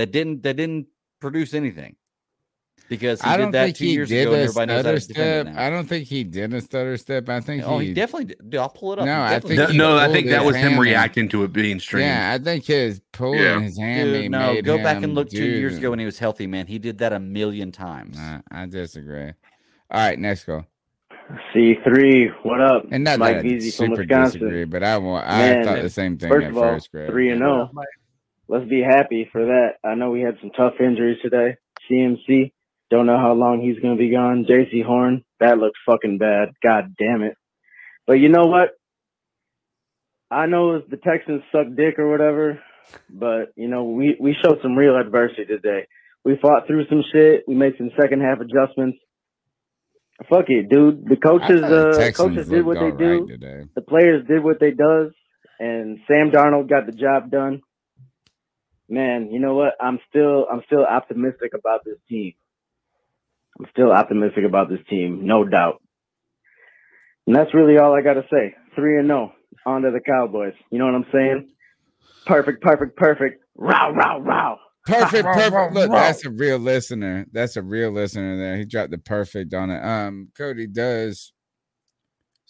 that didn't that didn't produce anything because he I did don't that think two he years did ago and a everybody knows how stutter step. I don't think he did a stutter step. I think Oh, he, he definitely did. I'll pull it up. No, I think No, I think that was him hammy. reacting to it being strange. Yeah, I think his pulling Yeah. his hand. Dude, no, made go back and look two do years ago when he was healthy, man. He did that a million times. Nah, I disagree. All right, next go. C3, what up? And not Mike that I Veazey from super Wisconsin. disagree, but I want. I Man, thought the same thing first at of all, first, Greg. Three and oh. zero. Let's be happy for that. I know we had some tough injuries today. CMC, don't know how long he's going to be gone. Jaycee Horn, that looked fucking bad. God damn it. But you know what? I know the Texans suck dick or whatever, but you know we we showed some real adversity today. We fought through some shit. We made some second half adjustments. Fuck it, dude. The coaches, thought the uh, coaches did what they right do. today. The players did what they does, and Sam Darnold got the job done. Man, you know what? I'm still I'm still optimistic about this team. I'm still optimistic about this team, no doubt. And that's really all I got to say. Three and no, on to the Cowboys. You know what I'm saying? Perfect, perfect, perfect. Row, row, row. Perfect, perfect. Look, that's a real listener. That's a real listener there. He dropped the perfect on it. Um, Cody does.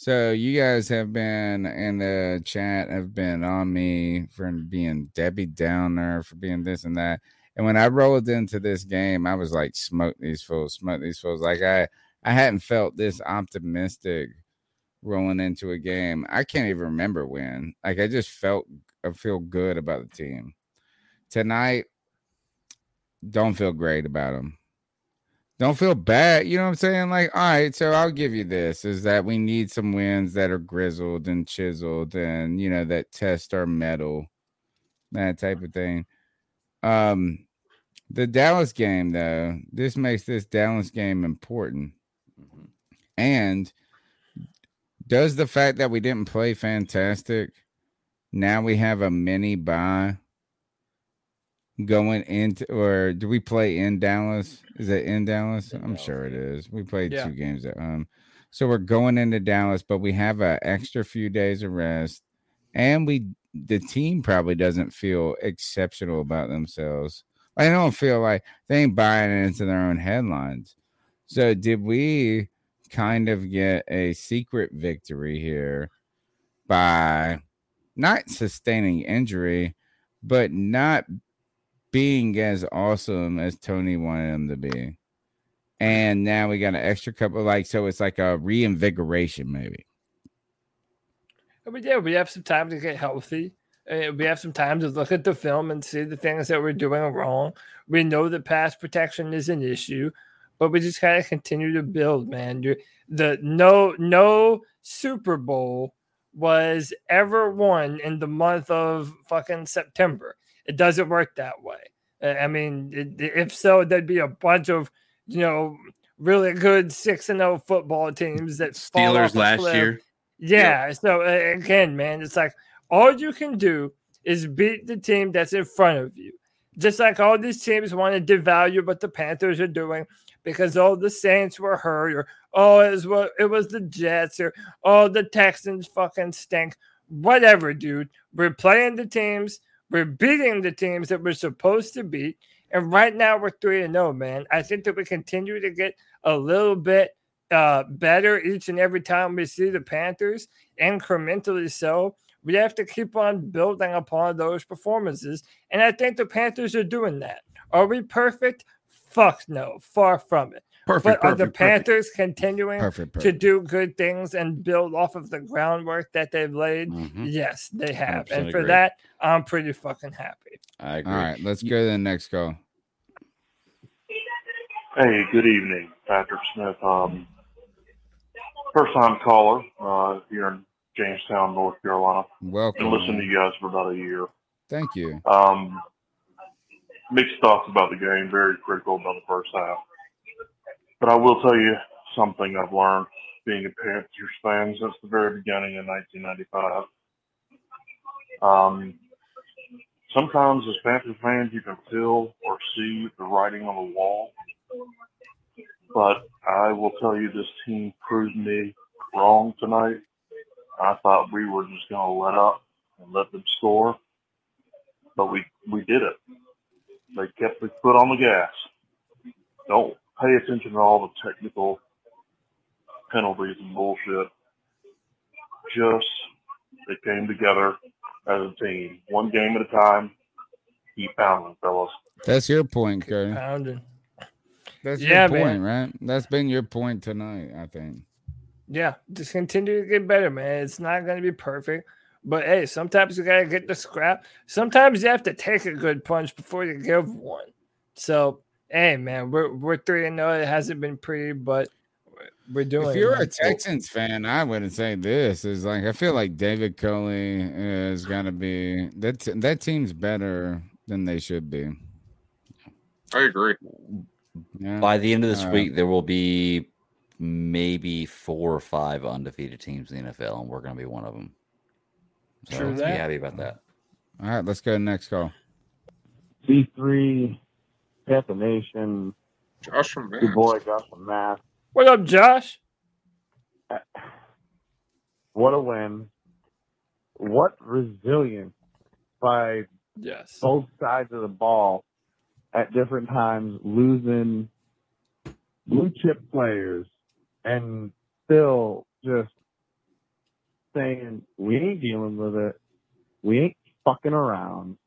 So you guys have been in the chat, have been on me for being Debbie Downer, for being this and that. And when I rolled into this game, I was like, smoke these fools, smoke these fools. Like I I hadn't felt this optimistic rolling into a game. I can't even remember when. Like I just felt I feel good about the team. Tonight, don't feel great about them. Don't feel bad. You know what I'm saying? Like, all right, so I'll give you this is that we need some wins that are grizzled and chiseled and, you know, that test our metal, that type of thing. Um, the Dallas game, though, this makes this Dallas game important. And does the fact that we didn't play fantastic, now we have a mini bye going into or do we play in Dallas? Is it in Dallas? I'm sure it is. We played Yeah. two games at home. So we're going into Dallas, but we have an extra few days of rest. And we the team probably doesn't feel exceptional about themselves. I don't feel like they ain't buying into their own headlines. So did we kind of get a secret victory here by not sustaining injury, but not being as awesome as Tony wanted him to be? And now we got an extra couple, like so it's like a reinvigoration, maybe. I mean, yeah, we have some time to get healthy. Uh, we have some time to look at the film and see the things that we're doing wrong. We know that pass protection is an issue, but we just gotta continue to build, man. You're, the no no Super Bowl was ever won in the month of fucking September. It doesn't work that way. I mean, if so, there'd be a bunch of you know really good six and zero football teams that Steelers last cliff. year. Yeah. So uh, again, man, it's like all you can do is beat the team that's in front of you. Just like all these teams want to devalue what the Panthers are doing because all the Saints were hurt, or oh, it was what it was the Jets, or oh, the Texans fucking stink. Whatever, dude. We're playing the teams. We're beating the teams that we're supposed to beat. And right now we're three and zero, man. I think that we continue to get a little bit uh, better each and every time we see the Panthers, incrementally so. We have to keep on building upon those performances. And I think the Panthers are doing that. Are we perfect? Fuck no, far from it. Perfect, But are the perfect, perfect. Panthers continuing Perfect, to do good things and build off of the groundwork that they've laid? Yes, they have. And for agree. that, I'm pretty fucking happy. I agree. All right, let's go to the next call. Hey, good evening, Patrick Smith. Um, first time caller uh, here in Jamestown, North Carolina. Welcome. Been listening to you guys for about a year. Thank you. Um, mixed thoughts about the game, very critical about the first half. But I will tell you something I've learned being a Panthers fan since the very beginning in 1995. Um, sometimes as Panthers fans, you can feel or see the writing on the wall. But I will tell you, this team proved me wrong tonight. I thought we were just going to let up and let them score, but we we did it. They kept their foot on the gas. Don't pay attention to all the technical penalties and bullshit. Just they came together as a team, one game at a time. Keep pounding, fellas. That's your point, Curry. Pounding. That's Yeah, your man. point, right? That's been your point tonight, I think. Yeah, just continue to get better, man. It's not going to be perfect, but hey, sometimes you got to get the scrap. Sometimes you have to take a good punch before you give one. So, hey, man, we're we're three and zero. It hasn't been pretty, but we're doing. If you're a Texans fan, I wouldn't say this is like I feel like David Culley is gonna be that that team's better than they should be. I agree. Yeah. By the end of this Uh, week, there will be maybe four or five undefeated teams in the NFL, and we're going to be one of them. So let's be happy about that. All right, let's go to the next call. C3, Panther Nation, Josh from your boy Josh from Math. What up, Josh? (sighs) What a win. What resilience by yes. both sides of the ball at different times, losing blue chip players and still just saying, we ain't dealing with it. We ain't fucking around.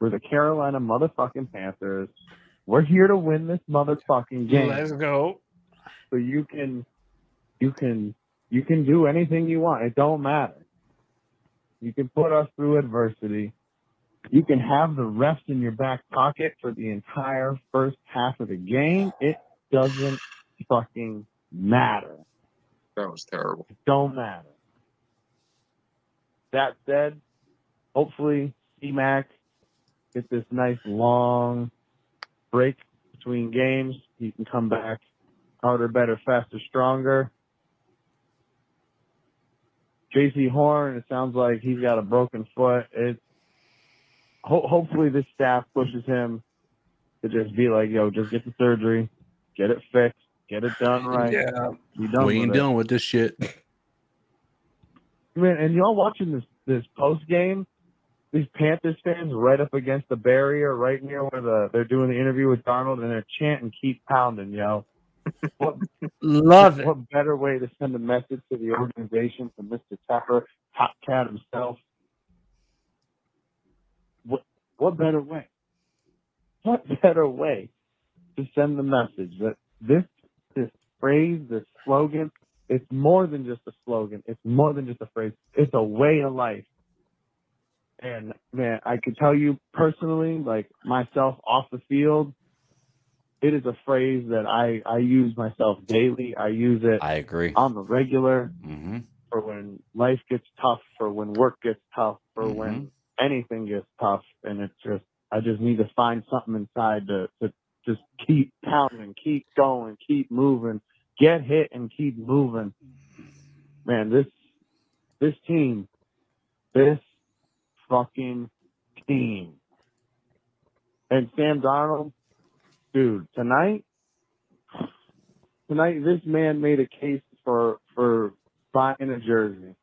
We're the Carolina motherfucking Panthers. We're here to win this motherfucking game. Let's go. So you can, you can, you can do anything you want. It don't matter. You can put us through adversity. You can have the refs in your back pocket for the entire first half of the game. It doesn't fucking matter. That was terrible. It don't matter. That said, hopefully C-Mac gets this nice long break between games. He can come back harder, better, faster, stronger. Jaycee Horn, it sounds like he's got a broken foot. It's ho- hopefully this staff pushes him to just be like, yo, just get the surgery, get it fixed, get it done right. Yeah. Be done we ain't with it. dealing with this shit. Man, and y'all watching this this post game, these Panthers fans right up against the barrier, right near where the they're doing the interview with Darnold, and they're chanting "Keep pounding, yo." (laughs) What, Love it. What better way to send a message to the organization from Mr. Tepper, Top Cat himself? What what better way? What (laughs) better way to send the message that this this phrase, this slogan, it's more than just a slogan. It's more than just a phrase. It's a way of life. And man, I could tell you personally, like myself off the field, it is a phrase that I, I use myself daily. I use it I agree. on the regular Mm-hmm. for when life gets tough, for when work gets tough, for when anything gets tough. And it's just, I just need to find something inside to, to just keep pounding, keep going, keep moving, get hit and keep moving. Man, this, this team, this fucking team. And Sam Darnold, dude, tonight, tonight this man made a case for for buying a jersey.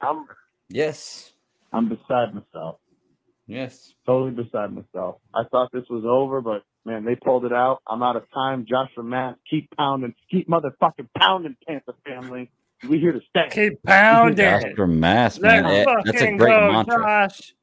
I'm Yes. I'm beside myself. Yes. Totally beside myself. I thought this was over, but man, they pulled it out. I'm out of time. Joshua Matt, keep pounding, keep motherfucking pounding, Panther family. We here to stay. Keep pounding. Joshua Mass, man. Eh, That's a great go, mantra. Josh.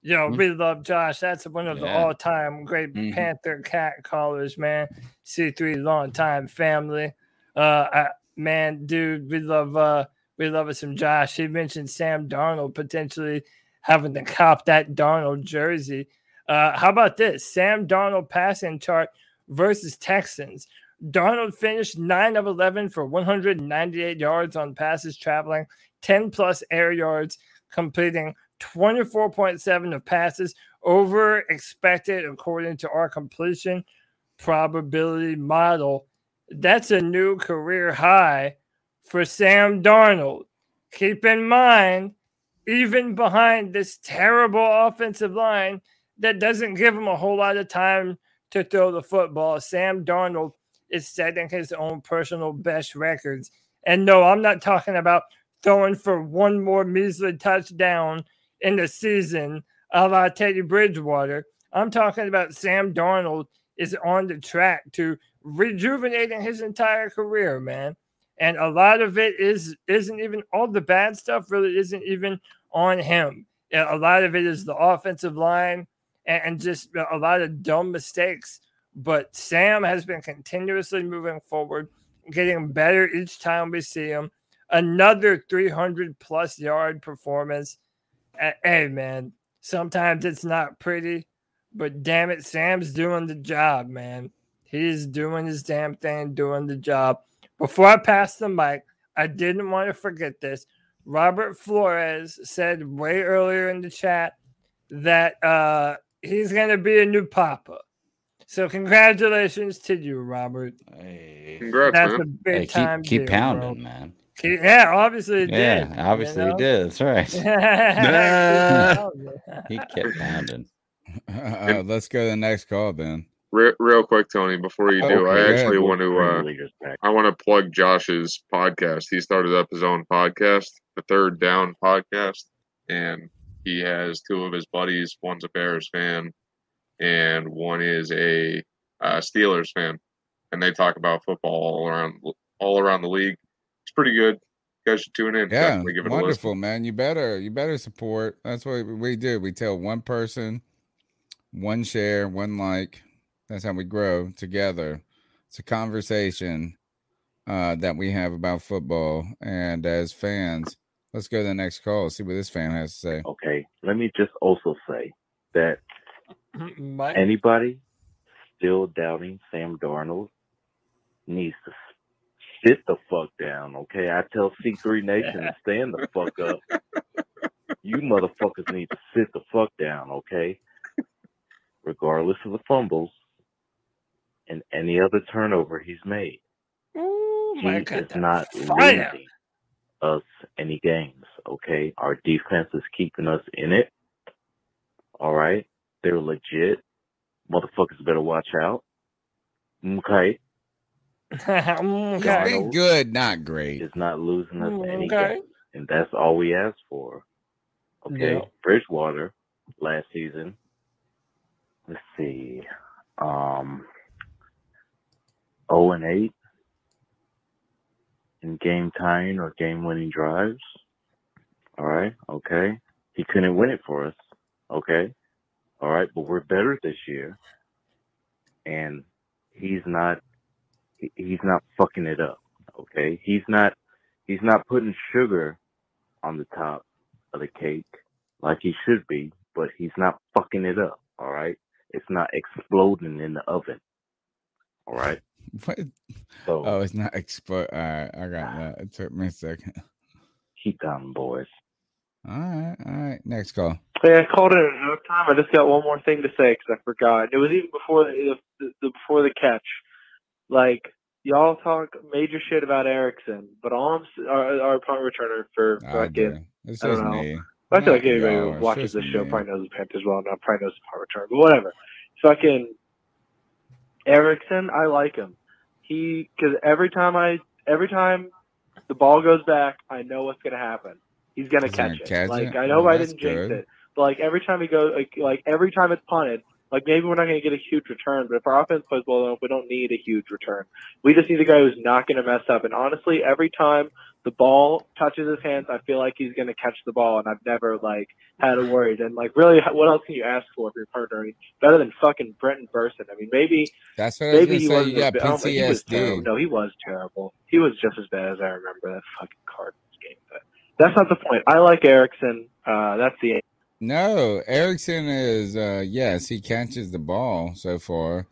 Yo, Hmm? we love Josh. That's one of the all-time great Mhm. Panther cat callers, man. C3 long-time family. Uh, I, man, dude, we love uh, we love us some Josh. He mentioned Sam Darnold potentially having to cop that Darnold jersey. Uh, how about this? Sam Darnold passing chart versus Texans. Darnold finished 9 of 11 for 198 yards on passes traveling, 10 plus air yards, completing 24.7 of passes over expected according to our completion probability model. That's a new career high for Sam Darnold. Keep in mind, even behind this terrible offensive line that doesn't give him a whole lot of time to throw the football, Sam Darnold is setting his own personal best records. And no, I'm not talking about throwing for one more measly touchdown in the season a la uh, Teddy Bridgewater. I'm talking about Sam Darnold is on the track to rejuvenating his entire career, man. And a lot of it is isn't even all the bad stuff really isn't even on him. A lot of it is the offensive line and just a lot of dumb mistakes. But Sam has been continuously moving forward, getting better each time we see him. Another 300 plus yard performance. Hey, man, sometimes it's not pretty, but damn it, Sam's doing the job, man. He's doing his damn thing, doing the job. Before I pass the mic, I didn't want to forget this. Robert Flores said way earlier in the chat that uh, he's going to be a new papa. So congratulations to you, Robert. Congrats, That's man. a big Hey, keep time keep deal, pounding, bro. man. Yeah, obviously it Yeah, did. obviously you he know? did. That's right. Keep (laughs) (laughs) he kept pounding. (laughs) Uh, let's go to the next call then. Real, real quick, Tony. Before you do, Okay, I go actually ahead. want to. Uh, I want to plug Josh's podcast. He started up his own podcast, the Third Down Podcast, and he has two of his buddies. One's a Bears fan, and one is a uh, Steelers fan, and they talk about football all around all around the league. It's pretty good. You guys should tune in. Yeah, Definitely give it a wonderful, man. You better, you better support. That's what we do. We tell one person, one share, one like. That's how we grow together. It's a conversation uh, that we have about football, and as fans, let's go to the next call. See what this fan has to say. Okay, let me just also say that Mm-hmm. Mike? anybody still doubting Sam Darnold needs to sit the fuck down. Okay, I tell C3 Nation to stand the fuck up. You motherfuckers need to sit the fuck down. Okay, regardless of the fumbles and any other turnover he's made. Ooh, he is not fire. losing us any games. Okay, our defense is keeping us in it. All right, they're legit. Motherfuckers better watch out. Okay, (laughs) okay. Darnold good, not great. is not losing us any Okay. games, and that's all we ask for. Okay, Yeah. Bridgewater last season. Let's see. Um, 0 and 8 in game tying or game winning drives. All right. Okay. He couldn't win it for us. Okay. All right. But we're better this year. And he's not. He's not fucking it up. Okay. He's not, he's not putting sugar on the top of the cake like he should be, but he's not fucking it up. All right. It's not exploding in the oven. All right. (laughs) What? So Oh, it's not explode. All right, I got that. It took me a second. keep down, boys. All right, all right. Next call. Hey, I called it no time. I just got one more thing to say because I forgot. It was even before the, the, the before the catch. Like y'all talk major shit about Erickson, but all I'm our, our punt returner for do. fucking I don't know. me. I feel like anybody who watches this show me. probably knows the Panthers well enough, probably knows the punt return, but whatever. Fucking Erickson, I like him. He because every time I every time the ball goes back, I know what's gonna happen. He's gonna He's catch gonna it. catch like it? I know Oh, I didn't jinx good. it, but like every time he goes, like like every time it's punted, like maybe we're not gonna get a huge return, but if our offense plays well enough, we don't need a huge return. We just need a guy who's not gonna mess up. And honestly, every time the ball touches his hands, I feel like he's gonna catch the ball, and I've never like had a worry. And like really, what else can you ask for if you're a partner? Better than fucking Brenton Burson. I mean, maybe That's what I was maybe he say. wasn't You got don't think he was terrible. No, he was terrible. He was just as bad as I remember that fucking. But that's not the point. I like Erickson. Uh, that's the No, Erickson is uh yes, he catches the ball so far.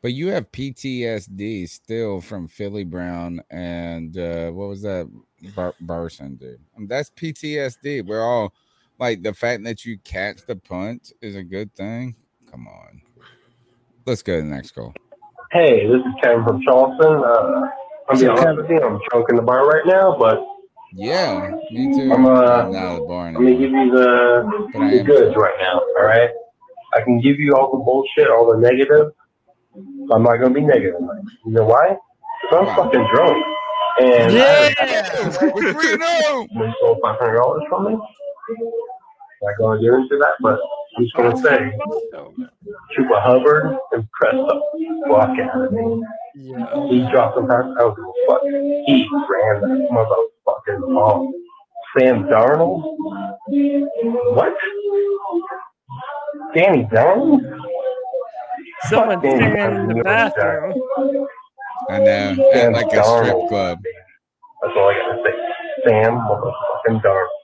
But you have PTSD still from Philly Brown and uh what was that Bar- Barson dude? I mean, that's PTSD. We're all like the fact that you catch the punt is a good thing. Come on. Let's go to the next call. Hey, this is Kevin from Charleston. Uh, I'm being honest with you, I'm drunk in the bar right now, but Yeah, me too. I'm uh, I'm not at the I'm gonna give you the, But the goods right now. All right, I can give you all the bullshit, all the negative. I'm not gonna be negative. You know why? Because I'm fucking drunk. And Yeah, we're three and oh. You stole five hundred dollars from me. Not gonna get into that, but I'm just gonna say, Chuba Hubbard and Presto walk out of me. He dropped the pass. I don't fuck. He ran that motherfucking ball. Sam Darnold? What? Danny Jones? Someone Fuck in the bathroom. I know. At Sam like a strip club. That's all I gotta say. Sam motherfucking Darnold.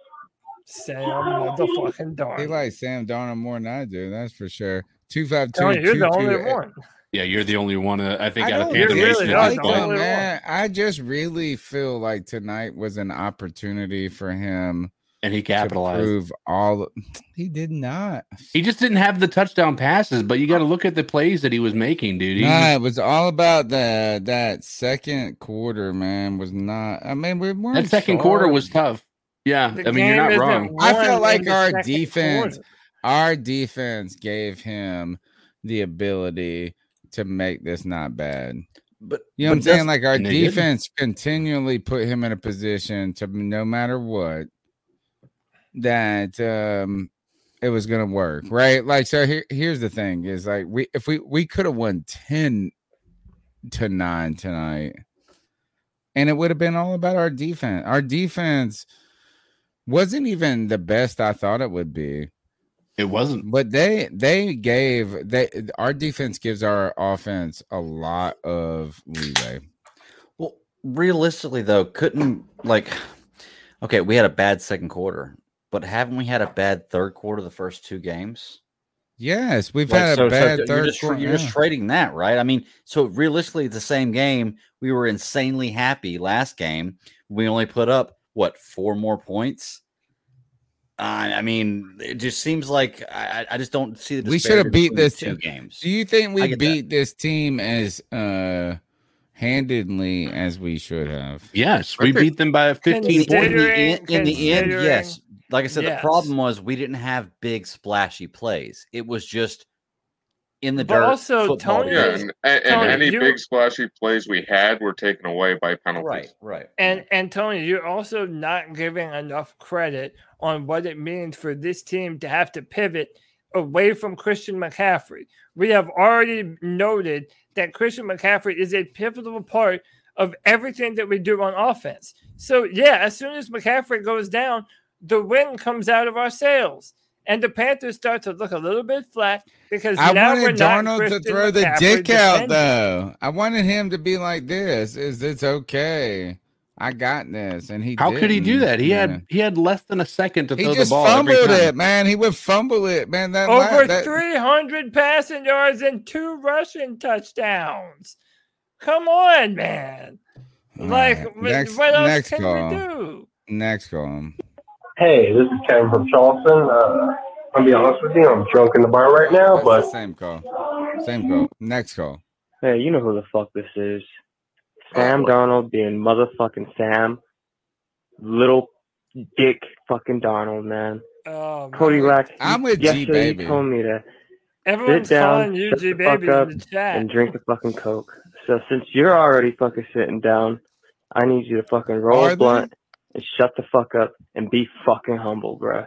Sam (laughs) motherfucking He likes Sam Darnold more than I do, that's for sure. Two five two. Tony, you're the two, only two, one. Yeah, you're the only one. Uh, I think I out of don't Panther really Nation. like this him, man. I just really feel like tonight was an opportunity for him, and he to capitalized. prove all. (sniffs) He did not. He just didn't have the touchdown passes, but you got to look at the plays that he was making, dude. He Nah, it was all about the that second quarter, man. Was not. I mean, we weren't. that second quarter was tough. Yeah, The I mean you're not wrong. I won felt like our defense, quarter. our defense gave him the ability to make this not bad. But You know what I'm saying? Like our and didn't. defense continually put him in a position to no matter what that um it was gonna work, right? Like so here, here's the thing is like we if we we could have won 10 to 9 tonight and it would have been all about our defense. Our defense wasn't even the best I thought it would be. It wasn't. But they they gave they our defense gives our offense a lot of leeway. Well, realistically though, couldn't like okay, we had a bad second quarter, but haven't we had a bad third quarter the first two games? Yes, we've Like, had so- a so bad you're third just, quarter. you're just trading that, right? I mean, so realistically, it's the same game. We were insanely happy last game. We only put up what four more points. Uh, I mean, it just seems like I, I- I just don't see the. we should have beat this two team. games. Do you think we get that. beat this team as uh handedly as we should have? Yes, we beat them by 15 in the, points. end, in the end, yes. Like I said, yes. the problem was we didn't have big splashy plays. It was just in the But dirt. also, Tony- Yeah, games. and, and, and any you- big splashy plays we had were taken away by penalties. Right, right. And and Tony, you're also not giving enough credit on what it means for this team to have to pivot away from Christian McCaffrey. We have already noted that Christian McCaffrey is a pivotal part of everything that we do on offense. So yeah, as soon as McCaffrey goes down, the wind comes out of our sails. And the Panthers start to look a little bit flat because I now we're wanted not Darnold to Christian throw the McCaffrey dick out though. I wanted him to be like this. Is it's okay? I got this, and he. How could he do that? He you had he had less than a second to He throw the ball. every fumbled time. it, man. He would fumble it, man. That Over that- 300 passing yards and two rushing touchdowns. Come on, man. Like, Alright, wh- next- what else next can call. we do? Next call. Hey, this is Kevin from Charleston. Uh, I'm gonna be honest with you, I'm drunk in the bar right now, That's but same call. Same call. Next call. Hey, you know who the fuck this is. Sam Darnold being motherfucking Sam. Little dick fucking Darnold, man. Oh, Cody Lack, I'm with G, yesterday baby. you told me to Everyone's sit down, calling you shut G the fuck baby up, in the chat. and drink the fucking Coke. So since you're already fucking sitting down, I need you to fucking roll Are a they? blunt and shut the fuck up and be fucking humble, bruh.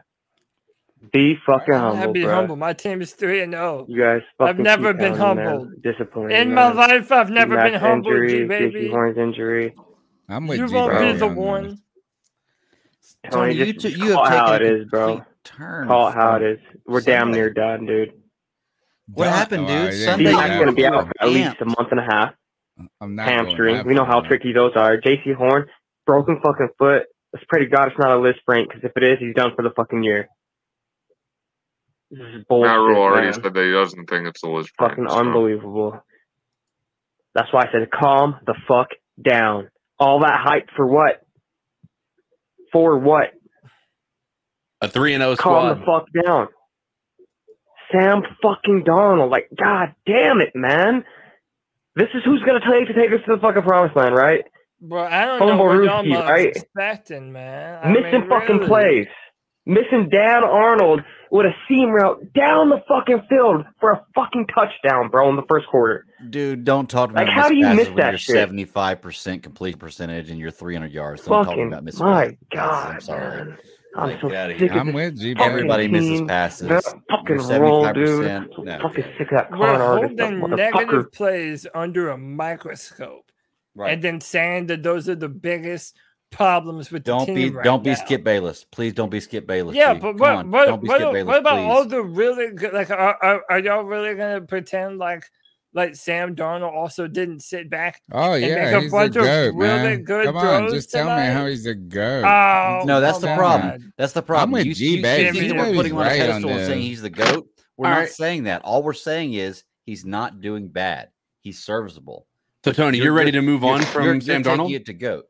Be fucking humble. I humble, be bruh. humble. My team is 3 and 0. You guys I've never keep been pounding, man. humbled. Discipline. In man. my life, I've never Max been humbled, injury, G Jaycee baby. Horn's injury. I'm with You G won't be the one. Tony, Tony, you just t- you call it how it taken a is, bro. complete turn Call it how it from is. We're damn near done, dude. What Don't- happened, oh, dude? I didn't Sunday He's going to be out for at least a month and a half. I'm not going Hamstring. We know how tricky those are. Jaycee Horn, broken fucking foot. Let's pray to God it's not a Lisfranc sprain, because if it is, he's done for the fucking year. This is bullshit, Matt Rhule already man. said that he doesn't think it's a Liz Frank. Fucking so- unbelievable. That's why I said calm the fuck down. All that hype for what? For what? A three and zero Calm the fuck down. Sam fucking Darnold. Like, god damn it, man. This is who's gonna take to take us to the fucking promised land, right? Bro, I don't Humble know what y'all Ruski, motherfuckers right? expecting, man. I Missing mean, fucking really. plays. Missing Dan Arnold with a seam route down the fucking field for a fucking touchdown, bro, in the first quarter. Dude, don't talk about Like, how do you miss that your shit? seventy-five percent complete percentage and your three hundred yards. Don't talk Fucking about missing my passes. God, I'm sorry. man. I'm Like, so sick I'm with you. fucking Everybody misses passes. That You're fucking roll, 75%. dude. No, fucking okay. sick of that We're con artist, that holding negative plays under a microscope, Right. and then saying that those are the biggest problems with Don't team be right don't be. Skip Bayless. Please don't be Skip Bayless. Yeah, G. but what what don't be what, Skip Bayless, what about please. all the really good? Like, are, are, are y'all really gonna pretend like like Sam Darnold also didn't sit back? Oh and yeah, make a he's bunch a of goat, really man. good Come on, just tell me how he's a goat. Oh, No, that's the problem. on. That's the problem. with you, G, you baby. think that we're putting baby's him on a right on pedestal and saying he's the goat. We're All not right. saying that. All we're saying is he's not doing bad. He's serviceable. So Tony, you're, ready to move on from you're- Sam you're taking Darnold? it to goat.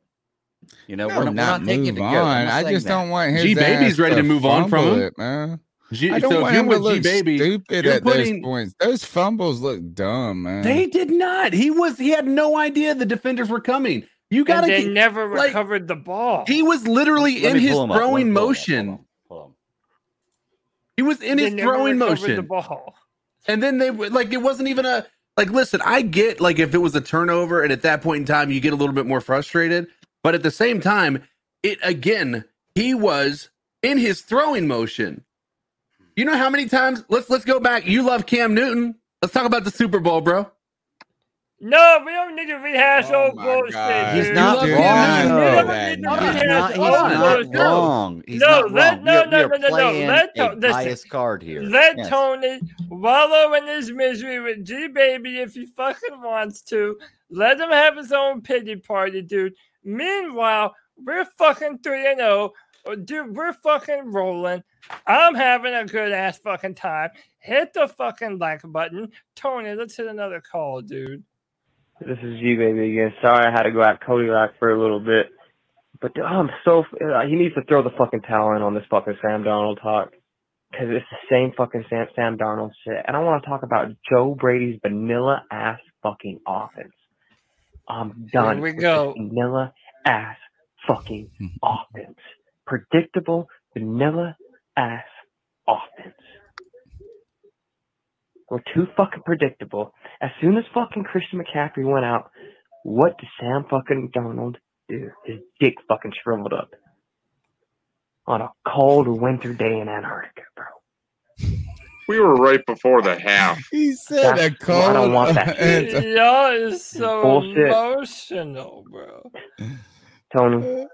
You know, No, we're not, not we're not taking it to goat. I'm on. I just that. don't want his G Baby's ready to move on from him. It, man. G- I don't so want you're him to with G look Baby, stupid at putting- those points. Those fumbles look dumb, man. They did not. He was. He had no idea the defenders were coming. You got to they get. never like, recovered the ball. He was literally Let in me his pull him up. Let me throwing pull him motion. on. Hold on. He was in They his throwing recovered The ball. And then they like, it wasn't even a like. Listen, I get like if it was a turnover, and at that point in time, you get a little bit more frustrated. But at the same time, it again, he was in his throwing motion. You know how many times? Let's let's go back. You love Cam Newton. Let's talk about the Super Bowl, bro. No, we don't need to rehash Oh old bullshit. God. He's not Do wrong. not We do don't that need to now. He's not, he's not wrong. He's No, not let- wrong. no, we are, no, we are no, no, no. Let- a listen. card here. Let Yes. Tony wallow in his misery with G Baby if he fucking wants to. Let him have his own pity party, dude. Meanwhile, we're fucking 3 and 0. Dude, we're fucking rolling. I'm having a good ass fucking time. Hit the fucking like button. Tony, let's hit another call, dude. This is G baby again. Sorry I had to go at Cody Rock for a little bit, but dude, I'm so uh, he needs to throw the fucking towel in on this fucking Sam Darnold talk because it's the same fucking Sam Sam Darnold shit. And I want to talk about Joe Brady's vanilla ass fucking offense. I'm done. Here we go. vanilla ass fucking (laughs) offense. Predictable vanilla ass offense. Were too fucking predictable. As soon as fucking Christian McCaffrey went out, what did Sam fucking Darnold do? His dick fucking shriveled up on a cold winter day in Antarctica, bro. We were right before the half. (laughs) He said a cold. I don't want that (laughs) shit. answer. Y'all is so Bullshit. emotional, bro. Tony,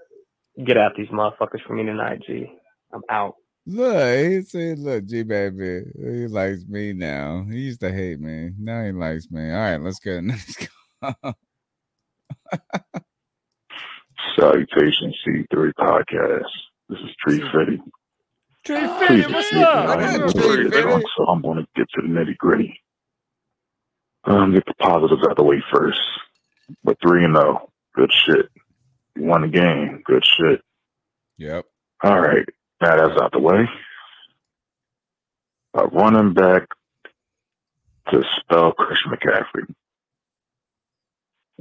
get out these motherfuckers from me tonight, G. I'm out. Look, he said, "Look, G baby, he likes me now. He used to hate me. Now he likes me. All right, let's go. Let's go. Salutations, C3 Podcast. This is Tree Fitty. Tree Please Fitty, what's up? I am a little so I'm going to get to the nitty gritty. Um, get the positives out of the way first. But 3 and 0, good shit. You won the game, good shit. Yep. All right, now that's out the way. Uh, running back to spell Christian McCaffrey.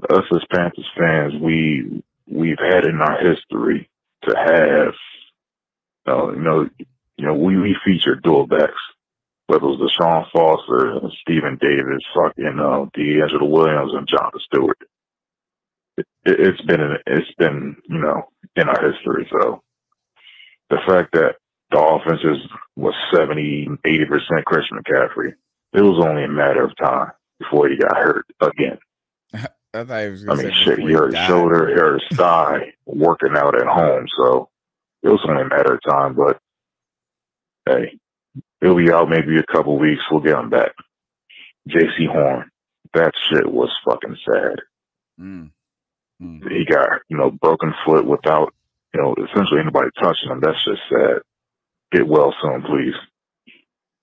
Us as Panthers fans, we we've had in our history to have, uh, you know, you know, we we featured dual backs, whether it was Deshaun Foster, Stephen Davis, fucking uh, DeAngelo Williams, and Jonathan Stewart. It, it's been it's been you know in our history. So the fact that the offense is was 70, 80 percent Christian McCaffrey, it was only a matter of time before he got hurt again. (laughs) I thought he was I mean, shit, he hurt his shoulder, he hurt his thigh, working out at home. So it was only a matter of time. But hey, he'll be out maybe a couple weeks. We'll get him back. J.C. Horn, that shit was fucking sad. Mm. He got you know broken foot without you know essentially anybody touching him. That's just sad. Get well soon, please.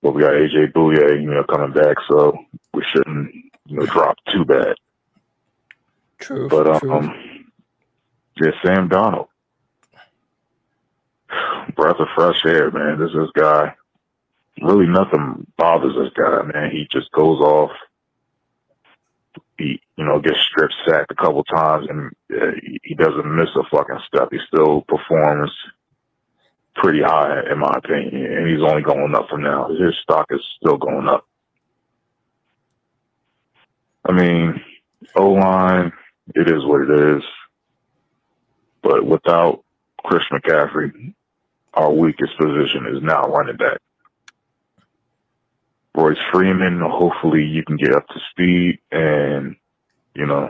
But we got AJ Bouye, you know, coming back, so we shouldn't you know drop too bad. True. But true. um, yeah, Sam Darnold, breath of fresh air, man. This is this guy, really nothing bothers this guy, man. He just goes off. He, you know, gets strip sacked a couple times, and uh, he, doesn't miss a fucking step. He still performs pretty high, in my opinion, and he's only going up from now. His stock is still going up. I mean, O line, it is what it is. But without Chris McCaffrey, our weakest position is now running back. Royce Freeman, hopefully you can get up to speed and, you know,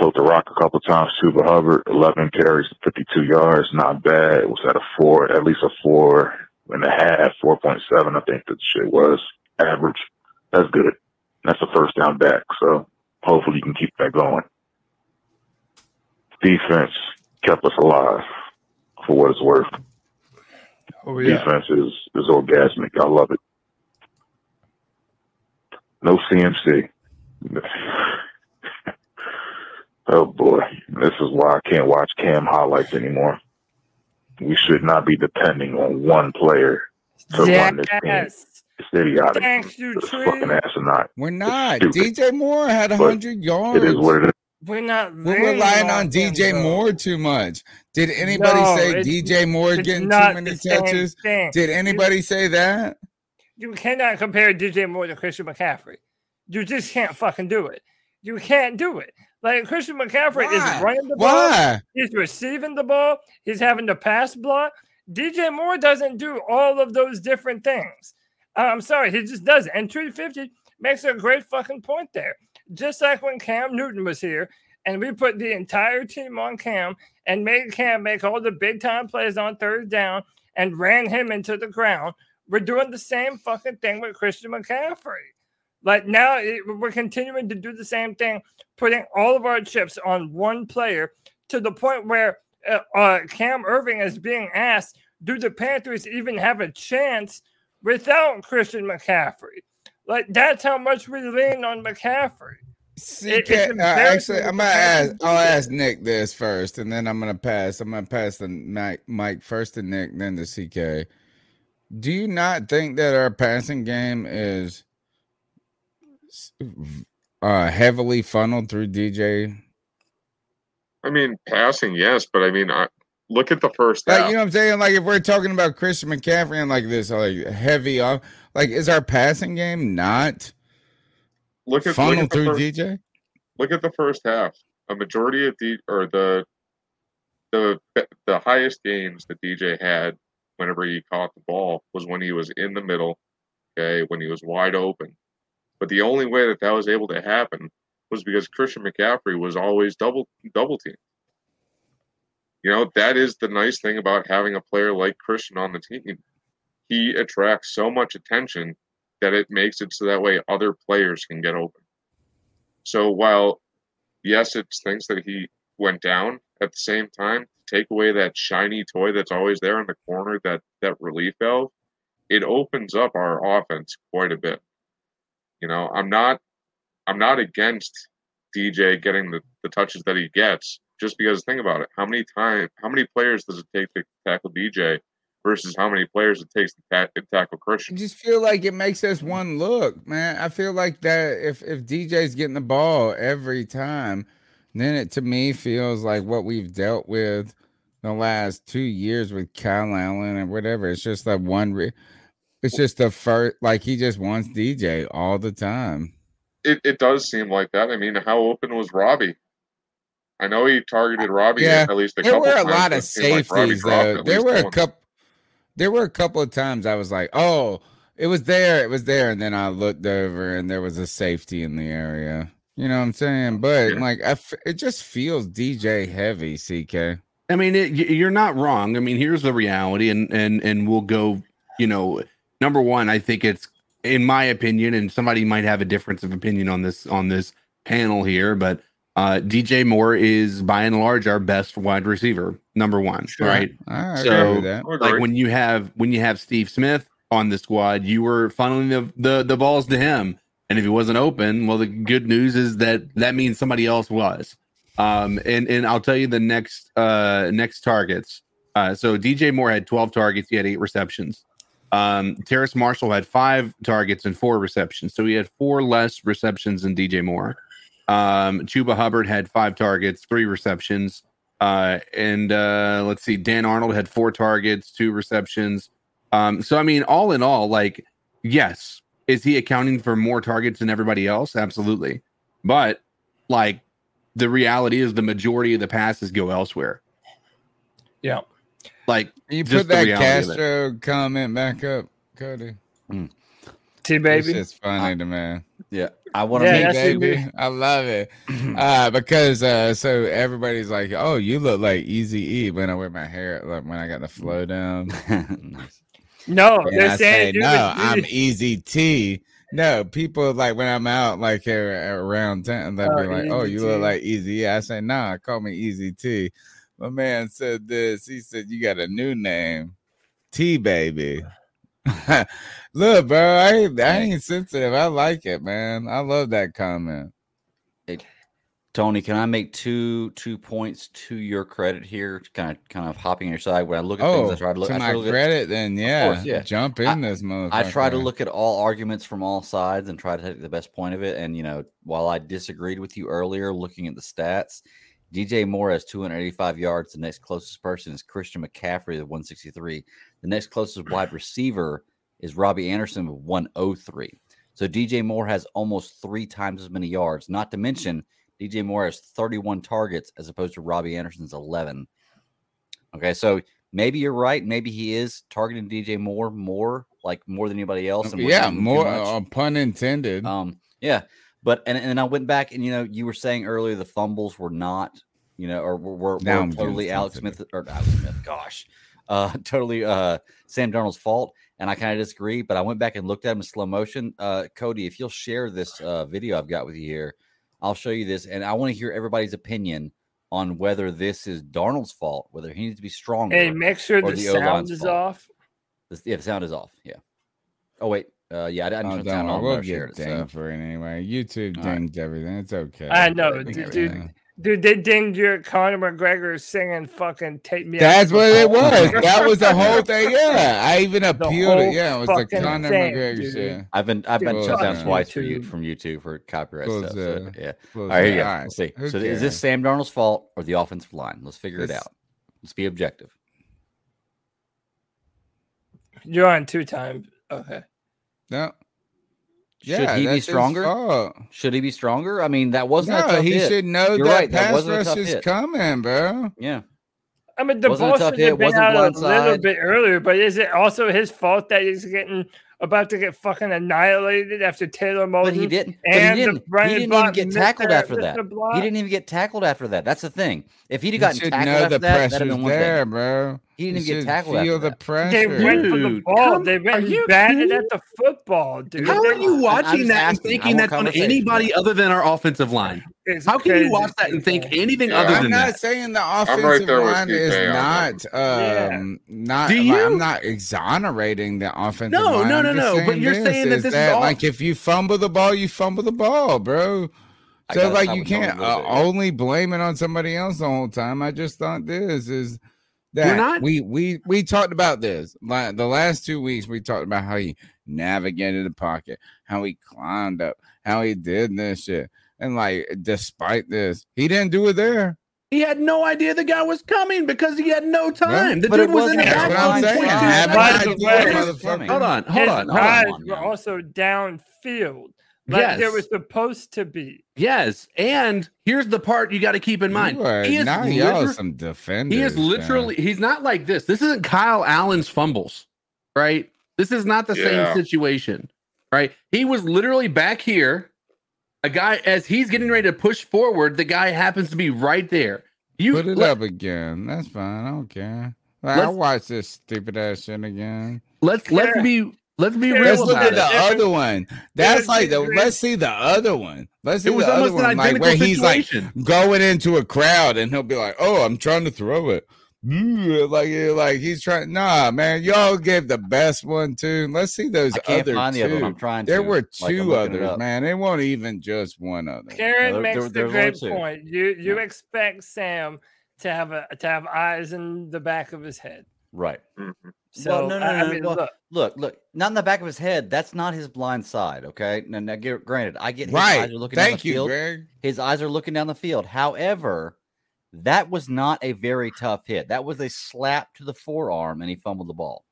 tote the rock a couple times. Chuba Hubbard, 11 carries, 52 yards, not bad. It was at a four, at least a four and a half, 4.7, I think that shit was average. That's good. That's a first down back. So hopefully you can keep that going. Defense kept us alive for what it's worth. Oh, yeah. Defense is, is orgasmic. I love it. No CMC. oh boy. This is why I can't watch Cam highlights anymore. We should not be depending on one player to run this team. Yes. It's idiotic. Thanks, you It's Tree. fucking asinine. We're not. DJ Moore had But hundred yards. It is what it is. We're not. We're relying on DJ though. Moore too much. Did anybody No, say DJ Moore getting too many touches? thing. Did anybody say that? You cannot compare DJ Moore to Christian McCaffrey. You just can't fucking do it. You can't do it. Like Christian McCaffrey Why? is running the ball. Why? He's receiving the ball. He's having the pass block. DJ Moore doesn't do all of those different things. Uh, I'm sorry, he just doesn't. And 350 makes a great fucking point there. Just like when Cam Newton was here and we put the entire team on Cam and made Cam make all the big time plays on third down and ran him into the ground. We're doing the same fucking thing with Christian McCaffrey. Like now, it, we're continuing to do the same thing, putting all of our chips on one player to the point where uh, uh, Cam Erving is being asked, "Do the Panthers even have a chance without Christian McCaffrey?" Like that's how much we lean on McCaffrey. It- uh, actually, I'm gonna ask. I'll ask Nick this first, and then I'm gonna pass. I'm gonna pass the Mike, Mike first to Nick, then to CK. Do you not think that our passing game is uh, heavily funneled through DJ? I mean, passing, yes, but I mean, I, look at the first Like half. you know what I'm saying? Like if we're talking about Christian McCaffrey and like this like heavy off, Like, is our passing game not Look at look at through first- DJ? look at the first half. A majority of the or the the the highest gains that DJ had whenever he caught the ball was when he was in the middle, okay, when he was wide open. But the only way that that was able to happen was because Christian McCaffrey was always double double teamed. You know, that is the nice thing about having a player like Christian on the team. He attracts so much attention that it makes it so that way other players can get open. So while yes, it's things that he went down at the same time, take away that shiny toy that's always there in the corner, that that relief valve, it opens up our offense quite a bit. You know, I'm not I'm not against DJ getting the, the touches that he gets, just because think about it. How many time how many players does it take to tackle DJ versus how many players it takes to, ta- tackle Christian? I just feel like it makes us one look, man. I feel like that if if DJ's getting the ball every time, then it to me feels like what we've dealt with the last two years with Kyle Allen and whatever. It's just that one. Re- it's just the first, like he just wants DJ all the time. It it does seem like that. I mean, how open was Robbie? I know he targeted Robbie Yeah, at least a there couple were a times, lot of seemed like safeties though. There were a couple. There were a couple of times I was like, "Oh, it was there, it was there," and then I looked over and there was a safety in the area. You know what I'm saying? But like, I f- it just feels DJ heavy. CK. I mean, it, you're not wrong. I mean, here's the reality, and and and we'll go. You know, number one, I think it's in my opinion, and somebody might have a difference of opinion on this on this panel here, but uh, DJ Moore is by and large our best wide receiver, number one, Sure. right? I so, with that. Like when you have when you have Steve Smith on the squad, you were funneling the, the the balls to him, and if he wasn't open, well, the good news is that that means somebody else was. Um, and and I'll tell you the next uh next targets. Uh, so DJ Moore had 12 targets. He had eight receptions. Um, Terrace Marshall had five targets and four receptions. So he had four less receptions than DJ Moore. Um, Chuba Hubbard had five targets, three receptions. Uh, and uh, let's see, Dan Arnold had four targets, two receptions. Um, so I mean, all in all, like, yes, is he accounting for more targets than everybody else? Absolutely. But like the reality is the majority of the passes go elsewhere. Yeah. Like You just put the that reality of it. Castro comment back up, Cody. T It's baby. just funny to me. Yeah, I want to Yeah, meet it, baby. I love it. (clears throat) uh, because uh, so everybody's like, "Oh, you look like Easy E" when I wear my hair, like when I got the flow down. (laughs) (laughs) No, and they're I saying say, "No, I'm Easy T." No, people like when I'm out like here around town, they'll Oh, be like, "Oh, you look like Easy." E." I say, "Nah, call me Easy T." My man said this. He said, "You got a new name, T baby." (laughs) Look, bro, I I ain't sensitive. I like it, man. I love that comment. Tony, can I make two two points to your credit here? Kind of kind of hopping on your side. When I look at things, Oh, I try to look. to I my look at- credit, then yeah, course, yeah. jump in I- this motherfucker. I try to look at all arguments from all sides and try to take the best point of it. And you know, while I disagreed with you earlier, looking at the stats, DJ Moore has 285 yards. The next closest person is Christian McCaffrey at 163. The next closest mm. wide receiver is Robbie Anderson with 103. So DJ Moore has almost three times as many yards. Not to mention, DJ Moore has 31 targets as opposed to Robbie Anderson's 11. Okay, so maybe you're right. Maybe he is targeting DJ Moore more, like more than anybody else. and yeah, giving him too more uh, pun intended. Um, yeah, but and and I went back and you know you were saying earlier the fumbles were not you know or were, were, Now were totally Alex. Smith or Alex Smith. Gosh, uh, (laughs) totally uh Sam Darnold's fault. And I kind of disagree, but I went back and looked at him in slow motion. Uh, Cody, if you'll share this uh, video I've got with you here, I'll show you this, and I want to hear everybody's opinion on whether this is Darnold's fault, whether he needs to be stronger. Hey, make sure or the O-line's sound is fault. off. The, yeah, the sound is off. Yeah. Oh wait, uh, yeah, I, I didn't Oh, turn don't sound worry, on. we'll when shared get it, so. for it anyway. YouTube All right. dinged everything. It's okay. I know, dude, everything. Dude, dude. They dinged your Conor McGregor singing "fucking Take Me." That's to what it was. That was the whole thing. Yeah, I even appealed it. Yeah, it was the Conor thing, McGregor dude. shit. I've been I've been shut down twice for you YouTube. from YouTube for copyright Close stuff. So, yeah. Close All right, here you that. go. All right. Let's see. Who So is this? Sam Darnold's fault or the offensive line? Let's figure it out. Let's be objective. You're on two times. Okay. No. Should he be stronger? fault. Should he be stronger? I mean, that wasn't a No, tough he hit. should know You're that right. Pass wasn't rush is hit. coming, bro. Yeah. I mean, the Wasn't a ball should hit, have been wasn't out a little bit earlier, but is it also his fault that he's getting about to get fucking annihilated after Taylor Moton? But he didn't. But he and the didn't. He didn't even get tackled the- after that. He didn't even get tackled after that. That's the thing. If he'd have You gotten should tackled know after the that, that'd have been one there, thing. bro. He didn't even get should tackled feel the that. pressure. They went for the ball. come- they are went you batted kidding? at the football, dude. How are you watching that and asking. I thinking that's on anybody other than our offensive line? It's How can crazy. you watch that and think anything Yeah, other I'm than that? I'm not that? saying the offensive there with line is not that um not Do like, you? I'm not exonerating the offensive No, line. no, I'm no, no, but you're this, saying that this is all- like if you fumble the ball, you fumble the ball, bro. So like you can't uh, only blame it on somebody else the whole time. I just thought this is that not- we we we talked about this like the last two weeks. We talked about how he navigated the pocket, how he climbed up, how he did this shit, and like despite this, he didn't do it there. He had no idea the guy was coming because he had no time. the but dude was in the wasn't back line saying. 22 Have an By the way- Hold on, hold His on, hold eyes on. were also downfield, like Yes. they were supposed to be. Yes, and here's the part you got to keep in mind. He is now y'all liter- some defenders. He is man. literally. He's not like this. This isn't Kyle Allen's fumbles, right? This is not the Yeah. same situation, right? He was literally back here. A guy as he's getting ready to push forward, the guy happens to be right there. You Put it let, up again. That's fine. I don't care. I'll watch this stupid ass shit again. let's let's Karen- be let's be real Let's look about at the other one. That's like the. Let's see the other one. Let's see It was the other an one, like identical where he's like going into a crowd and he'll be like, "Oh, I'm trying to throw it." Mm, Like, like he's trying. Nah, man, y'all gave the best one too. Let's see those I can't other find the other one. two. I'm trying There to. were two looking it others, up. man. It wasn't even just one other. Karen there- makes there- the great point. You you expect Sam to have a to have eyes in the back of his head. Right. Mhm. So well, no, no, I- no. I no, mean, well, look, look, look, not in the back of his head. That's not his blind side. Okay. Now, now get, granted, I get his Right. eyes are looking down Thank the you, field. Greg. His eyes are looking down the field. However, that was not a very tough hit. That was a slap to the forearm, and he fumbled the ball.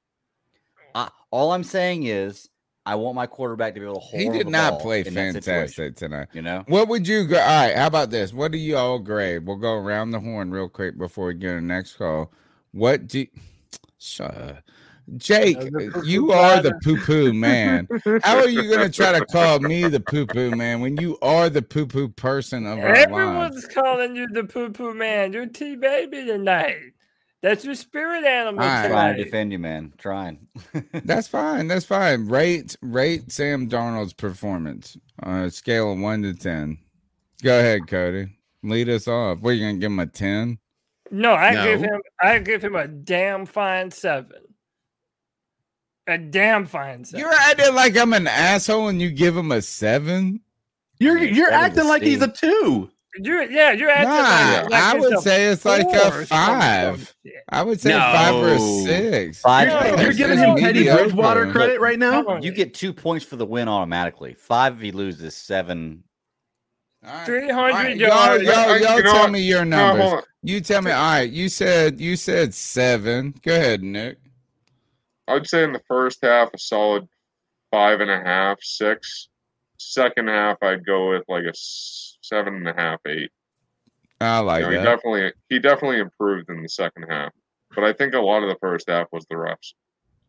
I, all I'm saying is, I want my quarterback to be able to hold. He did not play in that situation, fantastic tonight. You know, What would you? All right, how about this? What do you all grade? We'll go around the horn real quick before we get to the next call. What do (tsk) Shut up. Jake, the poo-poo you are the bladder. poo poo man. (laughs) How are you going to try to call me the poo poo man when you are the poo poo person of our lives? everyone's calling you the poo poo man. You're T baby tonight. That's your spirit animal All right. trying to defend you, man. Trying. (laughs) That's fine. That's fine. Rate rate Sam Darnold's performance on a scale of one to ten. Go ahead, Cody. Lead us off. What are you gonna give him a ten? No, I give him I give him a damn fine seven. A damn fine seven. You're acting like I'm an asshole and you give him a seven. You're Yeah, you're that acting like he's a two. You're yeah, you're acting Nah, like, like I it's would a say it's like four a or some- some five. I would say a five or six. Five. You're, you're giving him Teddy mediocre. Bridgewater credit right now. On. You get two points for the win automatically. Five if he loses. Seven. All right. 300 All right, yards. Y'all, y'all, y'all tell me your No, hold numbers. on. you tell me. All right. You said you said seven. Go ahead, Nick. I'd say in the first half, a solid five and a half, six. Second half, I'd go with like a seven and a half, eight. I You like know, he definitely he definitely improved in the second half, but I think a lot of the first half was the refs.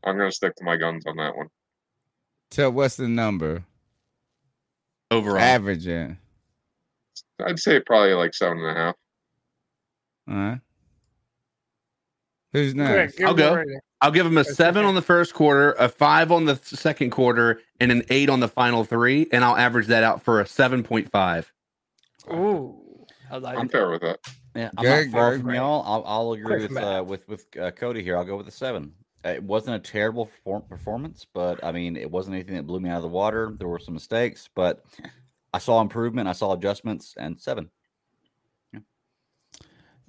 I'm gonna stick to my guns on that one. So what's the number? Overall, Average it. I'd say probably like seven and a half. All right. Who's next? give I'll go. rating. I'll give him a seven on the first quarter, a five on the second quarter, and an eight on the final three, and I'll average that out for a seven point five. Ooh, I like I'm it. fair with that. Yeah, I'm Greg, not far Greg. from y'all. I'll, I'll agree with uh, with with uh, Cody here. I'll go with a seven. Uh, It wasn't a terrible perform- performance, but I mean, it wasn't anything that blew me out of the water. There were some mistakes, but I saw improvement. I saw adjustments, and seven.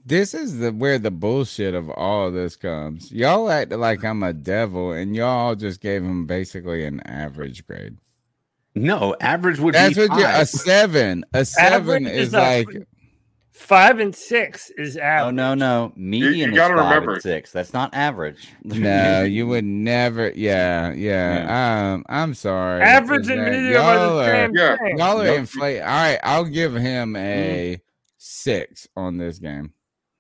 This is the where the bullshit of all of this comes. Y'all act like I'm a devil, and y'all just gave him basically an average grade. No, average would That's be what you, a seven. A seven Average is is a- like Five and six is average. Oh no, no, median gotta is five remember- and six. That's not average. (laughs) No, you would never. Yeah, yeah. Um, I'm sorry. Average and That- medium are the y'all same Yeah. thing. Y'all are Nope. inflated. All right, I'll give him a six on this game.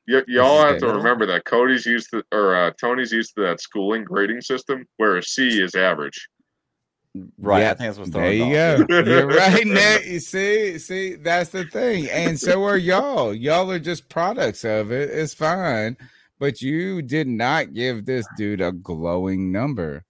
Y- y'all have to remember that Cody's used to, or uh, Tony's used to that schooling grading system where a C is average. Right, I think that's what's there you it go. You're right, (laughs) Nick. You see, see, that's the thing, and so are y'all. Y'all are just products of it. It's fine, but you did not give this dude a glowing number.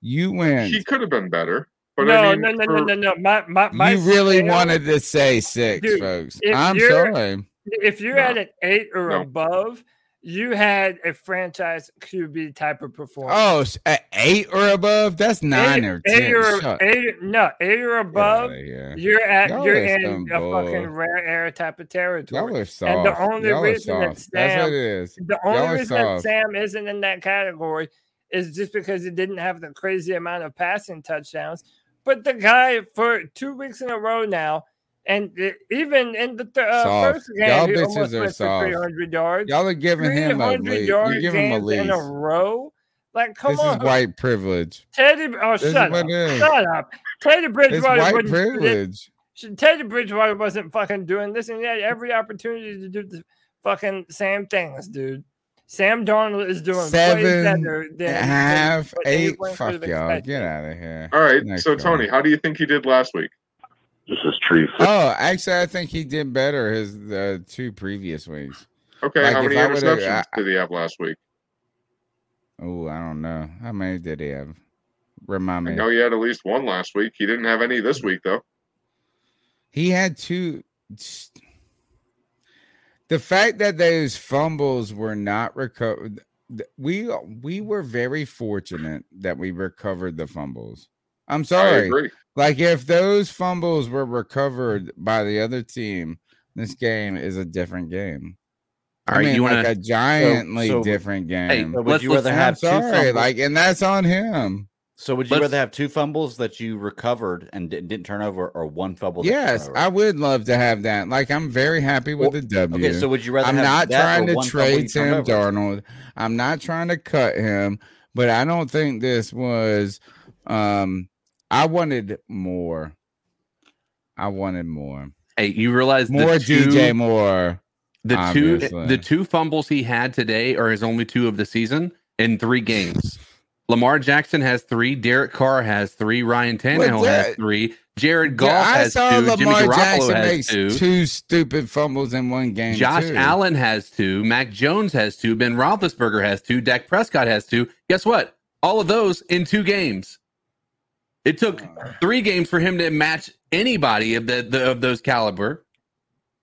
You went. He could have been better, but no, I mean, no, no, no, for- no, no. My, my, my you really scale- wanted to say six, Dude, folks. I'm sorry. If you're No. at an eight or No. above, you had a franchise QB type of performance. Oh, eight or above? That's nine eight, or ten. eight or eight, no, eight or above. here. You're at Y'all you're in a bull. fucking rare air type of territory. Y'all are soft. And the only Y'all reason that soft. That's what Sam, it is. the Y'all only reason that. Sam isn't in that category is just because he didn't have the crazy amount of passing touchdowns. But the guy for two weeks in a row now, and it- even in the th- uh, first game, Y'all he bitches almost are went soft. 300 yards. Y'all are giving him a lead. yard You give him a games in a row. Like, come on. This on, is white privilege. Teddy. Oh, This shut up! it is. Shut up! Teddy It's Bridgewater white wouldn't privilege. Sh- Teddy Bridgewater wasn't fucking doing this, and he had every opportunity to do the fucking same things, dude. Sam Darnold is doing way Seven, better than half, eight. Fuck y'all. expected. Get out of here. all right. Next so one. Tony, how do you think he did last week? This is tree. Oh, actually, I think he did better his uh, two previous weeks. Okay, Like, how many interceptions I- did he have last week? Oh, I don't know. How many did he have? Remind I me. know he had at least one last week. He didn't have any this week though. He had two. The fact that those fumbles were not recovered, we we were very fortunate that we recovered the fumbles. I'm sorry. Agree. Like if those fumbles were recovered by the other team, this game is a different game. All I right, mean, you like wanna- a giantly so- different game. Hey, So would Let's- you rather And I'm have two sorry, fumbles? like, and that's on him. so would you let's- rather have two fumbles that you recovered and didn't, didn't turn over, or one fumble? that Yes, turned? I would love to have that. Like, I'm very happy with the W. Okay, so would you rather I'm have not that trying or to one fumble you trade turned Sam? Darnold. I'm not trying to cut him, but I don't think this was. Um, I wanted more. I wanted more. Hey, you realize More the two, DJ Moore. The obviously. two the two fumbles he had today are his only two of the season in three games. Lamar Jackson has three. Derek Carr has three. Ryan Tannehill has three. Jared Yeah, Goff I has saw two. Jimmy Lamar Garoppolo Jackson has makes two. two. stupid fumbles in one game. Josh too. Allen has two. Mac Jones has two. Ben Roethlisberger has two. Dak Prescott has two. Guess what? All of those in two games. It took oh, three games for him to match anybody of the, the of those caliber.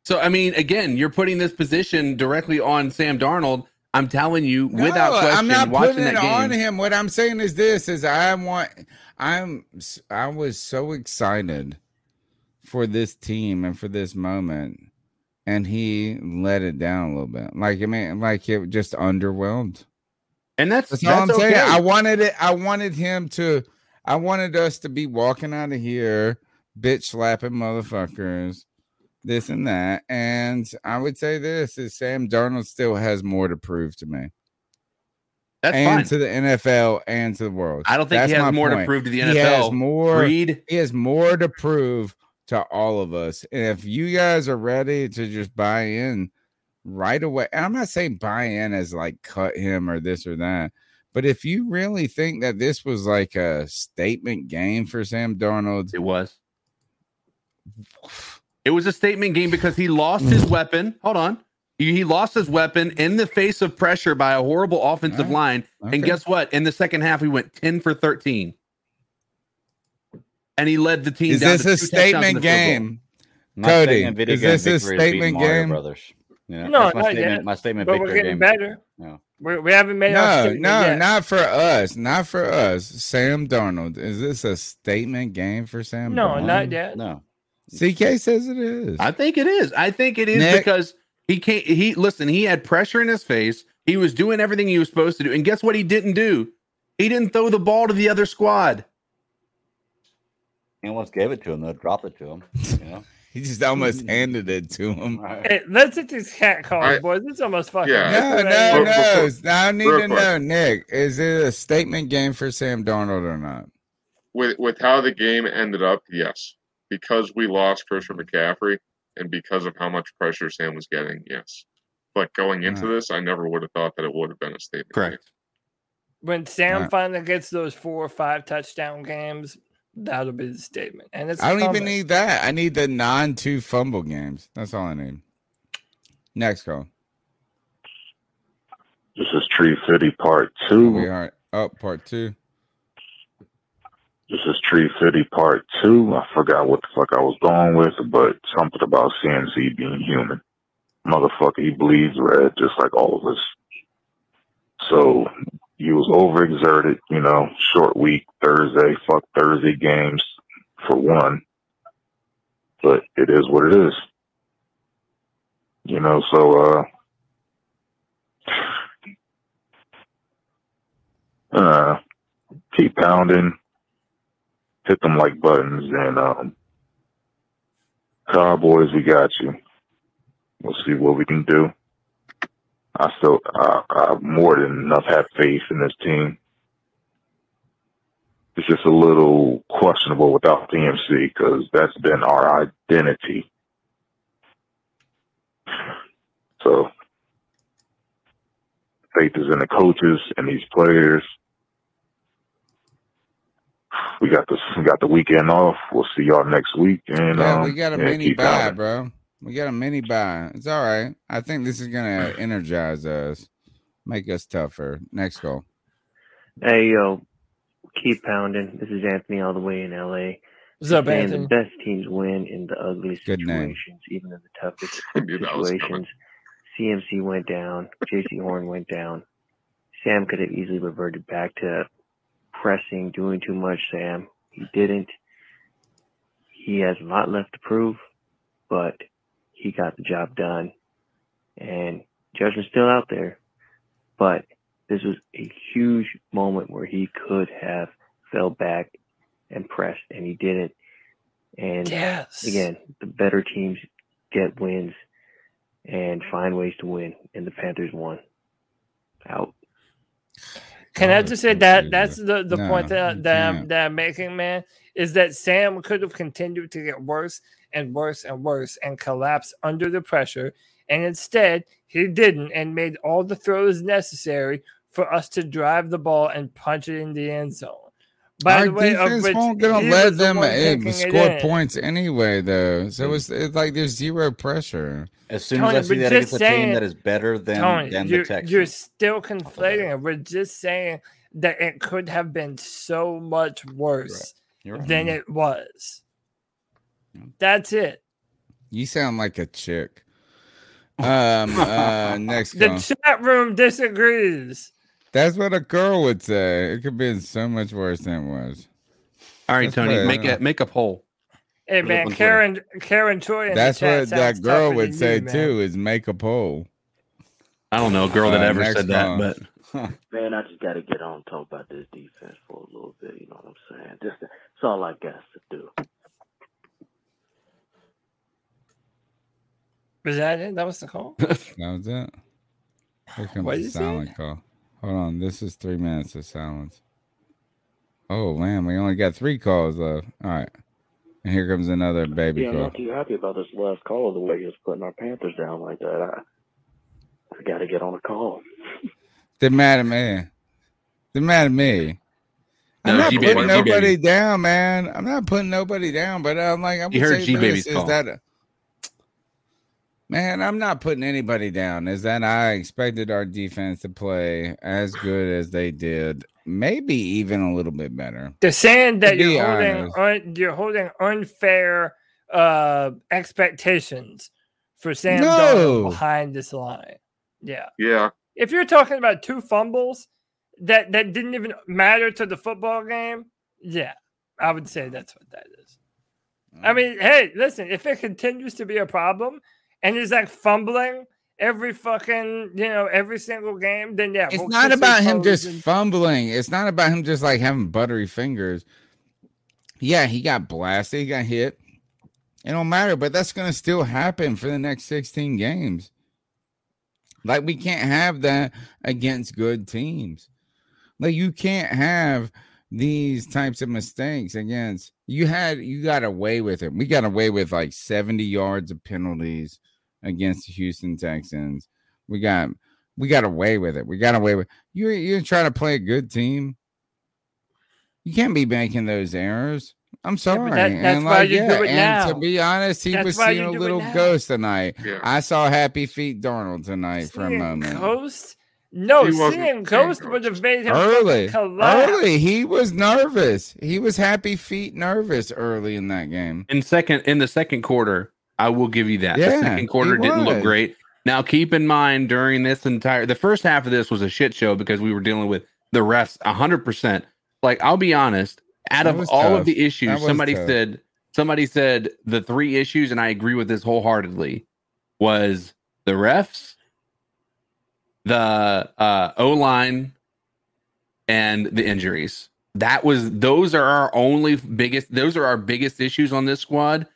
So I mean, again, you're putting this position directly on Sam Darnold. I'm telling you, without question, I'm not watching putting that it game. on him. What I'm saying is this: is I want, I'm, I was so excited for this team and for this moment, and he let it down a little bit. Like I mean, like it just underwhelmed. And that's That's all I'm that's saying. I wanted it. I wanted him to. I wanted us to be walking out of here, bitch slapping motherfuckers, this and that. And I would say this is Sam Darnold still has more to prove to me. That's and fine. to the NFL and to the world. I don't think he That's has my more to prove to the NFL. He has more. Reed. He has more to prove to all of us. And if you guys are ready to just buy in right away, and I'm not saying buy in as like cut him or this or that, but if you really think that this was like a statement game for Sam Darnold, it was. (sighs) It was a statement game because he lost his weapon. Hold on. He, he lost his weapon in the face of pressure by a horrible offensive line. Okay. And guess what? In the second half, he went 10 for 13. And he led the team Is down this to a two touchdowns and statement a field goal. game? Cody, is this a victory is statement Mario game? Brothers. Yeah, No, that's my not statement. yet. My statement But we're getting game. better. Yeah. We, we haven't made No, no, yet. not for us. Not for us. Sam Darnold. Is this a statement game for Sam No, Darnold? not yet. No. CK says it is. I think it is. I think it is Nick? because he can't. He listen. He had pressure in his face. He was doing everything he was supposed to do, and guess what? He didn't do. He didn't throw the ball to the other squad. He almost gave it to him, though. Dropped it to him. You know? (laughs) He just almost mm-hmm. handed it to him. Hey, let's hit these cat calls, boys. It's almost fucking. No, no, no. I need to know, Nick. Is it a statement game for Sam Darnold or not? with with how the game ended up, yes, because we lost Christian McCaffrey and because of how much pressure Sam was getting, yes. But going into this, I never would have thought that it would have been a statement. Correct. When Sam Alright. finally gets those four or five touchdown games, that'll be the statement. And it's I don't coming. even need that. I need the non-two fumble games. That's all I need. Next call. This is Tree City Part Two. We are up part two. This is Tree City Part Two. I forgot what the fuck I was going with, but something about CMC being human. Motherfucker, he bleeds red just like all of us. So he was overexerted, you know, short week, Thursday, fuck Thursday games for one. But it is what it is. You know, so uh uh keep pounding, hit them like buttons and um Cowboys, we got you. We'll see what we can do. I still, I, I more than enough have faith in this team. It's just a little questionable without CMC because that's been our identity. So faith is in the coaches and these players. We got this. We got the weekend off. We'll see y'all next week. And Yeah, um, we got a yeah, mini bye, bro. We got a mini bye. It's all right. I think this is gonna (clears throat) energize us, make us tougher. Next call. Hey yo, keep pounding. This is Anthony all the way in LA. What's up, Saying Anthony? The best teams win in the ugliest Good name. situations, even in the toughest (laughs) knew that was coming. situations. CMC went down. JC Horn went down. Sam could have easily reverted back to pressing, doing too much. Sam, he didn't. He has a lot left to prove, but he got the job done. And judgment's still out there, but this was a huge moment where he could have fell back and pressed, and he didn't. And Yes. again, the better teams get wins and find ways to win, and the Panthers won. Out. Can I oh, just say that that's the, the No, point that that I'm, that I'm making, man, is that Sam could have continued to get worse and worse and worse and collapse under the pressure, and instead he didn't and made all the throws necessary for us to drive the ball and punch it in the end zone. By Our the way, of defense which won't gonna let was the them one kicking it score points anyway, though. So mm. it's, it's like there's zero pressure. As soon Tony, as I see that just against a team that is better than, Tony, than the Texans. you're still conflating it. We're just saying that it could have been so much worse You're right. than it was. That's it. You sound like a chick. Um. uh (laughs) Next The call. chat room disagrees. That's what a girl would say. It could be so much worse than it was. All right, That's Tony, what- make a make a poll. Hey Put man. Karen Karen Troy. That's what that girl would say you, too. Is make a poll. I don't know a girl that Uh, ever next said that, but (laughs) Man, I just got to get on and talk about this defense for a little bit. You know what I'm saying? Just that's all I got to do. Was that it? That was the call. (laughs) That was it. Here comes What the is silent call. Hold on. This is three minutes of silence. Oh man, we only got three calls left. All right. And here comes another baby yeah, I'm not too happy about this last call the way he was putting our Panthers down like that. I, I got to get on a call. (laughs) They're mad at me. They're mad at me. I'm not G-Baby, putting G-Baby. nobody down, man. I'm not putting nobody down, but I'm like, I'm You gonna heard say G-Baby's this, is call. that a- man, I'm not putting anybody down. Is that I expected our defense to play as good as they did, maybe even a little bit better. They're saying that you're holding un, you're holding unfair uh expectations for Sam No. Darnold behind this line. Yeah. Yeah. If you're talking about two fumbles that that didn't even matter to the football game, yeah, I would say that's what that is. I Mm. mean, hey, listen, if it continues to be a problem and he's like fumbling every fucking, you know, every single game, then yeah, It's we'll not about him just and- fumbling. It's not about him just like having buttery fingers. Yeah, he got blasted, he got hit. It don't matter, but that's going to still happen for the next 16 games. Like we can't have that against good teams. Like you can't have these types of mistakes against you had you got away with it. We got away with like 70 yards of penalties against the Houston Texans. We got we got away with it. We got away with you you're trying to play a good team. You can't be making those errors. I'm sorry. that- that's and why like, you yeah, do it and to be honest, he That's was seeing a little ghost tonight. Yeah. I saw Happy Feet Darnold tonight for a moment. Ghost? No, He seeing seeing Ghost would have made him Early, early, he was nervous. He was happy feet nervous early in that game. In second in the second quarter, I will give you that. Yeah, the second quarter didn't look great. Now keep in mind during this entire the first half of this was a shit show because we were dealing with the refs hundred percent. Like I'll be honest, out of all tough. of the issues, somebody tough. said somebody said the three issues, and I agree with this wholeheartedly, was the refs, the uh O line, and the injuries. That was those are our only biggest those are our biggest issues on this squad.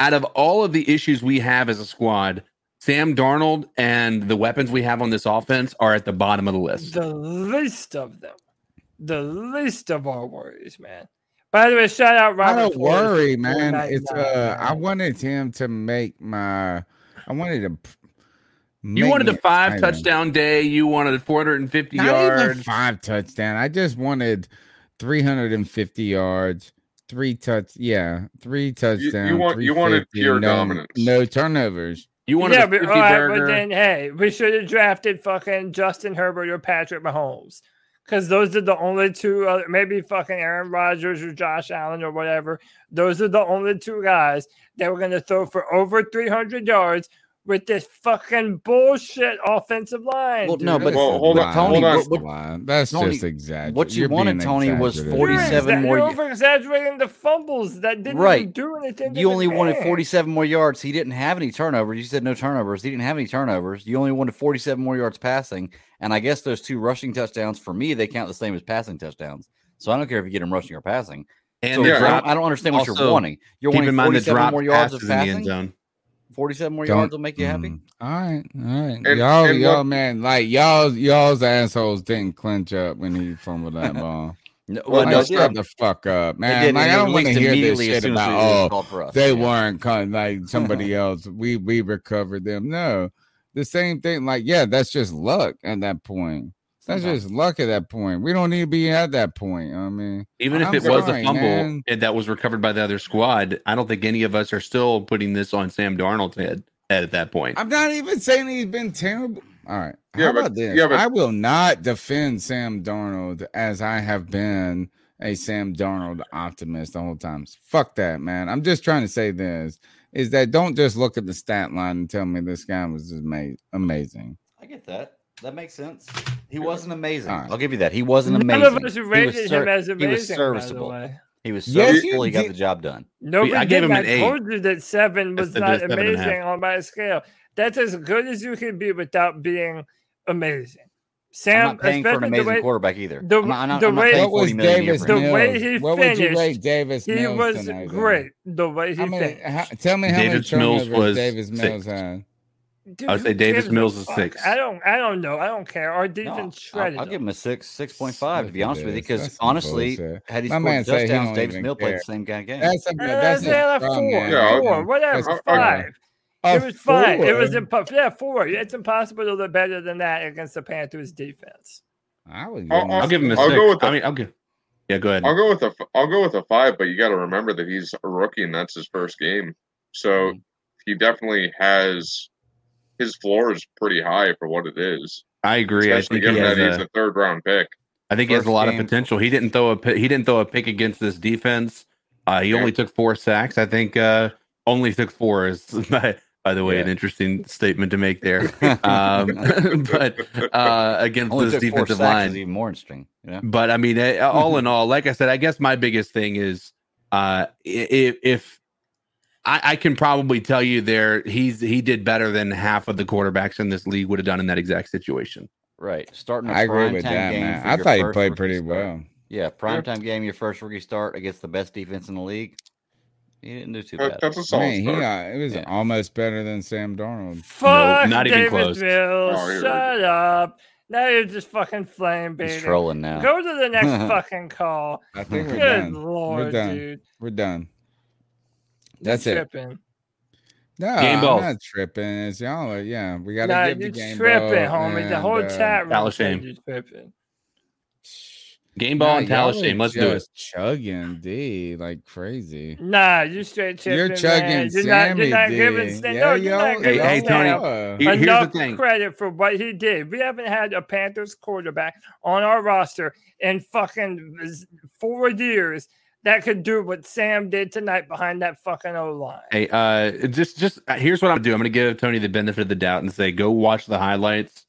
Out of all of the issues we have as a squad, Sam Darnold and the weapons we have on this offense are at the bottom of the list. The least of them. The least of our worries, man. By the way, shout out I Robert. don't Ford. worry, man. It's uh, I wanted him to make my. I wanted to. You wanted a me five touchdown day. You wanted 450 Not yards. five touchdown. I just wanted 350 yards, three touch. Yeah, three touchdowns. You want- you wanted 350, pure no, dominance. No turnovers. You wanted yeah, but, all right, but then hey, we should have drafted fucking Justin Herbert or Patrick Mahomes. Because those are the only two, other, maybe fucking Aaron Rodgers or Josh Allen or whatever. Those are the only two guys that were going to throw for over 300 yards with this fucking bullshit offensive line. Well, no, but Well, hold on, Tony, hold on. what- what- That's Tony, just exaggerated. What you You're wanted, Tony, was exaggerated. You're 47 exa- more. You're over exaggerating the fumbles that didn't Right. do anything. You only wanted 47 more yards. He didn't have any turnovers. You said no turnovers. He didn't have any turnovers. You only wanted 47 more yards passing. And I guess those two rushing touchdowns for me, they count the same as passing touchdowns. So I don't care if you get them rushing or passing. And so the I, drop- don't, I don't understand what also, you're wanting. You're keep wanting in mind the 47 drop more yards of passes in the end passing. Zone. 47 more Don't- yards will make you happy. Mm. All right, all right. And- y'all, and y'all, look- man, like y'all, y'all's assholes didn't clinch up when he fumbled that (laughs) ball. No, Well, well, no, shut the fuck up, man. Like I they don't want to hear this shit about oh for us. they Yeah. weren't con- like (laughs) somebody else. We we recovered them. No, the same thing. Like yeah, that's just luck at that point. That's Sometimes. just luck at that point. We don't need to be at that point. I mean, Even if I'm it was sorry, a fumble man. and that was recovered by the other squad, I don't think any of us are still putting this on Sam Darnold's head, head at that point. I'm not even saying he's been terrible. All right. Yeah, How but- about this? yeah, but- I will not defend Sam Darnold as I have been a Sam Darnold optimist the whole time. Fuck that, man. I'm just trying to say this is that don't just look at the stat line and tell me this guy was just made amazing. I get that. That makes sense. He wasn't amazing. All right. I'll give you that. He wasn't None amazing. of us He was rated ser- him as He was amazing, by the serviceable. way. He was Yes, you serviceable. he got the job done. Nobody I gave him an I eight. told you that seven was said not seven amazing on my scale. That's as good as you can be without being amazing. Sam, I'm not paying for an amazing way- quarterback either. the- I'm not, I'm not, the way- What was 40 million a year Davis The. Mills? way he what would you rate Davis He Mills was tonight? then? great. The way he How many, finished. how, tell me how Davis many Mills turnovers was Davis Mills six. had. Dude, I would say Davis Mills is six. I don't. I don't know. I don't care. Our No, defense I'll. I'll give him. him a six, six point five to be honest with you, Look at this. because honestly, bullshit. had he My scored man say touchdowns, Davis even Mill played the same kind of game. That's a that's say a a strong four. Yeah, four, whatever, That's five. A it was fine. It was four? impo- yeah, four. It's impossible to do better than that against the Panthers defense. I would I'll- I'll give him a I'll six. go with the- I mean, I'll give. Yeah, go ahead. I'll go with a f- I'll go with a five, but you got to remember that he's a rookie and that's his first game, so Mhm. he definitely has his floor is pretty high for what it is, I agree. I especially think given has that he's a, a third round pick. I think he has a lot game. of potential. He didn't throw a he didn't throw a pick against this defense. Uh, he Yeah. only took four sacks. I think uh, only took four is (laughs) by, by the way an interesting statement to make there. (laughs) Um, (laughs) but uh, against Only this took four defensive sacks line, is even more interesting. You know? But I mean, eh, all in all, like I said, I guess my biggest thing is uh, if, if I, I can probably tell you there, he's he did better than half of the quarterbacks in this league would have done in that exact situation. Right. Starting a I agree with that, game man. I thought he played pretty start. well. Yeah, primetime game, your first rookie start against the best defense in the league. He didn't do too That- bad. that's a solid Man, he got, uh, it was almost better than Sam Darnold. Fuck not even close. Mills. Oh, you're Shut up. Now you're just fucking flame baiting. trolling now. Go to the next (laughs) fucking call. I think we're Good done. lord, we're done. dude. We're done. You're That's it. tripping. No, Game I'm balls. not tripping. It's y'all. are- Yeah, we gotta Nah, give the you game tripping, ball homie. The whole uh, chat room Tally shame. tripping. Game ball nah, and towel shame. Let's do it. Chugging D like crazy. Nah, you straight tripping. You're chugging man. You're not, Sammy you're not D. giving Sam, Yeah, no, you're not Hey, giving hey, Sam Tony, Yeah. Here- here's the enough thing. credit for what he did. We haven't had a Panthers quarterback on our roster in fucking four years that could do what Sam did tonight behind that fucking O line. Hey, uh, just just uh, here's what I'm gonna do. I'm gonna give Tony the benefit of the doubt and say, go watch the highlights,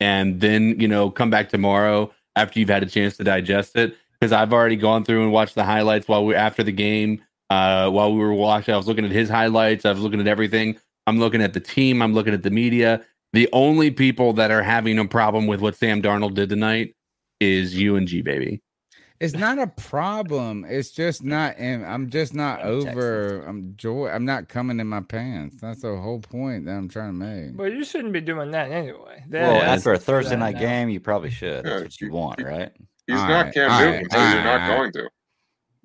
and then you know come back tomorrow after you've had a chance to digest it. Because I've already gone through and watched the highlights while we after the game. Uh, while we were watching, I was looking at his highlights. I was looking at everything. I'm looking at the team. I'm looking at the media. The only people that are having a problem with what Sam Darnold did tonight is you and G baby. It's not a problem. It's just not. in- I'm just not over. I'm joy. I'm not coming in my pants. That's the whole point that I'm trying to make. But you shouldn't be doing that anyway. Well, after a Thursday night now. game, you probably should. That's what you want, right? He's All not right, Cam all Newton, right, so you're all not going to.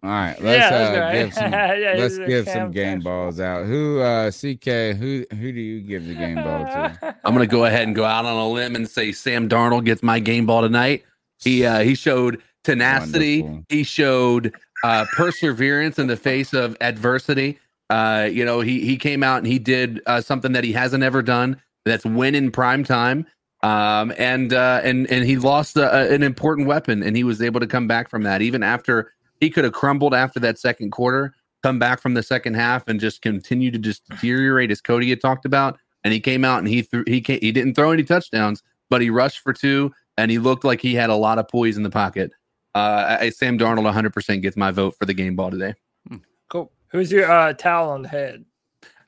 All right, (laughs) let's that's uh, right. give some. (laughs) Yeah, let's give some Cam game balls out. Who, uh, CK? Who, who do you give the game ball to? (laughs) I'm gonna go ahead and go out on a limb and say Sam Darnold gets my game ball tonight. He uh, he showed tenacity. Wonderful. He showed uh, perseverance in the face of adversity. Uh, you know, he he came out and he did uh, something that he hasn't ever done. That's win in prime time. Um, and uh, and and he lost a, a- an important weapon, and he was able to come back from that. Even after he could have crumbled after that second quarter, come back from the second half and just continue to just deteriorate as Cody had talked about. And he came out and he threw he came, he didn't throw any touchdowns, but he rushed for two, and he looked like he had a lot of poise in the pocket. Uh, I, Sam Darnold 100% gets my vote for the game ball today. Cool. Who's your uh, towel on the head?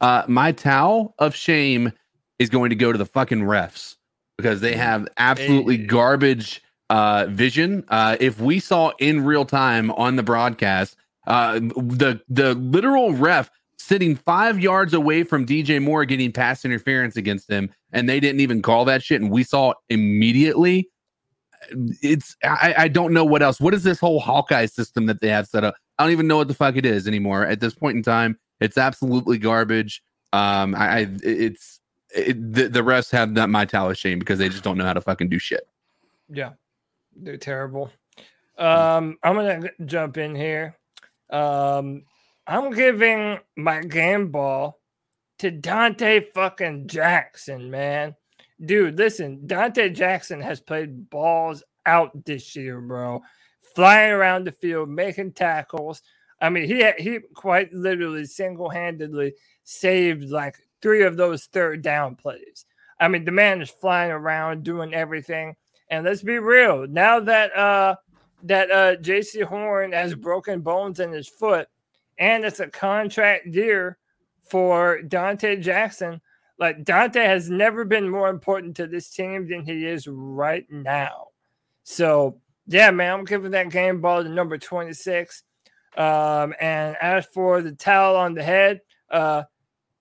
Uh, my towel of shame is going to go to the fucking refs because they have absolutely garbage uh, vision. Uh, if we saw in real time on the broadcast, uh, the the literal ref sitting five yards away from DJ Moore getting pass interference against him, and they didn't even call that shit, and we saw immediately. It's I, I don't know what else. What is this whole Hawkeye system that they have set up? I don't even know what the fuck it is anymore. At this point in time, it's absolutely garbage. Um, I, I it's it, the the have not my towel shame because they just don't know how to fucking do shit. Yeah, they're terrible. Um, I'm gonna jump in here. Um, I'm giving my game ball to Donte fucking Jackson, man. Dude, listen, Donte Jackson has played balls out this year, bro. Flying around the field, making tackles. I mean, he he quite literally single-handedly saved like three of those third down plays. I mean, the man is flying around doing everything. And let's be real, now that uh that uh Jaycee Horn has broken bones in his foot and it's a contract year for Donte Jackson, like Donte has never been more important to this team than he is right now. So yeah, man, I'm giving that game ball to number 26. Um, and as for the towel on the head, uh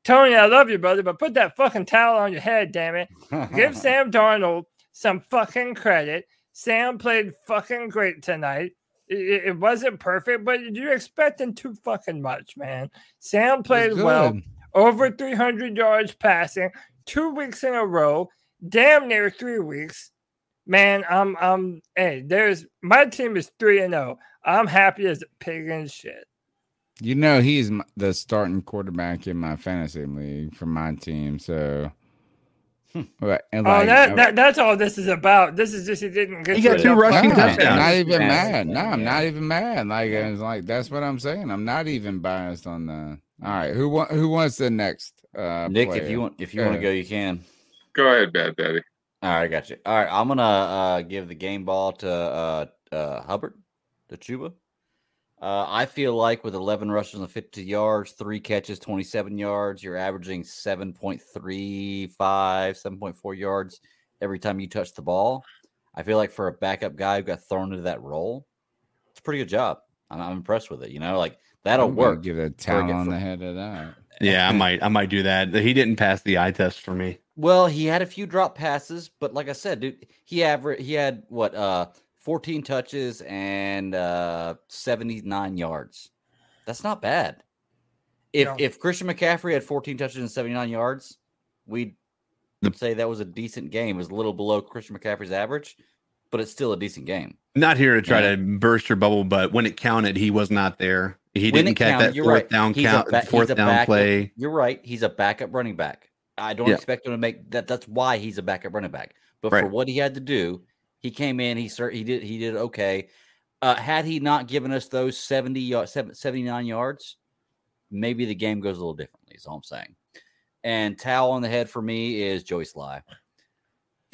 Tony, I love you, brother, but put that fucking towel on your head, damn it. Give (laughs) Sam Darnold some fucking credit. Sam played fucking great tonight. It, it wasn't perfect, but you're expecting too fucking much, man. Sam played well. Over 300 yards passing, two weeks in a row, damn near three weeks. Man, I'm, I'm, hey, there's my team is three and zero. I'm happy as a pig and shit. You know he's the starting quarterback in my fantasy league for my team. So, hmm, But- and oh, that, uh, that that's all this is about. This is just he didn't get. He got two rushing touchdowns. I'm not even mad. No, I'm Yeah. not even mad. Like it's like that's what I'm saying. I'm not even biased on the. All right, who wa- who wants the next? Uh, Nick, if you want, if you want to Go go, you can. Go ahead, Bad Daddy. All right, I got you. All right, I'm gonna uh, give the game ball to uh, uh, Hubbard, to Chuba. Uh, I feel like with 11 rushes and 50 yards, three catches, 27 yards, you're averaging 7.35, 7.4 yards every time you touch the ball. I feel like for a backup guy who got thrown into that role, it's a pretty good job. I'm, I'm impressed with it. You know, like That'll I'm work. Give a for- towel on the head of that. (laughs) Yeah, I might I might do that. He didn't pass the eye test for me. Well, he had a few drop passes, but like I said, dude, he averaged he had what uh 14 touches and uh 79 yards. That's not bad. If No. if Christian McCaffrey had 14 touches and 79 yards, we'd say that was a decent game. It was a little below Christian McCaffrey's average, but it's still a decent game. Not here to try Yeah. to burst your bubble, but when it counted, he was not there. He When didn't catch that you're fourth right. down He's count, ba- fourth down backup- play. You're right. He's a backup running back. I don't Yeah. expect him to make that. That's why he's a backup running back. But for what he had to do, he came in. He cer- he did he did okay. Uh, had he not given us those 70 yards, 79 yards, maybe the game goes a little differently. Is all I'm saying. And towel on the head for me is Joey Slye.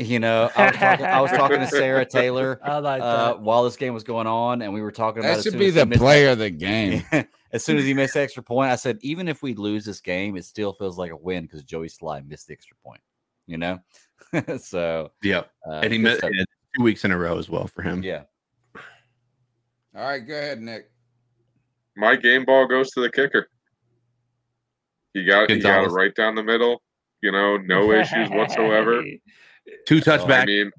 You know, I was talking, I was talking to (laughs) Sarah Taylor like uh, while this game was going on, and we were talking about That should be the missed player that- of the game. (laughs) as soon as he missed the extra point, I said, even if we lose this game, it still feels like a win because Joey Slye missed the extra point. You know, (laughs) so Yep. uh, and he missed yeah, two weeks in a row as well for him. yeah. All right, go ahead, Nick. My game ball goes to the kicker. He got he got it right down the middle. You know, no issues whatsoever. Two touchbacks. I mean,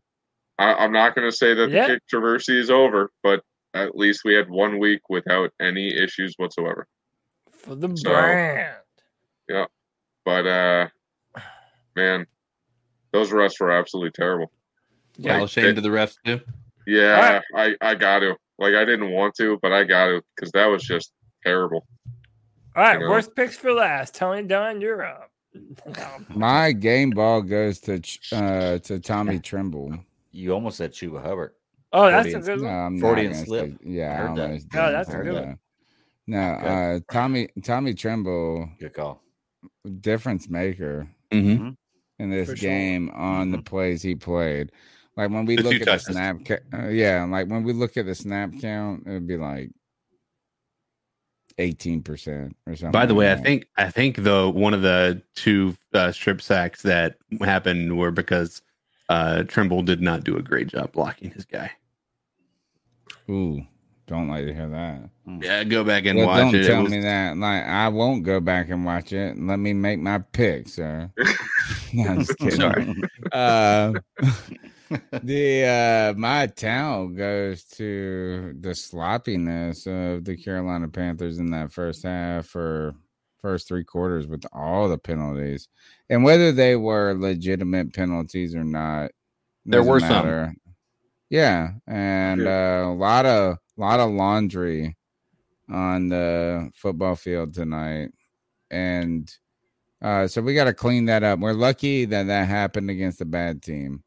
I, I'm not going to say that Yeah. the controversy is over, but at least we had one week without any issues whatsoever. For the So- brand. Yeah, but uh, man, those refs were absolutely terrible. Y'all Like, ashamed they- of the refs too. Yeah, I I got to. Like I didn't want to, but I got to because that was just terrible. All right, You know? worst picks for last. Tony Don, you're up. My game ball goes to uh to Tommy (laughs) Tremble. You almost said Chuba Hubbard. Oh, that's a Freudian- good No, one. I'm not Freudian slip. say- yeah, I I that. almost No, that's a good that. one. No, uh Tommy Tommy Tremble, Good call. difference maker Mm-hmm. in this sure. game on the plays he played. Like when we The look two at the snap, ca- uh, yeah, like when we look at the snap count, it'd be like eighteen percent or something. By the way, I like that. think I think the one of the two uh, strip sacks that happened were because uh, Tremble did not do a great job blocking his guy. Ooh, don't like to hear that. Yeah, go back and Well, watch don't it. It tell was- me that. Like, I won't go back and watch it. Let me make my pick, sir. (laughs) (laughs) no, I'm just (laughs) kidding. Sorry. Uh, the uh, my town goes to the sloppiness of the Carolina Panthers in that first half or first three quarters with all the penalties, and whether they were legitimate penalties or not. There were some. Yeah, and uh, a lot of lot of laundry on the football field tonight, and uh, so we got to clean that up. We're lucky that that happened against a bad team,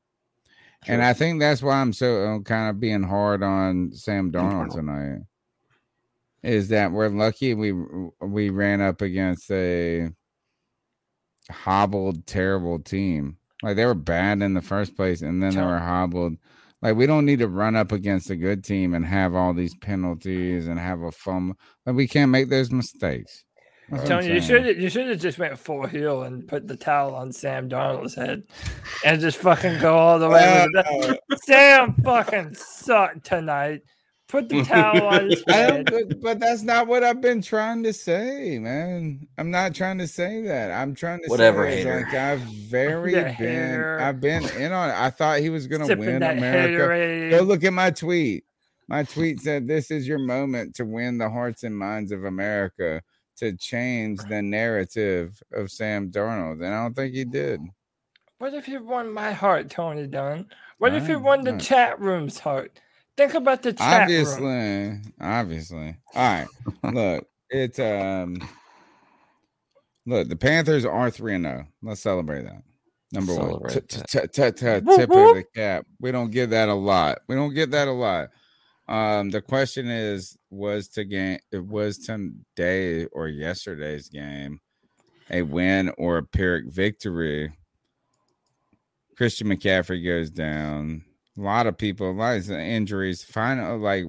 and I think that's why I'm so uh, kind of being hard on Sam Darnold tonight. Is that we're lucky we we ran up against a hobbled, terrible team. Like they were bad in the first place, and then they were hobbled. Like we don't need to run up against a good team and have all these penalties and have a fumble. Like we can't make those mistakes. That's I'm Tony, you saying. should you should have just went full heel and put the towel on Sam Darnold's head, and just fucking go all the way. with it. (laughs) Sam fucking sucked tonight. Put the towel on his (laughs) I head. don't, but, but that's not what I've been trying to say, man. I'm not trying to say that. I'm trying to Whatever, say hater. like I've (laughs) very Yeah, been hater. I've been in on it. I thought he was gonna Sipping win America. haterade. Go look at my tweet. My tweet said this is your moment to win the hearts and minds of America to change the narrative of Sam Darnold. And I don't think he did. What if you won my heart, Tony Dunn? What if you Alright, won the alright. chat room's heart? Think about the chat room. obviously obviously all right look it's um look the panthers are 3 and 0 let's celebrate that number one tip of the cap we don't get that a lot we don't get that a lot um the question is was to game it was today or yesterday's game a win or a pyrrhic victory Christian McCaffrey goes down. A lot of people, a lot of injuries. Final, like,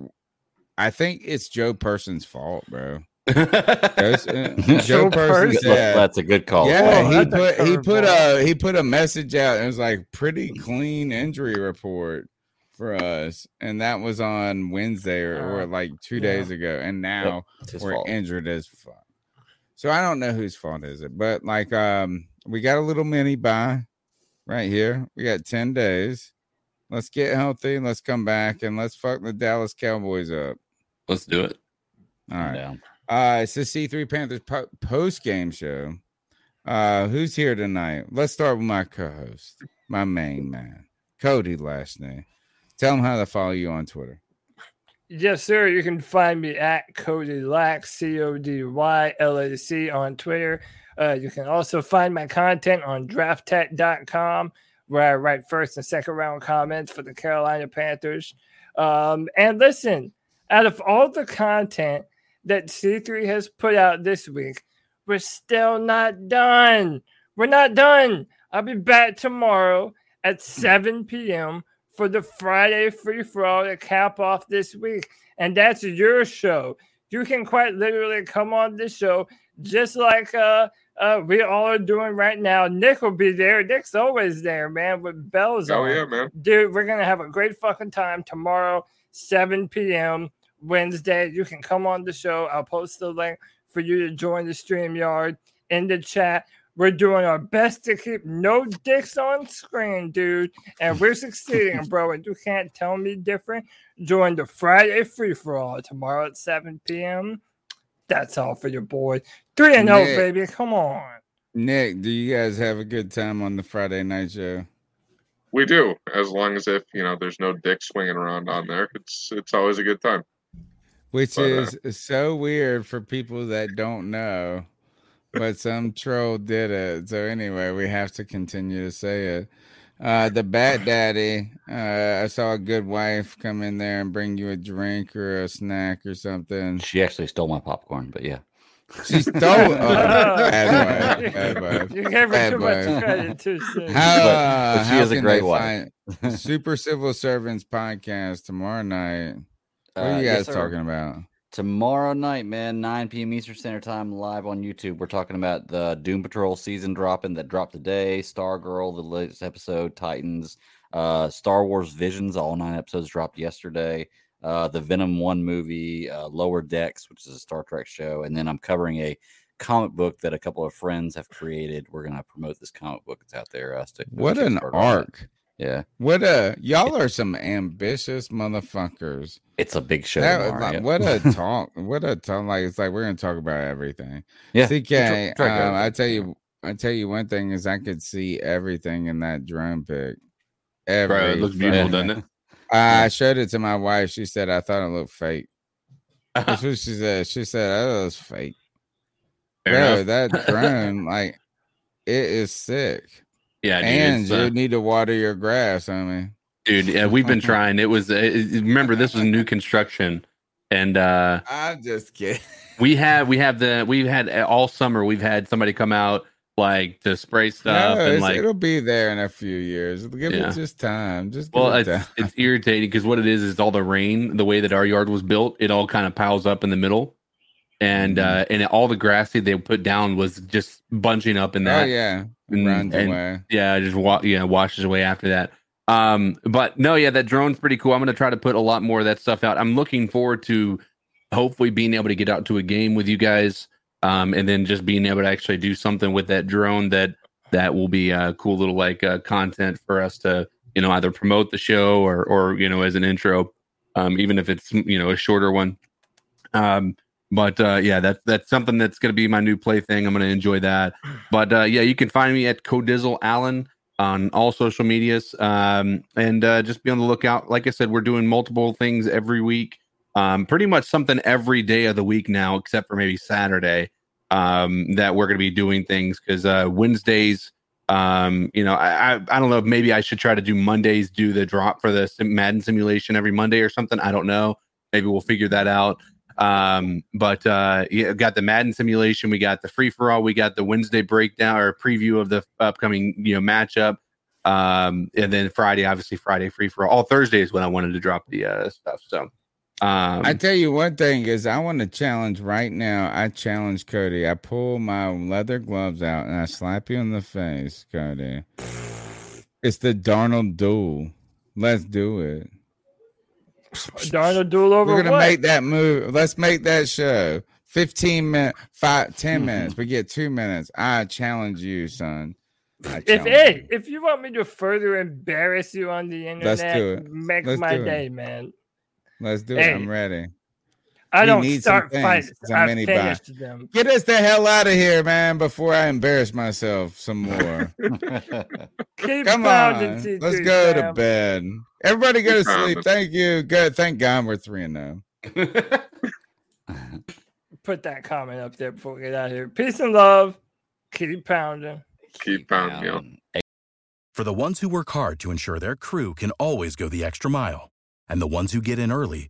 I think it's Joe Person's fault, bro. Joe's- uh, (laughs) Joe Joe Person Person? said, That's a good call. yeah, Oh, he that's a put he put curveball. a he put a message out. It was like pretty clean injury report. For us, and that was on Wednesday or, or Uh, like two yeah. days ago, and now his we're fault. injured as fuck. So I don't know whose fault is it, but like um, we got a little mini bye right here. We got ten days. Let's get healthy. Let's come back and let's fuck the Dallas Cowboys up. Let's do it. All right. Uh, it's the C3 Panthers po- post game show. Uh, who's here tonight? Let's start with my co host, my main man, Cody last name. Tell him how to follow you on Twitter. Yes, sir. You can find me at Cody Lack, C O D Y L A C on Twitter. Uh, you can also find my content on drafttek.com, where I write first and second round comments for the Carolina Panthers. Um, and listen, out of all the content that C3 has put out this week, we're still not done. We're not done. I'll be back tomorrow at 7 p.m. for the Friday free for all to cap off this week. And that's your show. You can quite literally come on this show just like uh, uh, we all are doing right now. Nick will be there. Nick's always there, man, with bells Oh, on. yeah, man. Dude, we're going to have a great fucking time tomorrow, 7 p.m. Wednesday. You can come on the show. I'll post the link for you to join the stream yard in the chat. We're doing our best to keep no dicks on screen, dude. And we're succeeding, (laughs) bro. And you can't tell me different. Join the Friday free for all tomorrow at 7 p.m. That's all for your boy. 3 and 0, baby. Come on. Nick, do you guys have a good time on the Friday night show? We do, as long as if you know there's no dick swinging around on there. It's it's always a good time. Which But, uh, is so weird for people that don't know, but some troll did it. So anyway, we have to continue to say it. Uh, the Bat Daddy, uh, I saw a good wife come in there and bring you a drink or a snack or something. She actually stole my popcorn, but yeah. She stole. (laughs) Oh, bad wife, bad wife, You gave her bad too much credit too soon. How, uh, but she how is a great wife. Super Civil Servants podcast tomorrow night? What Uh, are you yes, guys sir. talking about? Tomorrow night, man, 9 p.m. Eastern Standard Time, live on YouTube. We're talking about the Doom Patrol season dropping that dropped today, Stargirl, the latest episode, Titans, uh, Star Wars Visions, all nine episodes dropped yesterday. Uh, the Venom 1 movie, uh, Lower Decks, which is a Star Trek show. And then I'm covering a comic book that a couple of friends have created. We're going to promote this comic book. It's out there. Uh, What an arc. it. Arc! Yeah. What a y'all are some ambitious motherfuckers. It's a big show. That tomorrow, like, yeah. what a (laughs) talk! What a talk! Like it's like we're gonna talk about everything. Yeah, CK. we try- try um. I tell you, I tell you one thing is I could see everything in that drone pic. Every Bro, it looks beautiful, doesn't it? I showed it to my wife. She said I thought it looked fake. That's what she said. She said that was fake. Fair Bro, enough. that (laughs) drone, like, it is sick. Yeah, dude, and you uh, need to water your grass. I mean, Dude, yeah, we've been (laughs) trying. It was uh, it- remember this was new construction, and uh I'm just kidding. we have we have the we've had uh, all summer we've had somebody come out like to spray stuff No, and like it'll be there in a few years. Give Yeah. it just time. Just well it it's it's irritating because what it is is all the rain the way that our yard was built it all kind of piles up in the middle and Mm-hmm. uh and all the grass that they put down was just bunching up in that Oh yeah, and, runs and- away. yeah just wa- yeah washes away after that. Um but no yeah that drone's pretty cool. I'm gonna try to put a lot more of that stuff out. I'm looking forward to hopefully being able to get out to a game with you guys um and then just being able to actually do something with that drone that that will be uh cool little like uh, content for us to you know either promote the show or or you know as an intro um even if it's you know a shorter one. Um but uh yeah that's that's something that's going to be my new plaything. I'm going to enjoy that. But uh yeah you can find me at codizzle allen on all social medias. Um and uh just be on the lookout. Like i said we're doing multiple things every week. Um pretty much something every day of the week now except for maybe saturday um that we're going to be doing things. Because uh wednesdays um you know I, I i don't know if maybe i should try to do mondays do the drop for the madden simulation every monday or something. I don't know. Maybe we'll figure that out um but uh yeah got the madden simulation we got the free for all we got the wednesday breakdown or preview of the upcoming you know matchup um and then friday obviously friday free for all, thursday is when i wanted to drop the uh stuff so um I tell you one thing is I want to challenge right now. I challenge Cody. I pull my leather gloves out and I slap you in the face, Cody. It's the Darnold duel. Let's do it. (laughs) Darnold duel over We're gonna what? make that move. Let's make that show. 15 minutes, five, 10 mm-hmm. minutes. We get two minutes. I challenge you, son. I if challenge hey, if you want me to further embarrass you on the internet, Let's do it. make Let's my do it. day, man. Let's do Hey, it. I'm ready. I don't need some start things, fights. 'cause I'm I mini bi. finished them. Get us the hell out of here, man, before I embarrass myself some more. (laughs) Keep Come on. T2 Let's go to bed. Everybody go to sleep. Thank you. Good. Thank God we're 3 and oh. 0. (laughs) Put that comment up there before we get out of here. Peace and love. Keep pounding. Keep pounding, yo. For the ones who work hard to ensure their crew can always go the extra mile, and the ones who get in early